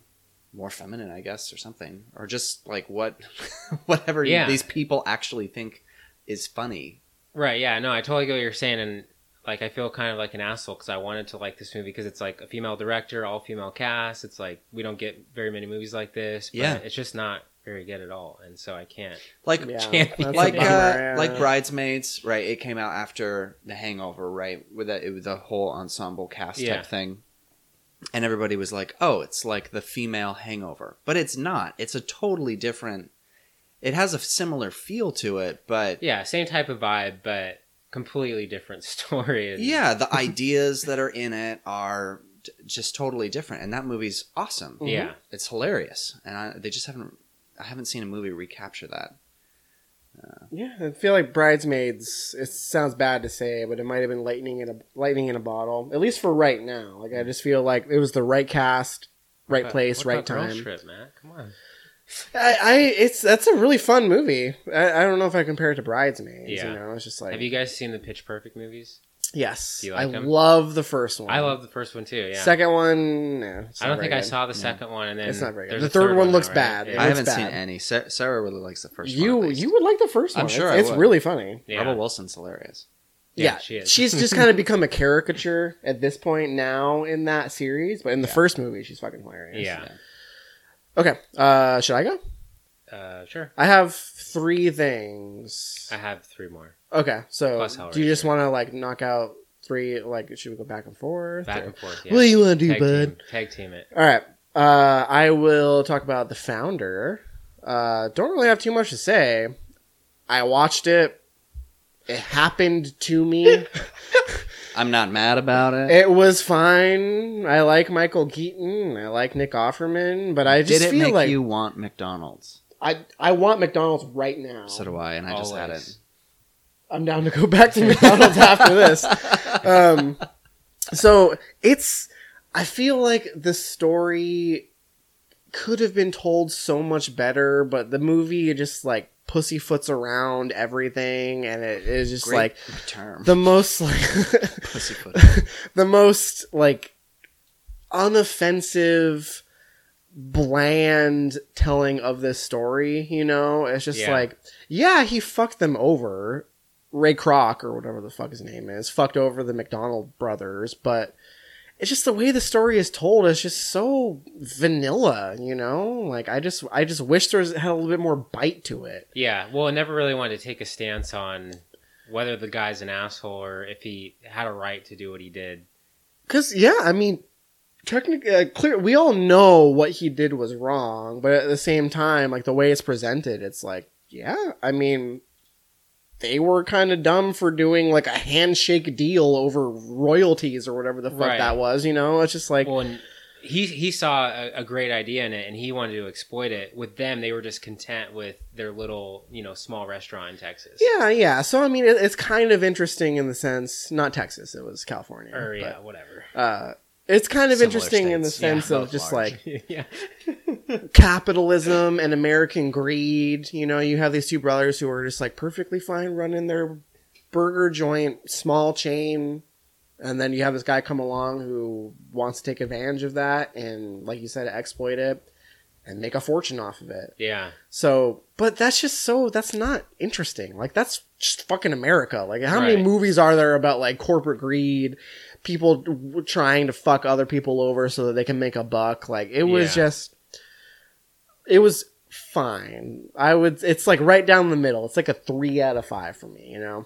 S2: more feminine, I guess, or something, or just like what whatever
S3: Yeah.
S2: these people actually think is funny.
S3: Right. Yeah. No, I totally get what you're saying, and like I feel kind of like an asshole because I wanted to like this movie because it's like a female director, all female cast. It's like we don't get very many movies like this. But
S2: Yeah.
S3: It's just not very good at all, and so I can't.
S2: Like
S1: yeah,
S3: Can't be
S1: that's a
S2: like
S1: bummer,
S2: uh,
S1: yeah.
S2: like bridesmaids right it came out after the hangover right with that it was a whole ensemble cast
S3: Yeah.
S2: type thing and everybody was like oh it's like the female hangover but it's not it's a totally different it has a similar feel to it but
S3: Yeah, same type of vibe, but completely different story. and-
S2: yeah the ideas that are in it are just totally different and that movie's awesome
S3: Yeah. Mm-hmm.
S2: it's hilarious and I, they just haven't i haven't seen a movie recapture that uh,
S1: Yeah, I feel like Bridesmaids. It sounds bad to say, but it might have been lightning in a lightning in a bottle. At least for right now. Like I just feel like it was the right cast, right
S3: But
S1: place,
S3: what
S1: right
S3: about Girl
S1: time.
S3: Trip, Matt. Come on.
S1: I, I, it's that's a really fun movie. I, I don't know if I compare it to Bridesmaids.
S3: Yeah.
S1: You know, it's just like
S3: Have you guys seen the Pitch Perfect movies?
S1: yes.
S3: Do you like
S1: I
S3: them?
S1: love the first one.
S3: I love the first one too. Yeah.
S1: Second one. No, it's
S3: I don't think
S1: very
S3: I
S1: good.
S3: saw the second one, and then
S1: It's not very good.
S3: there's
S1: The
S3: a
S1: third one
S3: now,
S1: looks
S3: right?
S1: bad.
S3: Yeah.
S2: I haven't seen
S1: bad.
S2: any Sa- sarah really likes the first one at
S1: You
S2: least.
S1: you would like the first one.
S2: I'm
S1: one.
S2: sure
S1: It's,
S2: I
S1: it's
S2: would.
S1: really funny.
S3: Yeah.
S2: Rebel Wilson's hilarious.
S3: Yeah,
S1: Yeah,
S3: she is.
S1: she's just kind of become a caricature at this point now in that series, but in the first movie, she's fucking hilarious.
S3: Yeah.
S1: Okay. Uh, should I go?
S3: Uh, sure.
S1: I have three things.
S3: I have three more.
S1: Okay, so
S3: Plus
S1: do you just want to like knock out three? Like, should we go back and forth?
S3: Back
S1: or-
S3: and forth. Yeah.
S1: What do you want to do,
S3: Tag
S1: bud?
S3: team, tag team it.
S1: All right. Uh, I will talk about the founder. Uh, don't really have too much to say. I watched it. It happened to me.
S2: I'm not mad about it.
S1: it was fine. I like Michael Keaton. I like Nick Offerman, but I just
S2: Did it
S1: feel
S2: make
S1: like
S2: you want McDonald's?
S1: I I want McDonald's right now.
S2: So do I, and I just had it.
S3: Always.
S1: I'm down to go back to McDonald's after this. Um, so it's. I feel like the story could have been told so much better, but the movie just like pussyfoots around everything, and it is just
S2: Great
S1: like
S2: term.
S1: the most like
S2: Pussyfoot.
S1: the most like unoffensive bland telling of this story you know it's just
S3: Yeah.
S1: like yeah he fucked them over Ray Kroc or whatever the fuck his name is fucked over the McDonald brothers, but it's just the way the story is told is just so vanilla, you know? Like I just I just wish there was had a little bit more bite to it.
S3: Yeah, well, I never really wanted to take a stance on whether the guy's an asshole or if he had a right to do what he did.
S1: Cuz yeah, I mean technically uh, clear we all know what he did was wrong, but at the same time like the way it's presented it's like yeah, I mean they were kind of dumb for doing like a handshake deal over royalties or whatever the fuck
S3: Right.
S1: that was, you know? It's just like
S3: Well, he he saw a, a great idea in it and he wanted to exploit it. With them, they were just content with their little, you know, small restaurant in Texas.
S1: Yeah, yeah. So I mean, it, it's kind of interesting in the sense, not Texas, it was California.
S3: Or yeah, whatever.
S1: uh, it's kind of interesting in the sense
S2: Yeah,
S1: of just
S2: large.
S1: like
S3: yeah.
S1: capitalism and American greed. You know, you have these two brothers who are just like perfectly fine running their burger joint, small chain, and then you have this guy come along who wants to take advantage of that and, like you said, exploit it and make a fortune off of it.
S3: Yeah.
S1: So, but that's just so that's not interesting. Like that's just fucking America. Like how many movies are there about like corporate greed, people trying to fuck other people over so that they can make a buck? Like it was
S3: Yeah.
S1: just it was fine. I would it's like right down the middle. It's like a 3 out of 5 for me, you know.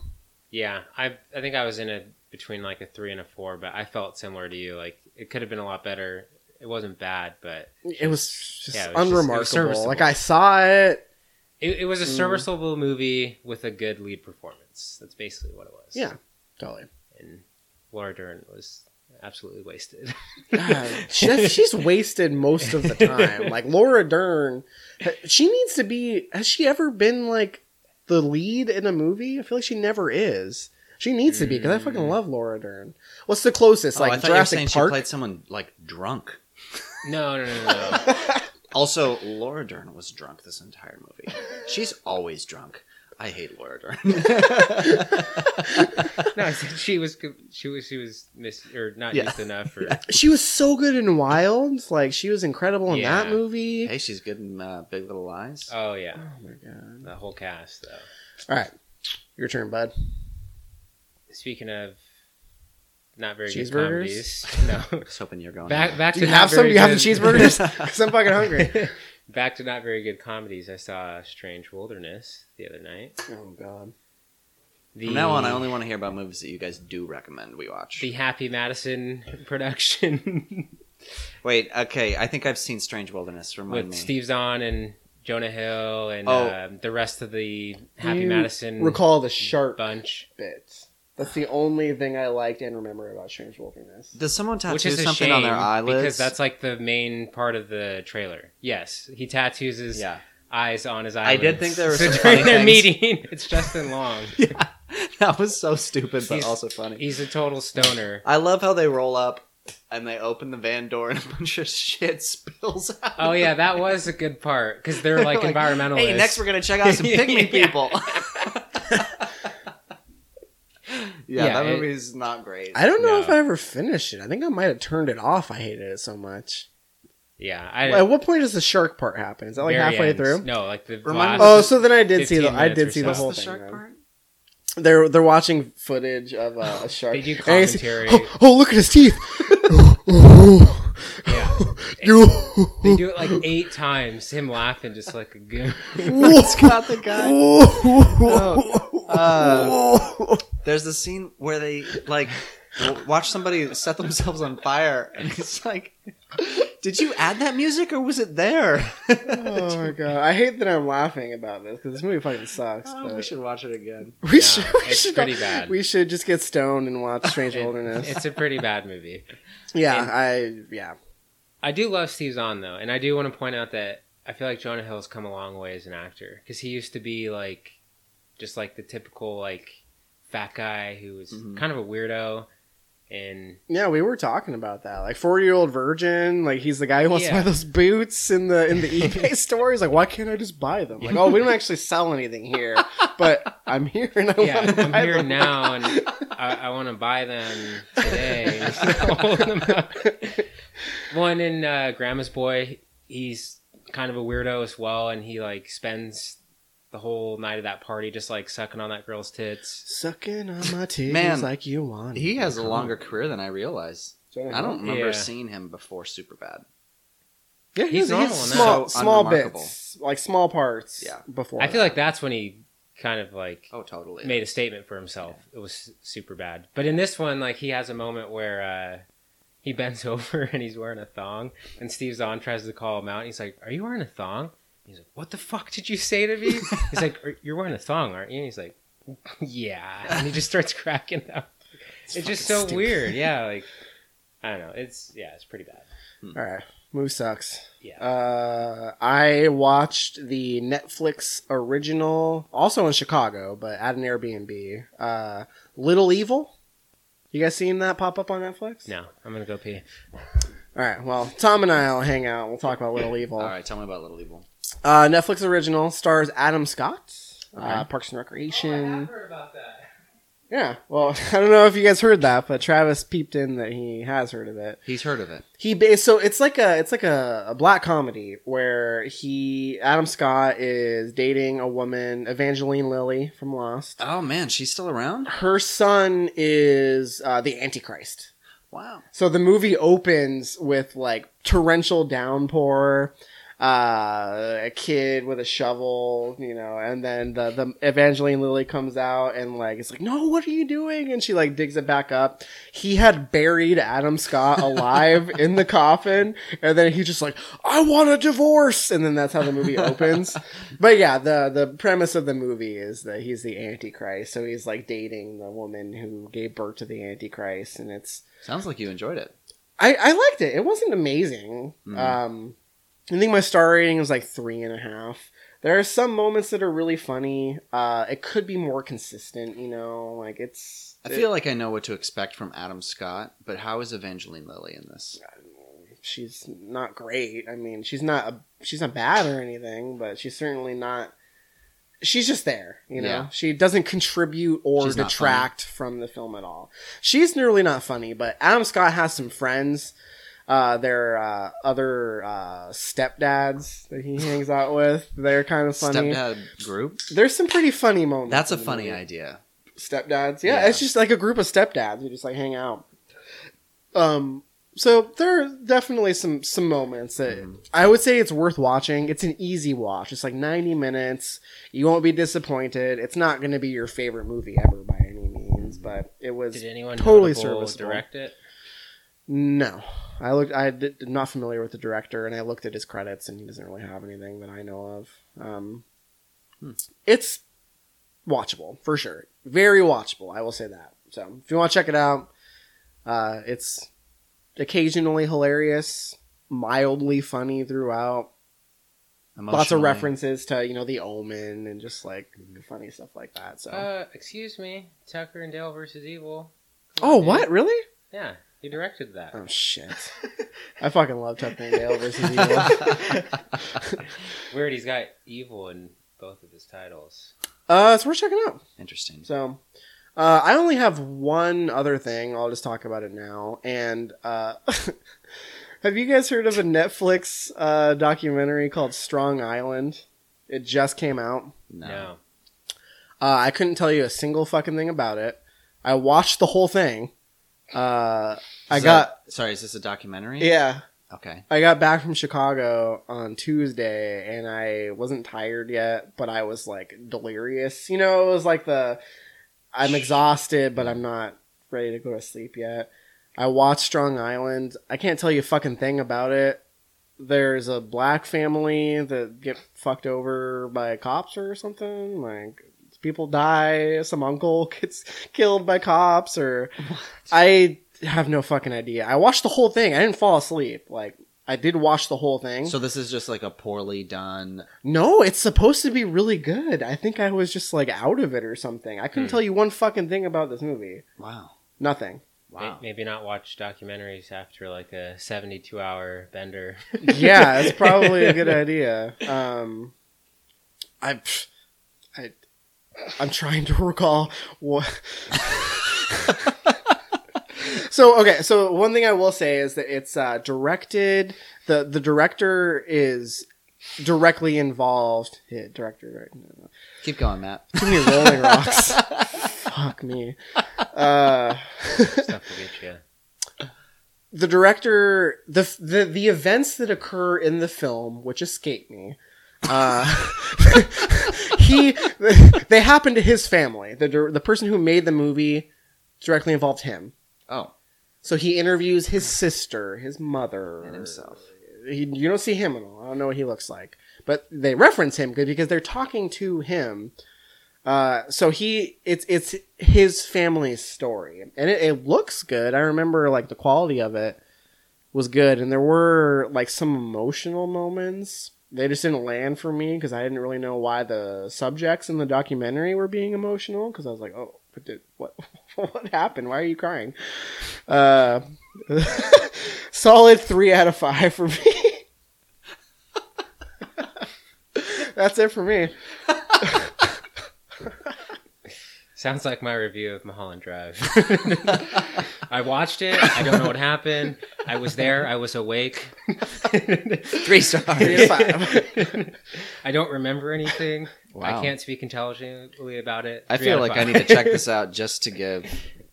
S3: Yeah. I I think I was in a between like a three and a four, but I felt similar to you. Like it could have been a lot better. It wasn't bad, but
S1: It was just
S3: Yeah, it was just-
S1: unremarkable.
S3: serviceable.
S1: like I saw it.
S3: it, it was a
S1: Mm.
S3: serviceable movie with a good lead performance. That's basically what it was.
S1: Yeah, totally.
S3: And Laura Dern was absolutely wasted.
S1: God, she, she's wasted most of the time. Like Laura Dern, she needs to be. Has she ever been like the lead in a movie? I feel like she never is. She needs to be because I fucking mm. love Laura Dern. What's the closest?
S2: Oh, I
S1: like
S2: thought you were saying
S1: Park.
S2: she played someone like drunk.
S3: no, no, no, no. no.
S2: Also, Laura Dern was drunk this entire movie. She's always drunk. I hate Laura Dern.
S3: no, I said she was she was she was miss or not
S2: Yeah.
S3: used enough for
S1: she was so good in Wild. Like she was incredible in that
S3: Yeah.
S1: movie.
S2: hey, she's good in uh, Big Little Lies.
S3: Oh yeah,
S1: Oh my god!
S3: the whole cast though.
S1: All right, your turn, bud.
S3: Speaking of not very good
S1: Cheeseburgers?
S3: comedies, no.
S2: I was hoping you're going.
S3: Back back
S1: Do
S3: to
S1: you
S3: not
S1: have some?
S3: very
S1: Do you have the
S3: good-
S1: cheeseburgers? Because I'm fucking hungry.
S3: Back to not very good comedies. I saw Strange Wilderness the other night.
S1: Oh god.
S3: The,
S2: From now on, I only want to hear about movies that you guys do recommend we watch.
S3: the Happy Madison production
S2: Wait, okay, I think I've seen Strange Wilderness. Remind
S3: with
S2: me.
S3: Steve Zahn and Jonah Hill and
S2: Oh.
S3: uh, the rest of the Happy
S1: You
S3: Madison
S1: Recall the shark
S3: bunch.
S1: bit. That's the only thing I liked and remember about Strange Wilderness.
S2: Does someone tattoo
S3: Which is a
S2: something
S3: shame
S2: on their eyelids?
S3: because that's like the main part of the trailer. Yes, he tattoos his
S2: yeah.
S3: eyes on his eyes.
S2: I did think there were
S3: so
S2: some
S3: during
S2: funny
S3: their
S2: things.
S3: meeting. It's Justin Long.
S2: yeah, that was so stupid, but
S3: He's-
S2: also funny.
S3: He's a total stoner.
S2: I love how they roll up and they open the van door and a bunch of shit spills out.
S3: Oh yeah, that was a good part because they're like,
S2: Like,
S3: environmentalists.
S2: Hey, next we're gonna check out some pygmy
S3: Yeah.
S2: people. Yeah,
S3: Yeah,
S2: that
S3: it-
S2: is not great.
S1: I don't know
S3: No.
S1: if I ever finished it. I think I might have turned it off. I hated it so much.
S3: Yeah, I,
S1: At what point does the shark part happen? Is that like halfway
S3: ends.
S1: through?
S3: No, like the
S2: Remind
S3: last.
S1: Oh, so then I did see the I did see
S3: so.
S1: the whole
S2: the
S1: thing.
S2: shark part?
S1: They're they're watching footage of uh, a shark.
S3: They do
S1: And you see-
S3: commentary.
S1: oh, oh, look at his teeth.
S3: yeah,
S1: You-
S3: they do it like eight times. Him laughing just like a goon.
S2: It's got the guy.
S1: Oh.
S2: Uh, there's the scene where they like watch somebody set themselves on fire, and it's like, did you add that music or was it there?
S1: oh my god! I hate that I'm laughing about this because this movie fucking sucks.
S2: Oh,
S1: but
S2: we should watch it again.
S1: we
S3: Yeah,
S1: should. we
S3: it's
S1: should
S3: pretty
S1: go-
S3: bad.
S1: We should just get stoned and watch Strange
S3: It-
S1: Wilderness.
S3: it's a pretty bad movie.
S1: yeah,
S3: and-
S1: I yeah.
S3: I do love Steve Zahn though, and I do want to point out that I feel like Jonah Hill's come a long way as an actor because he used to be like just like the typical like fat guy who was
S2: Mhm.
S3: kind of a weirdo, and
S1: Yeah, we were talking about that. Like forty year old virgin, like he's the guy who wants to buy those boots in the in the eBay store. He's like, why can't I just buy them? Like, oh, we don't actually sell anything here, but I'm here and I
S3: yeah,
S1: want to
S3: I'm
S1: buy
S3: here
S1: them.
S3: now and I, I want to buy them today. And he's holding them up. One in uh, Grandma's Boy, he's kind of a weirdo as well, and he like spends the whole night of that party, just like sucking on that girl's tits.
S1: Sucking on my titties
S2: Man,
S1: like you want.
S2: He has a longer career than I realized.
S1: Jonah
S2: I don't remember
S3: Yeah.
S2: seeing him before Superbad.
S1: Yeah,
S3: He's
S1: he's,
S3: normal
S1: he's
S3: in that.
S1: small,
S2: So
S1: small
S2: unremarkable.
S1: bits, like small parts.
S2: Yeah.
S1: Before
S3: I feel like that's when he kind of like
S2: Oh, totally.
S3: made a statement for himself. It was super bad. But in this one, like he has a moment where uh, he bends over and he's wearing a thong, and Steve Zahn tries to call him out. And he's like, "Are you wearing a thong?" He's like, "What the fuck did you say to me?" he's like, "Are- "You're wearing a thong, aren't you?" And he's like, "Yeah," and he just starts cracking up. It's, just so
S1: stupid.
S3: weird. Yeah, like I don't know. It's yeah, it's pretty bad.
S1: All right, Move sucks.
S3: Yeah.
S1: Uh, I watched the Netflix original, also in Chicago, but at an Airbnb. Uh, Little Evil. You guys seen that pop up on Netflix?
S3: no, I'm gonna go pee.
S1: All right. Well, Tom and I'll hang out. We'll talk about Little Evil.
S2: All right, tell me about Little Evil.
S1: Uh, Netflix original stars Adam Scott, uh, Parks and Recreation.
S3: heard about that.
S1: Yeah. Well, I don't know if you guys heard that, but Travis peeped in that he has heard of it.
S2: He's heard of it.
S1: He ba- so it's like a it's like a, a black comedy where he Adam Scott is dating a woman Evangeline Lilly from Lost.
S2: Oh man, she's still around.
S1: Her son is uh, the Antichrist.
S2: Wow.
S1: So the movie opens with like torrential downpour, uh, a kid with a shovel, you know, and then the, the Evangeline Lilly comes out and like it's like, no, what are you doing? And she like digs it back up. He had buried Adam Scott alive in the coffin, and then he just like, I want a divorce, and then that's how the movie opens. but yeah, the the premise of the movie is that he's the Antichrist, so he's like dating the woman who gave birth to the Antichrist, and it's
S2: Sounds like you enjoyed it.
S1: I, I liked it. It wasn't amazing.
S2: Mhm.
S1: Um, I think my star rating was like three and a half. There are some moments that are really funny. Uh, it could be more consistent, you know. Like it's.
S2: I feel like I know what to expect from Adam Scott, but how is Evangeline Lilly in this?
S1: she's not great. I mean, she's not a, she's not bad or anything, but she's certainly not. She's just there, you know.
S2: Yeah.
S1: She doesn't contribute or
S2: She's
S1: detract from the film at all. She's nearly not funny, but Adam Scott has some friends. Uh, they're uh, other uh, stepdads that he hangs out with. They're kind of funny.
S2: Stepdad group.
S1: There's some pretty funny moments.
S2: That's a funny
S1: movie.
S2: idea.
S1: Stepdads, yeah,
S2: Yeah.
S1: it's just like a group of stepdads who just like hang out. Um, so there are definitely some some moments that
S2: Mm-hmm.
S1: I would say it's worth watching. It's an easy watch. It's like 90 minutes. You won't be disappointed. It's not going to be your favorite movie ever by any means, but it was
S3: Did anyone
S1: totally serviceable.
S3: direct it?
S1: No, I looked. I did, not familiar with the director, and I looked at his credits, and he doesn't really have anything that I know of. Um,
S2: Hmm.
S1: It's watchable for sure, very watchable. I will say that. So if you want to check it out, uh, it's occasionally hilarious, mildly funny throughout. Lots of references to you know the Omen and just like funny stuff like that. So
S3: Uh, excuse me, Tucker and Dale versus Evil.
S1: oh,
S3: dude.
S1: what really?
S3: Yeah, he directed that.
S1: Oh shit! I fucking love Tucker and Dale versus Evil.
S3: Weird, he's got evil in both of his titles.
S1: Uh, it's worth checking out.
S2: Interesting.
S1: So, uh, I only have one other thing. I'll just talk about it now. And uh, have you guys heard of a Netflix uh, documentary called Strong Island? It just came out.
S2: No.
S3: No.
S1: Uh, I couldn't tell you a single fucking thing about it. I watched the whole thing. Uh, I
S2: Is
S1: got
S2: that- sorry, is this a documentary?
S1: yeah.
S2: Okay.
S1: I got back from Chicago on Tuesday and I wasn't tired yet, but I was like delirious. You know, it was like the I'm exhausted, but I'm not ready to go to sleep yet. I watched Strong Island. I can't tell you a fucking thing about it. There's a black family that get fucked over by cops or something. Like people die, some uncle gets killed by cops or I have no fucking idea. I watched the whole thing. I didn't fall asleep. Like I did watch the whole thing.
S2: So this is just like a poorly done.
S1: no, it's supposed to be really good. I think I was just like out of it or something. I couldn't
S3: Hmm.
S1: tell you one fucking thing about this movie.
S2: Wow.
S1: Nothing.
S2: Wow.
S3: Maybe not watch documentaries after like a 72 hour bender.
S1: Yeah, it's probably a good idea. Um, I, I, I'm trying to recall what. so okay, so one thing I will say is that it's uh, directed. the The director is directly involved. Yeah, director. Right? No, no.
S2: Keep going, Matt.
S1: Too many Rolling Rocks. Fuck me. Uh,
S3: Stuff will get you.
S1: the director, the the the events that occur in the film, which escape me. Uh, he they happen to his family. The the person who made the movie directly involved him.
S2: Oh,
S1: So he interviews his sister, his mother,
S2: and himself.
S1: He, you don't see him at all. I don't know what he looks like, but they reference him because they're talking to him. Uh, so he, it's it's his family's story, and it, it looks good. I remember like the quality of it was good, and there were like some emotional moments. They just didn't land for me because I didn't really know why the subjects in the documentary were being emotional. Because I was like, oh, but did, what what happened? Why are you crying? Uh, solid three out of five for me. That's it for me.
S3: Sounds like my review of Mulholland Drive. I watched it. I don't know what happened. I was there. I was awake.
S2: Three stars.
S1: Three out of five.
S3: I don't remember anything.
S2: Wow.
S3: I can't speak intelligently about it.
S2: I
S3: Three
S2: feel
S3: out of
S2: like I
S3: five.
S2: need to check this out just to give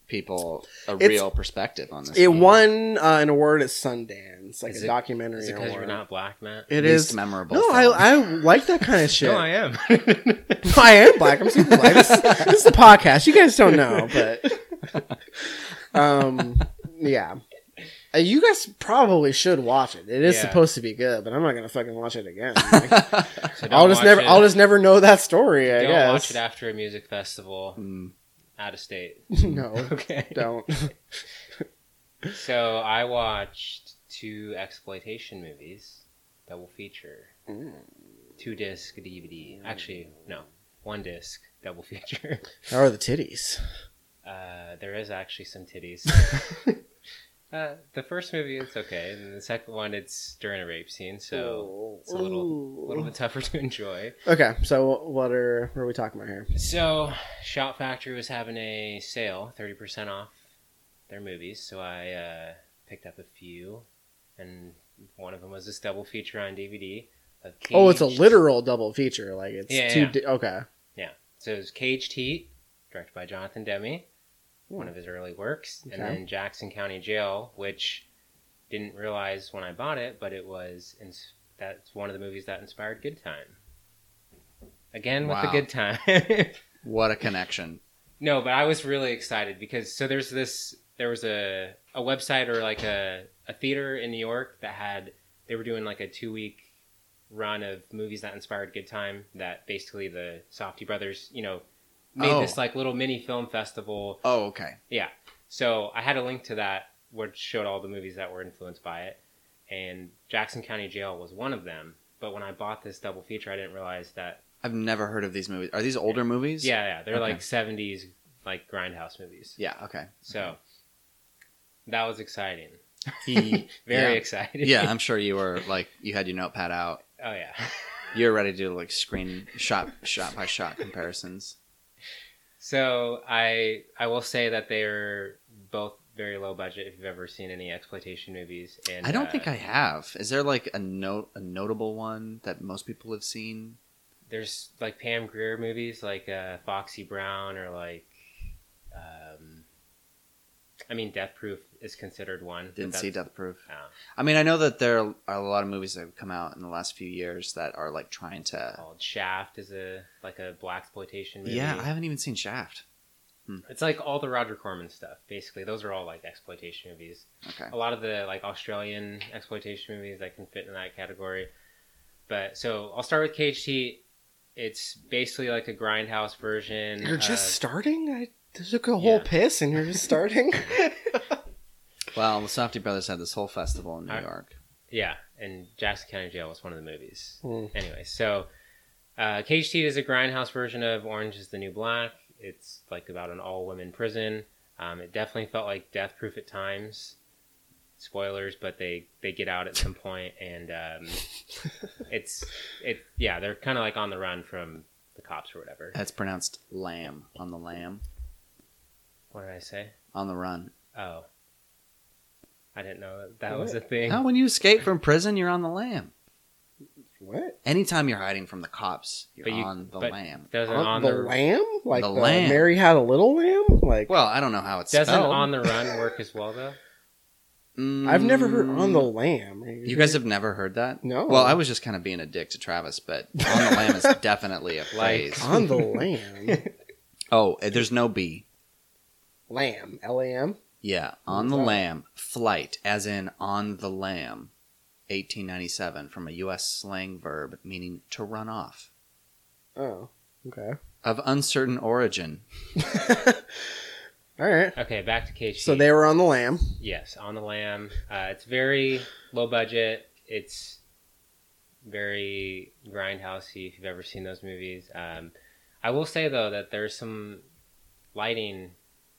S2: people a
S1: It's-
S2: real perspective on this.
S1: It
S2: movie.
S1: won uh, an award at Sundance, like
S3: Is
S1: a
S3: it-
S1: documentary
S3: Is it because
S1: award.
S3: you're not black, Matt?
S1: It
S2: Least
S1: is
S2: memorable.
S1: No,
S2: film.
S1: I, I like that kind of shit.
S3: No, I am.
S1: I am black. I'm super black. This, this is a podcast. You guys don't know, but um, yeah. Uh, you guys probably should watch it. It is
S3: Yeah.
S1: supposed to be good, but I'm not gonna fucking watch it again. Like,
S3: So don't
S1: I'll just
S3: watch
S1: never.
S3: it.
S1: I'll just never know that story. I
S3: don't
S1: guess.
S3: watch it after a music festival
S2: Mm.
S3: out of state.
S1: no,
S3: Okay.
S1: don't.
S3: So I watched two exploitation movies, double feature,
S1: Mm.
S3: two disc DVD. Actually, no, one disc double feature.
S1: How are the titties?
S3: Uh, there is actually some titties. uh, the first movie it's okay, and the second one it's during a rape scene, so it's a little
S1: Ooh.
S3: little bit tougher to enjoy.
S1: Okay, so what are what are we talking about here?
S3: So Shout Factory was having a sale, thirty percent off their movies, so I uh, picked up a few, and one of them was this double feature on DVD. of
S1: Oh, it's a literal double feature. Like it's
S3: Yeah,
S1: two.
S3: yeah.
S1: Di- okay. Yeah.
S3: So it was Caged Heat, directed by Jonathan Demme, one of his early works, and then Jackson County Jail, which didn't realize when I bought it, but it was ins- that's one of the movies that inspired Good Time. Again with the Good Time.
S2: What a connection.
S3: no, but I was really excited because so there's this there was a a website or like a a theater in New York that had they were doing like a two week run of movies that inspired good time that basically the Safdie brothers you know made
S2: Oh.
S3: this like little mini film festival
S2: Oh, okay.
S3: yeah so I had a link to that which showed all the movies that were influenced by it and Jackson County Jail was one of them but when I bought this double feature I didn't realize that
S2: I've never heard of these movies. Are these older movies?
S3: yeah yeah they're
S2: Okay.
S3: like 70s like grindhouse movies
S2: Yeah. Okay.
S3: so that was exciting.
S2: He-
S3: Very
S2: yeah.
S3: exciting.
S2: Yeah, I'm sure you were like you had your notepad out.
S3: oh yeah.
S2: You were ready to do like screen shot shot by shot comparisons.
S3: So I I will say that they're both very low budget. If you've ever seen any exploitation movies, and
S2: I don't
S3: uh,
S2: think I have. Is there like a note a notable one that most people have seen?
S3: there's like Pam Grier movies like uh, Foxy Brown or like. Um, I mean, Death Proof is considered one.
S2: Didn't see Death Proof.
S3: Oh.
S2: I mean, I know that there are a lot of movies that have come out in the last few years that are like trying to.
S3: Called Shaft is a like a black exploitation movie.
S2: Yeah, I haven't even seen Shaft. Hmm.
S3: It's like all the Roger Corman stuff. Basically, those are all like exploitation movies.
S2: Okay.
S3: a lot of the like Australian exploitation movies that can fit in that category. But so I'll start with Cage Heat. It's basically like a grindhouse version.
S1: You're just
S3: of-
S1: starting. I took a whole
S3: Yeah.
S1: piss, and you're just starting.
S2: Well, the Safdie Brothers had this whole festival in New
S3: I-
S2: York.
S3: yeah, and Jackson County Jail was one of the movies.
S1: Hmm.
S3: Anyway, so uh, Cage Heat is a grindhouse version of Orange Is the New Black. It's like about an all women prison. Um, it definitely felt like Death Proof at times. Spoilers, but they they get out at some point, and um, it's it yeah they're kind of like on the run from the cops or whatever.
S2: That's pronounced lamb on the lamb
S3: What did I say?
S2: on the run.
S3: Oh, I didn't know that, that was a thing.
S2: How when you escape from prison, you're on the lamb.
S1: What?
S2: Anytime you're hiding from the cops, you're
S3: But you-
S2: on the
S3: but
S2: lamb.
S3: Doesn't
S1: On,
S3: on
S1: the,
S3: the,
S1: lamb? Like
S2: The
S1: the
S2: lamb.
S1: Mary had a little lamb? Like
S2: Well, I don't know how it's
S3: doesn't
S2: spelled.
S3: on the run work as well though?
S1: I've never heard on the
S2: Mm,
S1: lamb. Are
S2: You guys have never heard that?
S1: No.
S2: Well, I was just kind of being a dick to Travis, but on the lamb is definitely a
S3: Like-
S2: phrase.
S1: on the lamb.
S2: Oh, eh, there's no B.
S1: lamb. L A M.
S2: Yeah, on the
S1: that?
S2: lamb, flight, as in on the lamb, 1897, from a U.S. slang verb meaning to run off.
S1: Oh. Okay.
S2: Of uncertain origin.
S1: All right.
S3: Okay, back to KG.
S1: So they were on the lamb.
S3: Yes, on the lamb. Uh, it's very low budget. It's very grindhousey. If you've ever seen those movies, um, I will say though that there's some lighting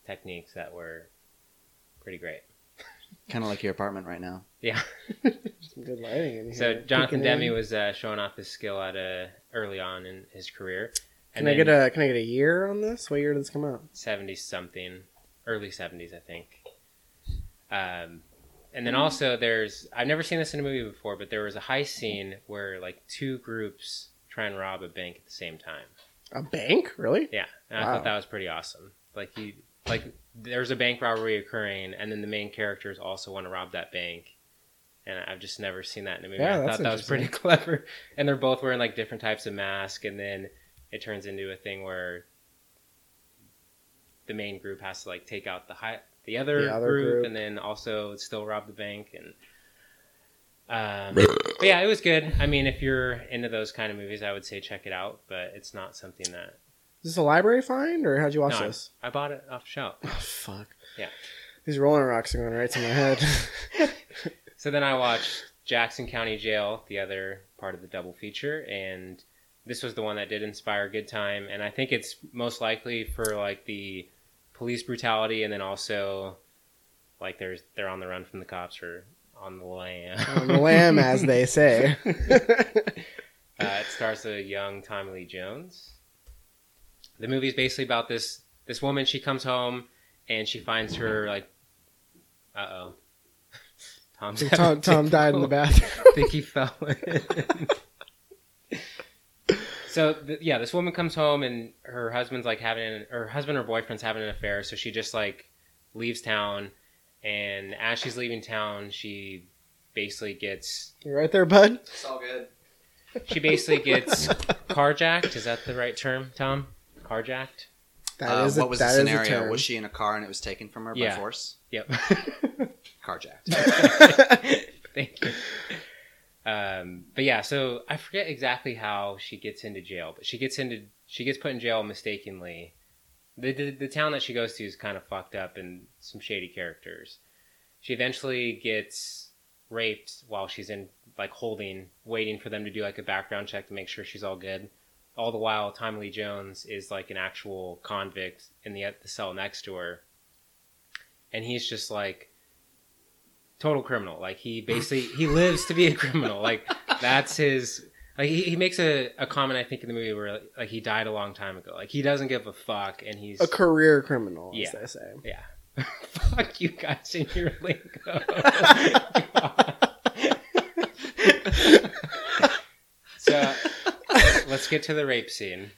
S3: techniques that were pretty great.
S2: Kind of like your apartment right now.
S3: Yeah.
S1: Some good lighting in here.
S3: So Jonathan
S1: Peeking in.
S3: Was uh, showing off his skill at a early on in his career.
S1: Can I get a Can I get a year on this? What year did this come out?
S3: seventy something, early seventies, I think. Um, and then also there's I've never seen this in a movie before, but there was a heist scene where like two groups try and rob a bank at the same time.
S1: A bank? Really?
S3: Yeah, and I
S1: Wow.
S3: thought that was pretty awesome. Like you, like there's a bank robbery occurring, and then the main characters also want to rob that bank. And I've just never seen that in a movie.
S1: Yeah,
S3: I thought that was pretty clever. And they're both wearing like different types of masks, and then it turns into a thing where the main group has to like take out the high, the other,
S1: The other
S3: group,
S1: group.
S3: and then also still rob the bank. And um, but yeah, it was good. I mean, if you're into those kind of movies, I would say check it out. But it's not something that
S1: Is this a library find or how'd you watch
S3: No,
S1: this?
S3: I bought it off the shelf.
S1: Oh fuck.
S3: Yeah.
S1: These rolling rocks are going right to my head.
S3: So then I watched Jackson County Jail, the other part of the double feature, and this was the one that did inspire good time. And I think it's most likely for like the police brutality, and then also like there's they're on the run from the cops or on the lam.
S1: on the lamb, as they say.
S3: Uh, it stars a young Tommy Lee Jones. The movie is basically about this this woman. She comes home and she finds her like, uh oh, Tom's
S1: Tom, Tom died in the bathroom.
S3: I think he fell. in. so th- yeah, this woman comes home and her husband's like having an, her husband or boyfriend's having an affair. So she just like leaves town, and as she's leaving town, she basically gets
S1: You right there, bud?
S2: It's all good.
S3: she basically gets carjacked. Is that the right term, Tom? Carjacked.
S1: That
S2: Uh,
S1: is a,
S2: what was
S1: that
S2: the
S1: is a
S2: scenario?
S1: term.
S2: Was she in a car and it was taken from her
S3: Yeah.
S2: by force?
S3: Yep.
S2: Carjacked.
S3: Thank you. Um, but yeah, so I forget exactly how she gets into jail, but she gets into she gets put in jail mistakenly. The, the the town that she goes to is kind of fucked up and some shady characters. She eventually gets raped while she's in like holding, waiting for them to do like a background check to make sure she's all good. All the while, Lee Jones is like an actual convict in the the cell next to her, and he's just like total criminal. Like he basically he lives to be a criminal. Like that's his. Like he, he makes a, a comment I think in the movie where like he died a long time ago. Like he doesn't give a fuck, and he's
S1: a career criminal, as
S3: Yeah.
S1: they say.
S3: yeah. fuck you guys in your lingo. so let's get to the rape scene.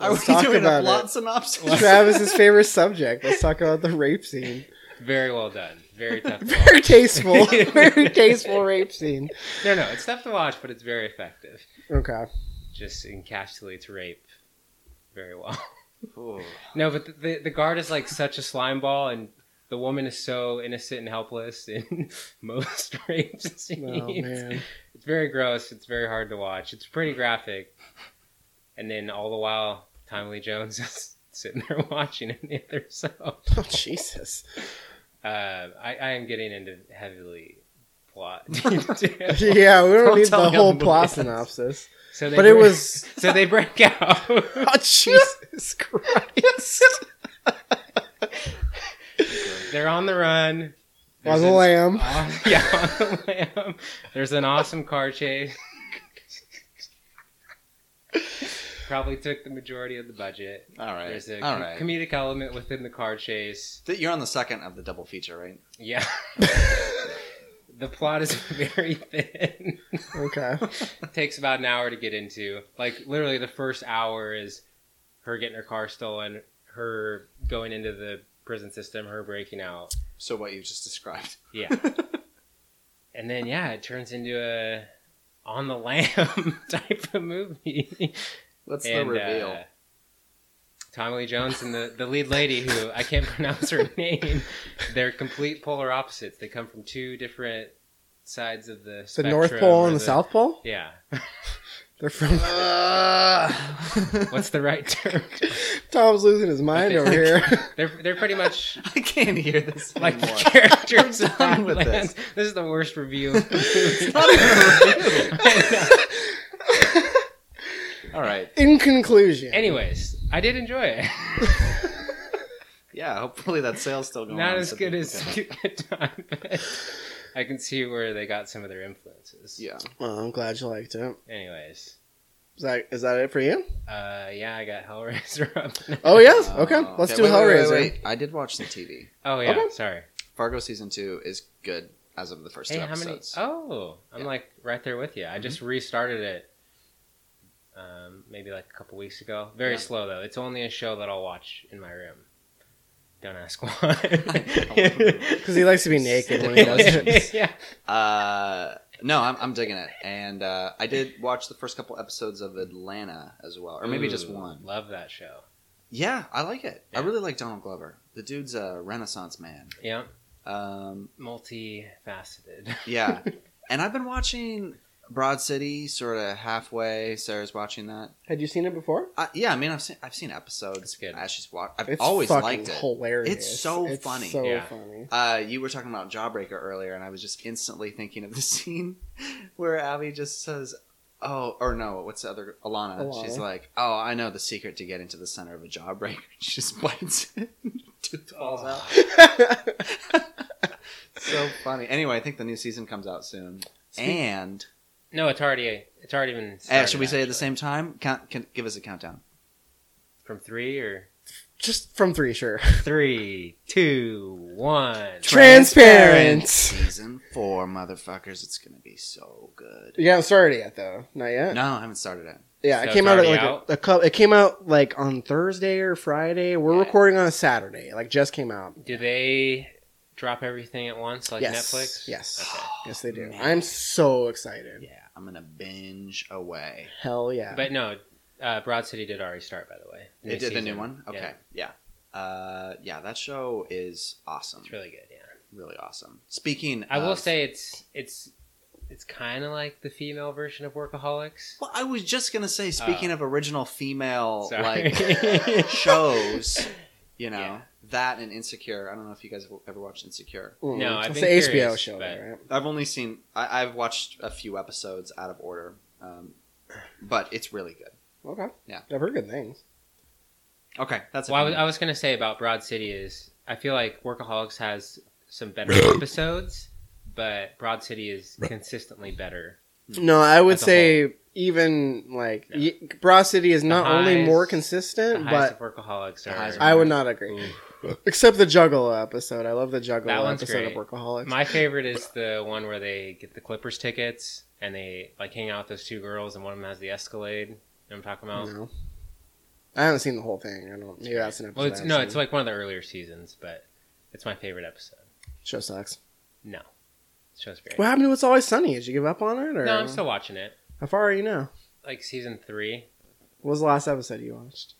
S2: Are
S1: Let's
S2: we
S1: talk
S2: doing a
S1: about
S2: plot
S1: it.
S2: synopsis?
S1: Travis's favorite subject. Let's talk about the rape scene.
S3: Very well done. Very tough. To
S1: Very tasteful. Very tasteful rape scene.
S3: No, no, it's tough to watch, but it's very effective.
S1: Okay.
S3: Just encapsulates rape very well.
S2: Ooh.
S3: No, but the, the, the guard is like such a slime ball, and the woman is so innocent and helpless in most rape scenes.
S1: Oh man.
S3: Very gross. It's very hard to watch. It's pretty graphic. And then all the while, Tommy Lee Jones is sitting there watching it the other.
S1: Oh Jesus.
S3: Uh, I, I am getting into heavily plot.
S1: Yeah, we don't,
S2: Don't
S1: need the whole
S2: the
S1: plot synopsis.
S3: so they
S1: But it was
S3: so they break out.
S1: Oh Jesus Christ.
S3: They're on the run.
S1: On the
S3: an-
S1: lamb.
S3: Uh, yeah, on the lamb. There's an awesome car chase. Probably took the majority of the budget.
S2: All right.
S3: There's a
S2: All
S3: com-
S2: right.
S3: comedic element within the car chase.
S2: Th- You're on the second of the double feature, right?
S3: Yeah. the plot is very thin.
S1: Okay.
S3: Takes about an hour to get into. Like literally, the first hour is her getting her car stolen, her going into the prison system, her breaking out.
S2: So what you just described.
S3: Yeah. and then yeah, it turns into a on the lam type of movie.
S2: What's
S3: and,
S2: the reveal?
S3: Uh, Tommy Lee Jones and the, the lead lady, who I can't pronounce her name, they're complete polar opposites. They come from two different sides of the
S1: The North Pole
S3: or
S1: and the South Pole?
S3: Yeah.
S1: They're from.
S3: What's the right term?
S1: Tom's losing his mind over here.
S3: They're they're pretty much
S2: I can't hear this
S3: like the
S2: anymore.
S3: characters of
S2: done with this.
S3: This. is the worst review. Of the movie.
S2: All right.
S1: In conclusion.
S3: Anyways, I did enjoy it.
S2: Yeah. Hopefully that sale's still going.
S3: Not
S2: on,
S3: as
S2: so
S3: good as
S2: can-
S3: Stupid Time, but I can see where they got some of their influences.
S2: Yeah.
S1: Well, I'm glad you liked it.
S3: Anyways,
S1: Is that is that it for you?
S3: uh, yeah, I got Hellraiser up.
S1: Oh yes.
S2: Uh,
S1: Okay. Let's do
S2: wait, wait,
S1: Hellraiser.
S2: Wait, wait, I did watch the TV.
S3: Oh yeah,
S1: Okay.
S3: sorry.
S2: Fargo season two is good as of the first
S3: Hey,
S2: two
S3: how many?
S2: episodes.
S3: Oh, I'm
S2: Yeah.
S3: like right there with you. I just restarted it. Um, maybe like a couple weeks ago. Very
S2: Yeah.
S3: slow though. It's only a show that I'll watch in my room. Don't ask why.
S1: Because he likes to be naked when he does it.
S3: yeah.
S2: Uh, no, I'm, I'm digging it, and uh, I did watch the first couple episodes of Atlanta as well, or maybe just one.
S3: Love that show.
S2: Yeah, I like it. I really like Donald Glover. The dude's a Renaissance man.
S3: Yeah.
S2: Um,
S3: Multifaceted.
S2: yeah, and I've been watching Broad City, sort of halfway. Sarah's watching that.
S1: Had you seen it before?
S2: Uh, yeah, I mean, I've seen I've seen episodes.
S3: It's good.
S2: As she's watched, I've
S1: It's
S2: always liked it.
S1: hilarious.
S2: It's so funny.
S1: So
S3: Yeah.
S1: funny.
S2: Uh, you were talking about Jawbreaker earlier, and I was just instantly thinking of the scene where Abby just says, "Oh, or no, what's the other Ilana?
S1: Ilana.
S2: She's like, "Oh, I know the secret to get into the center of a jawbreaker." She just bites it, tooth falls out. so funny. Anyway, I think the new season comes out soon, and
S3: no, it's already it's already been.
S2: uh, should we say at the same time? Count, can, give us a countdown.
S3: from three or
S1: Just from three, sure.
S3: three, two, one.
S1: Transparent.
S2: Season four, motherfuckers. It's gonna be so good.
S1: You haven't started yet, though. Not yet.
S2: No, I haven't started it.
S1: Yeah,
S3: So
S1: it came out like
S3: out?
S1: A, a cou- It came out like on Thursday or Friday. We're
S3: Yeah.
S1: recording on a Saturday. Like just came out.
S3: Do they drop everything at once like
S1: yes.
S3: Netflix?
S1: Yes.
S3: Okay.
S1: Yes, they do.
S2: Man.
S1: I'm so excited.
S2: Yeah, I'm gonna binge away.
S1: Hell yeah.
S3: But no, uh, Broad City did already start, by the way.
S2: it did the new one. Okay, yeah, uh, yeah. That show is awesome.
S3: it's really good. Yeah,
S2: really awesome. Speaking,
S3: I will say it's it's it's kind of like the female version of Workaholics.
S2: Well, I was just gonna say. Speaking
S3: Oh.
S2: of original female
S3: Sorry.
S2: like shows, you know
S3: Yeah.
S2: that and Insecure. I don't know if you guys have ever watched Insecure.
S1: Mm,
S3: No, I've
S1: it's
S3: been
S1: the HBO show,
S3: but-
S1: right?
S2: I've only seen. I, I've watched a few episodes out of order, um, but it's really good.
S1: Okay.
S2: Yeah.
S1: I've heard good things.
S2: Okay, that's it.
S3: Well, I was. I was gonna say about Broad City is I feel like Workaholics has some better episodes, but Broad City is consistently better.
S1: No, I would
S3: As a
S1: say even like
S3: No.
S1: y- Broad City is not only more consistent,
S3: highs
S1: but
S3: of Workaholics are.
S2: highs
S1: I would not agree.
S3: Ooh.
S1: Except the Juggalo episode. I love the Juggalo
S3: That one's
S1: episode
S3: great.
S1: of Workaholics.
S3: My favorite is the one where they get the Clippers tickets and they like hang out with those two girls, and one of them has the Escalade. You know what I'm talking about?
S1: no. I haven't seen the whole thing. I don't. Maybe that's an episode.
S3: Well, it's no,
S1: seen.
S3: it's like one of the earlier seasons, but it's my favorite episode.
S1: show sucks.
S3: No, the show's great.
S1: What happened to It's Always Sunny? Did you give up on it, or
S3: No, I'm still watching it.
S1: how far are you now?
S3: Like season three.
S1: What was the last episode you watched?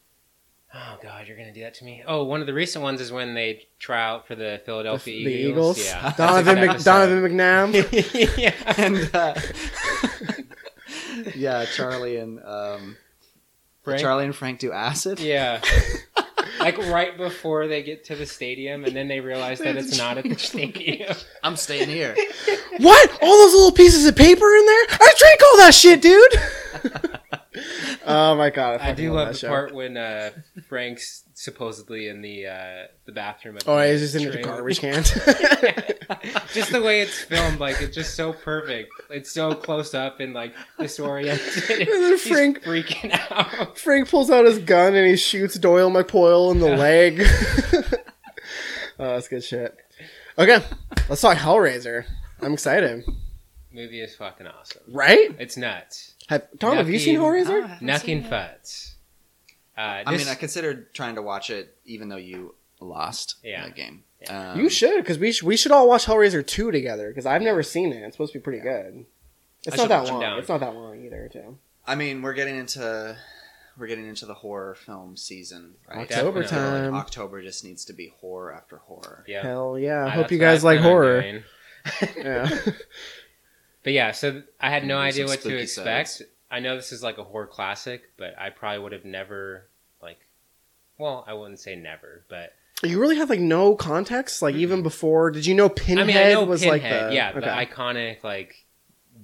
S3: Oh God, you're gonna do that to me. Oh, one of the recent ones is when they try out for the Philadelphia
S1: the
S3: Eagles.
S1: Eagles.
S3: Yeah, that's a
S1: Donovan,
S3: good
S1: Mc,
S3: episode.
S1: Donovan McNabb.
S3: yeah.
S2: and uh, yeah, Charlie and um,
S3: Frank?
S2: Charlie and Frank do acid.
S3: Yeah. Like right before they get to the stadium, and then they realize that it's not at the stadium.
S2: I'm staying here.
S1: what? All those little pieces of paper in there? I drank all that shit, dude. oh my god! I,
S3: I do
S1: fucking
S3: love the
S1: show.
S3: part when uh, Frank's supposedly in the uh, the bathroom. At
S1: Oh, he's just in the garbage can.
S3: just the way it's filmed, like it's just so perfect. It's so close up and like disoriented.
S1: And then
S3: He's
S1: Frank-
S3: freaking out.
S1: Frank pulls out his gun and he shoots Doyle McPoyle in the leg. oh, that's good shit. Okay, let's talk Hellraiser. I'm excited.
S3: Movie is fucking awesome.
S1: Right?
S3: It's nuts.
S1: Have, Tom, have you seen
S3: Nothing-
S1: Hellraiser?
S3: Nothing futs. Uh,
S2: I
S3: this-
S2: mean, I considered trying to watch it, even though you lost
S3: Yeah.
S2: that game. Um,
S1: you should, because we, sh- we should all watch Hellraiser 2 together, because I've never seen it. It's supposed to be pretty good. It's
S2: I
S1: not that
S2: watch it
S1: long.
S3: down.
S1: It's not that long either, too.
S2: I mean, we're getting into we're getting into the horror film season, right?
S1: October
S3: Definitely.
S2: I feel like
S1: time.
S2: October just needs to be horror after horror.
S3: yeah.
S1: Hell yeah. I hope you guys like horror. Yeah.
S3: But yeah, so I had no idea what to expect.
S2: sides.
S3: I know this is like a horror classic, but I probably would have never like. Well, I wouldn't say never, but
S1: you really have, like, no context? Like, even before, did you know Pinhead
S3: I mean, I know
S1: was,
S3: Pinhead,
S1: like, the...
S3: yeah, the iconic like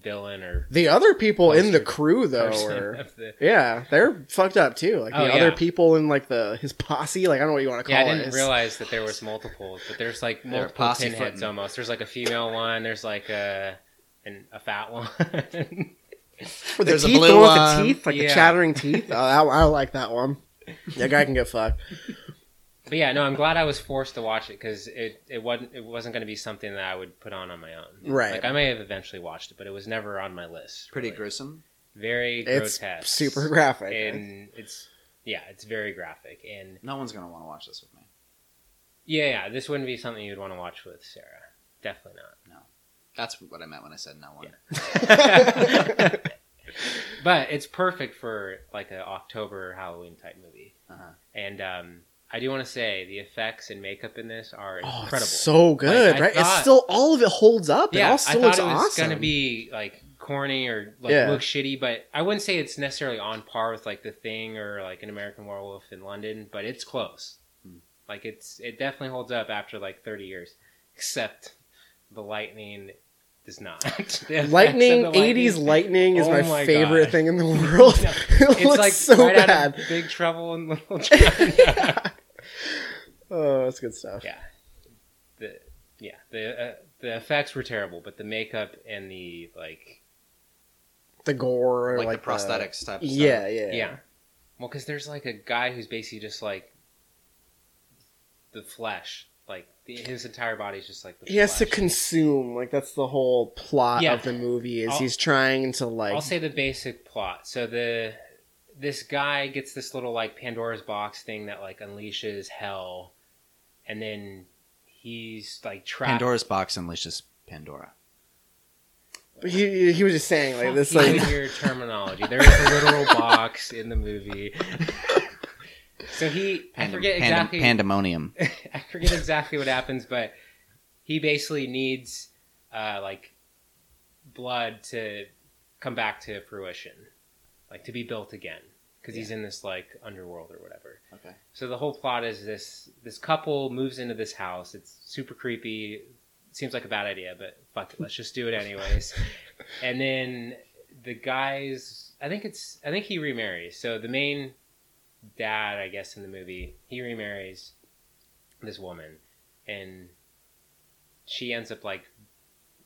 S3: villain or
S1: The other people in the crew, though,
S3: person the.
S1: Yeah, they're fucked up, too. Like, the
S3: Oh,
S1: other people in, like, the his posse, like, I don't know what you want to call
S3: Yeah, I
S1: it.
S3: didn't
S1: It's-
S3: realize that there was multiples, but there's like
S2: They're
S3: multiple pinheads almost. There's like a female one. There's like a an, a fat one.
S1: With the
S2: There's a
S1: teeth,
S2: blue
S1: the one with the teeth, like the chattering teeth. Oh, that, I like that one. That guy can get fucked.
S3: but yeah, no, I'm glad I was forced to watch it because it, it wasn't it wasn't going to be something that I would put on on my own.
S1: Right.
S3: Like I may have eventually watched it, but it was never on my list.
S2: Pretty
S3: really.
S2: gruesome.
S3: Very
S1: It's
S3: grotesque.
S1: super graphic.
S3: and it's yeah, it's very graphic and
S2: No one's gonna want to watch this with me.
S3: yeah, yeah. This wouldn't be something you'd want to watch with Sarah. Definitely not.
S2: That's what I meant when I said no one.
S3: but it's perfect for like a October Halloween type movie.
S2: Uh-huh.
S3: And um, I do want to say the effects and makeup in this are
S1: Oh,
S3: incredible.
S1: it's so good,
S3: Like, I
S1: right? it's still all of it holds up.
S3: yeah,
S1: it all
S3: I
S1: still
S3: thought
S1: looks
S3: it was
S1: awesome.
S3: gonna be like corny or like
S1: Yeah.
S3: look shitty, but I wouldn't say it's necessarily on par with like The Thing or like an American Werewolf in London, but it's close.
S2: Hmm.
S3: Like it's it definitely holds up after like 30 years, except the lightning does not.
S1: Lightning, '80s lightning is
S3: Oh
S1: my,
S3: my
S1: favorite
S3: God.
S1: thing in the world.
S3: No,
S1: it
S3: It's
S1: looks
S3: like
S1: so
S3: right out
S1: bad.
S3: of Big Trouble in Little China.
S1: Oh, that's good stuff.
S3: Yeah. the yeah the uh, the effects were terrible, but the makeup and the like
S1: The gore,
S2: Like,
S1: like,
S2: the prosthetics type stuff.
S1: Yeah, yeah,
S3: yeah, well because there's like a guy who's basically just like the flesh, like the, his entire body is just like the
S1: He has to consume. Like that's the whole plot
S3: Yeah.
S1: of the movie. Is
S3: I'll-
S1: he's trying to like
S3: I'll say the basic plot. So the this guy gets this little like Pandora's box thing that like unleashes hell, and then he's like trapped.
S2: Pandora's box unleashes Pandora.
S1: he, he was just saying like this like
S3: and your terminology. There is a literal box in the movie. So he, I
S2: Pandem-
S3: forget
S2: pandem-
S3: exactly.
S2: pandemonium.
S3: I forget exactly what happens, but he basically needs uh, like blood to come back to fruition, like to be built again, because he's in this like underworld or whatever.
S2: Okay.
S3: So the whole plot is this: this couple moves into this house. It's super creepy. Seems like a bad idea, but fuck it, let's just do it anyways. and then the guys, I think it's, I think he remarries. So the main dad, I guess, in the movie, he remarries this woman, and she ends up like,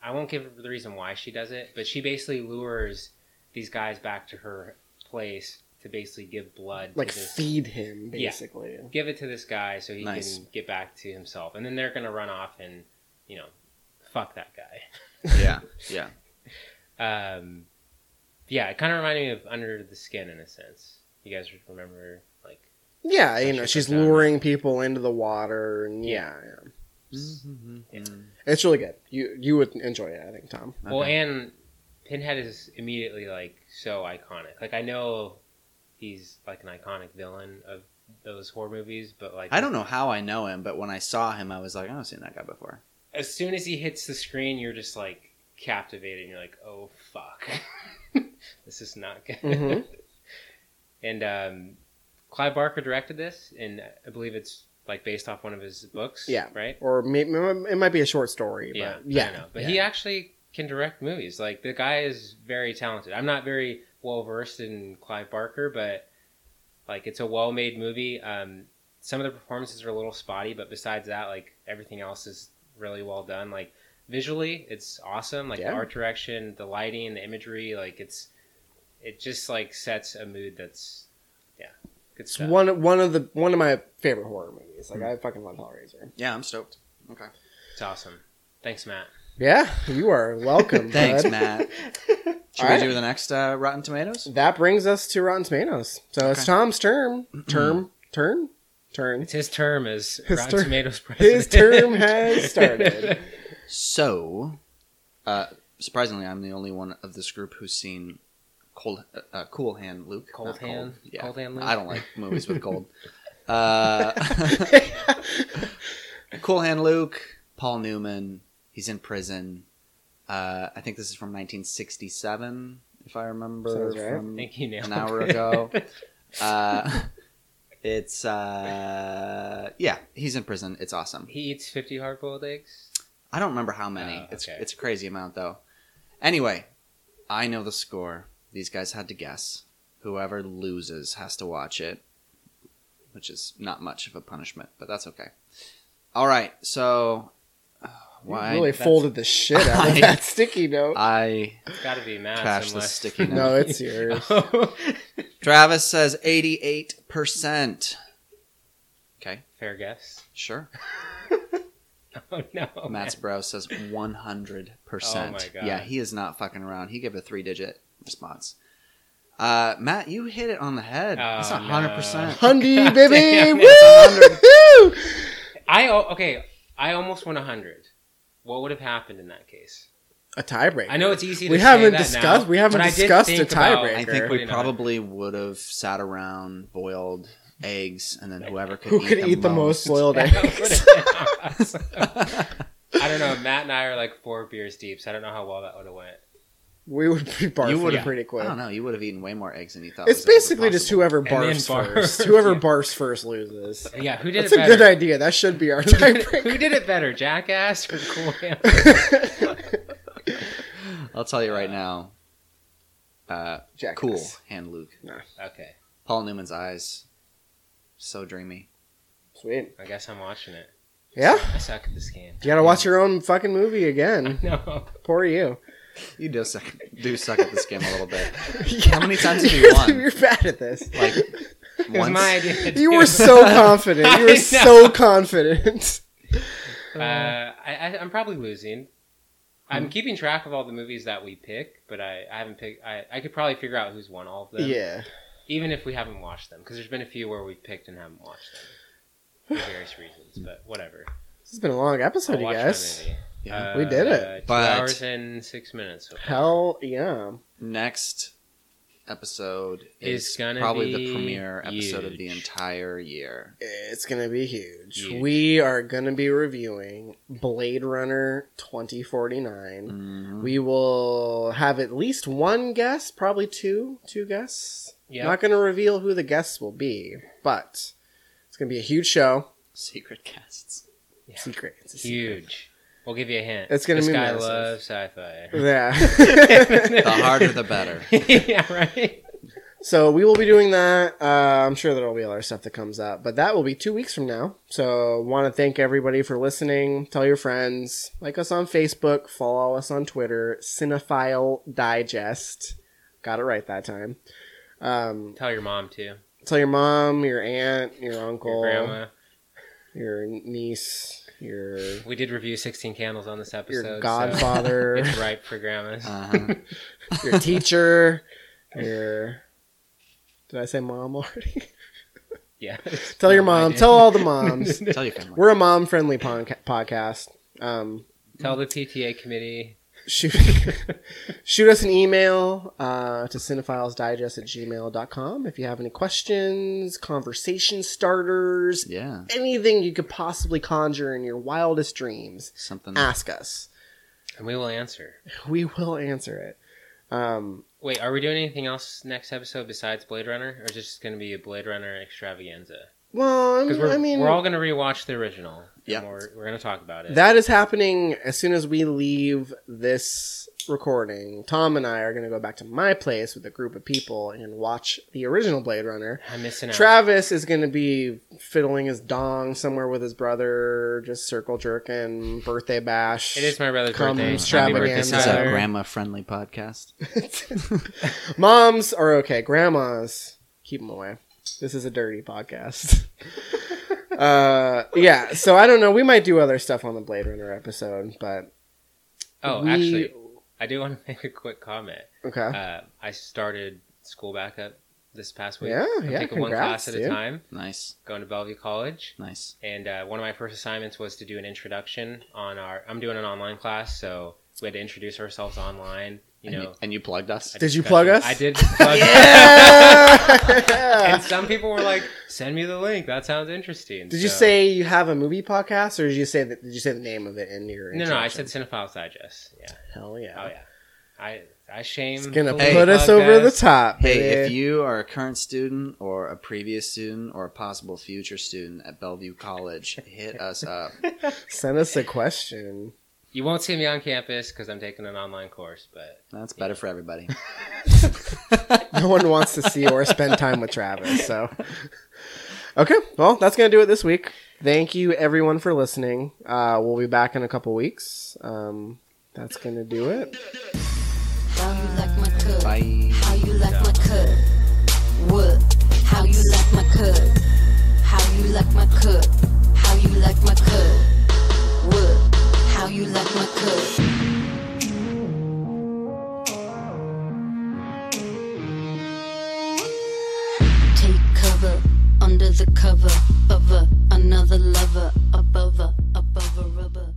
S3: I won't give the reason why she does it, but she basically lures these guys back to her place to basically give blood
S1: like
S3: to this
S1: feed him
S3: Yeah.
S1: basically.
S3: give it to this guy so he
S2: Nice.
S3: can get back to himself and then they're gonna run off and you know fuck that guy
S2: yeah, yeah.
S3: um yeah it kind of reminded me of under the skin in a sense you guys remember like
S1: Yeah, you know, she's
S3: goes down.
S1: luring people into the water, and yeah, yeah. it's really good. You you would enjoy it, I think, Tom.
S3: well and pinhead is immediately like so iconic like i know he's like an iconic villain of those horror movies but like
S2: I don't know how I know him, but when I saw him, I was like, I've seen that guy before.
S3: as soon as he hits the screen you're just like captivated and you're like oh fuck this is not good
S1: Mhm.
S3: and um, clive barker directed this and i believe it's like based off one of his books
S1: Yeah.
S3: right
S1: Or maybe it might be a short story.
S3: yeah
S1: but yeah,
S3: I know. but
S1: yeah.
S3: he actually can direct movies like the guy is very talented i'm not very well versed in clive barker but like it's a well-made movie um, some of the performances are a little spotty but besides that like everything else is really well done like visually it's awesome like
S1: Yeah.
S3: the art direction the lighting the imagery like it's it just like sets a mood that's yeah good
S1: It's
S3: stuff
S1: one one of the one of my favorite horror movies.
S3: Hmm.
S1: Like I fucking love Hellraiser.
S2: Yeah, I'm stoked. Okay.
S3: it's awesome thanks matt
S1: Yeah, you are welcome.
S2: Thanks,
S1: bud.
S2: Matt. Should
S1: All right.
S2: we do the next uh, Rotten Tomatoes?
S1: That brings us to Rotten Tomatoes. So it's
S2: Okay.
S1: Tom's term. Term. Turn. Turn.
S3: It's his term as
S1: His
S3: Rotten
S1: term-
S3: Tomatoes president.
S1: His term has started.
S2: So, uh, surprisingly, I'm the only one of this group who's seen Cold, uh, Cool Hand Luke.
S3: Cold
S2: Not
S3: Hand?
S2: Yeah.
S3: Cold Hand Luke?
S2: I don't like movies with cold. Uh, cool Hand Luke, Paul Newman. He's in prison. Uh, I think this is from 1967, if I remember
S1: right.
S2: From
S3: think you nailed
S2: an hour ago. uh, it's uh, yeah, he's in prison. It's awesome.
S3: he eats 50 hard boiled eggs.
S2: I don't remember how many.
S3: Oh,
S2: It's it's a crazy amount though. Anyway, I know the score. These guys had to guess. Whoever loses has to watch it, which is not much of a punishment, but that's okay. All right, so uh, why
S1: really folded the shit out of that sticky note.
S2: I
S3: It's got to be Matt's
S2: Trash the
S3: unless...
S2: sticky note.
S1: no, it's yours.
S2: Travis says eighty eight percent. Okay,
S3: Fair guess.
S2: sure.
S3: Oh, no.
S2: Matt's
S3: man.
S2: bro says one hundred percent.
S3: Oh my God.
S2: Yeah, he is not fucking around. He gave a three digit response. Uh, Matt, you hit it on the head. That's
S3: Oh,
S2: a hundred percent.
S1: Hundy, baby! Woo!
S3: I, okay, I almost won 100. What would have happened in that case?
S1: A tiebreaker.
S3: I know it's easy to
S1: We
S3: say
S1: haven't
S3: that
S1: discussed-
S3: now,
S1: we haven't
S3: but I did
S1: discussed a
S3: think about-
S1: tiebreaker.
S2: I think we probably would have sat around, boiled eggs, and then whoever could
S1: Who
S2: eat
S1: could
S2: the
S1: eat the most boiled
S3: that
S1: eggs?
S3: would've been awesome. I don't know. Matt and I are like four beers deep, so I don't know how well that would have went.
S1: We would be
S2: you
S1: barfing
S2: would have
S1: pretty quick.
S2: I don't know. You would have eaten way more eggs than you thought.
S1: It's
S2: was
S1: basically just whoever
S3: And then
S1: barfs
S3: barf.
S1: first. Whoever
S3: Yeah.
S1: barfs first loses.
S3: Yeah, who did
S1: That's
S3: it
S1: a good idea. That should be our
S3: Who did, it, who did it better, Jackass or Cool Hand?
S2: I'll tell you right now. Uh,
S1: Jackass.
S2: cool hand Luke.
S3: Okay,
S2: Paul Newman's eyes, so dreamy.
S1: Sweet.
S3: I guess I'm watching it.
S1: Yeah?
S3: I suck at this game.
S1: You gotta watch your own fucking movie again.
S3: No.
S1: Poor you.
S2: You do suck, do suck at this game a little bit.
S1: Yeah.
S2: How many times have you
S1: You're-
S2: won?
S1: You're bad at this.
S2: Like
S3: It was
S2: once.
S3: my idea. to
S1: You
S3: do
S1: were so confident. You were so confident.
S3: Uh, I, I, I'm probably losing.
S1: Hmm.
S3: I'm keeping track of all the movies that we pick, but I, I haven't picked. I, I could probably figure out who's won all of them.
S1: Yeah.
S3: Even if we haven't watched them, because there's been a few where we've picked and haven't watched them for various reasons. But whatever.
S1: This has been a long episode,
S3: I'll
S1: you
S3: watch my
S1: guys.
S3: Movie.
S2: Yeah.
S1: We did it.
S3: Uh, Two
S2: But-
S3: hours and six minutes. So.
S1: Hell yeah.
S2: next episode is
S3: It's gonna
S2: probably the
S3: be
S2: premiere episode of the entire year.
S1: It's gonna be huge.
S3: Huge.
S1: We are gonna be reviewing Blade Runner 2049.
S2: Mhm.
S1: We will have at least one guest, probably two, two guests.
S3: Yep.
S1: Not gonna reveal who the guests will be, but it's gonna be a huge show.
S2: Secret casts.
S3: Yeah.
S1: Secret. It's a secret.
S3: Huge. We'll give you a hint.
S1: It's gonna
S3: this
S1: be
S3: guy
S1: massive.
S3: loves sci-fi.
S1: Yeah.
S2: The harder, the better.
S3: yeah, right.
S1: So we will be doing that. Uh, I'm sure there will be other stuff that comes up, but that will be two weeks from now. So want to thank everybody for listening. Tell your friends, like us on Facebook, follow us on Twitter, Cinephile Digest. Got it right that time. Um,
S3: Tell your mom too.
S1: tell your mom, your aunt, your uncle,
S3: Your grandma.
S1: your niece, your
S3: We did review 16 Candles on this episode.
S1: your
S3: so
S1: godfather,
S3: it's ripe for grandmas.
S2: Uh-huh.
S1: your teacher, your. Did I say mom already?
S3: yeah.
S1: tell your
S3: No, I
S1: mom. Tell all the moms.
S2: Tell your family.
S1: We're a mom friendly podcast. Um,
S3: Tell the PTA committee.
S1: Shoot, shoot us an email uh, to cinephilesdigest at gmail.com if you have any questions, conversation starters,
S2: Yeah,
S1: anything you could possibly conjure in your wildest dreams.
S2: something.
S1: Ask us.
S3: And we will answer.
S1: We will answer it. Um,
S3: Wait, are we doing anything else next episode besides Blade Runner? Or is it just going to be a Blade Runner extravaganza?
S1: well,
S3: Because
S1: I
S3: we're,
S1: mean,
S3: we're all going to rewatch the original. And
S2: Yep.
S3: We're, we're going to talk about it.
S1: that is happening as soon as we leave this recording. Tom and I are going to go back to my place with a group of people and watch the original Blade Runner.
S3: I'm missing out.
S1: Travis is going to be fiddling his dong somewhere with his brother, just circle jerking, birthday bash.
S3: it is my brother's
S1: Come
S3: birthday.
S1: extravaganza.
S3: Happy birthday,
S2: This is a grandma-friendly podcast.
S1: Moms are okay. Grandmas, keep them away. This is a dirty podcast. uh, yeah. So I don't know. We might do other stuff on the Blade Runner episode, but
S3: Oh,
S1: we-
S3: actually, I do want to make a quick comment.
S1: Okay.
S3: Uh, I started school back up this past week.
S1: Yeah,
S3: I'm
S1: yeah,
S3: taking one
S1: congrats,
S3: class at
S1: dude.
S3: a time,
S2: Nice,
S3: going to Bellevue College.
S2: nice.
S3: And uh, one of my first assignments was to do an introduction on our. I'm doing an online class, so we had to introduce ourselves online. You
S2: and,
S3: know,
S2: you, and you plugged us.
S1: Did you plug us?
S3: I did. Plug
S1: yeah!
S3: And some people were like, "Send me the link. That sounds interesting."
S1: Did you say you have a movie podcast, or did you say that? Did you say the name of it in your?
S3: No, no. I said Cinephiles Digest. Yeah.
S1: hell yeah.
S3: Oh yeah. I I shame.
S1: It's gonna
S3: fully
S1: put us
S3: plug
S1: over the top.
S2: Hey,
S1: baby.
S2: if you are a current student or a previous student or a possible future student at Bellevue College, hit us up.
S1: send us a question.
S3: You won't see me on campus because I'm taking an online course, but
S2: That's better for everybody.
S1: No one wants to see or spend time with Travis. So, okay, well, that's gonna do it this week. Thank you, everyone, for listening. Uh, we'll be back in a couple weeks. Um, that's gonna do it.
S7: How you like my cook?
S2: Bye.
S7: How you like my cook? What? How you like my cook? How you like my cook? How you like my cook? Take cover under the cover of a, another lover above a, above a rubber.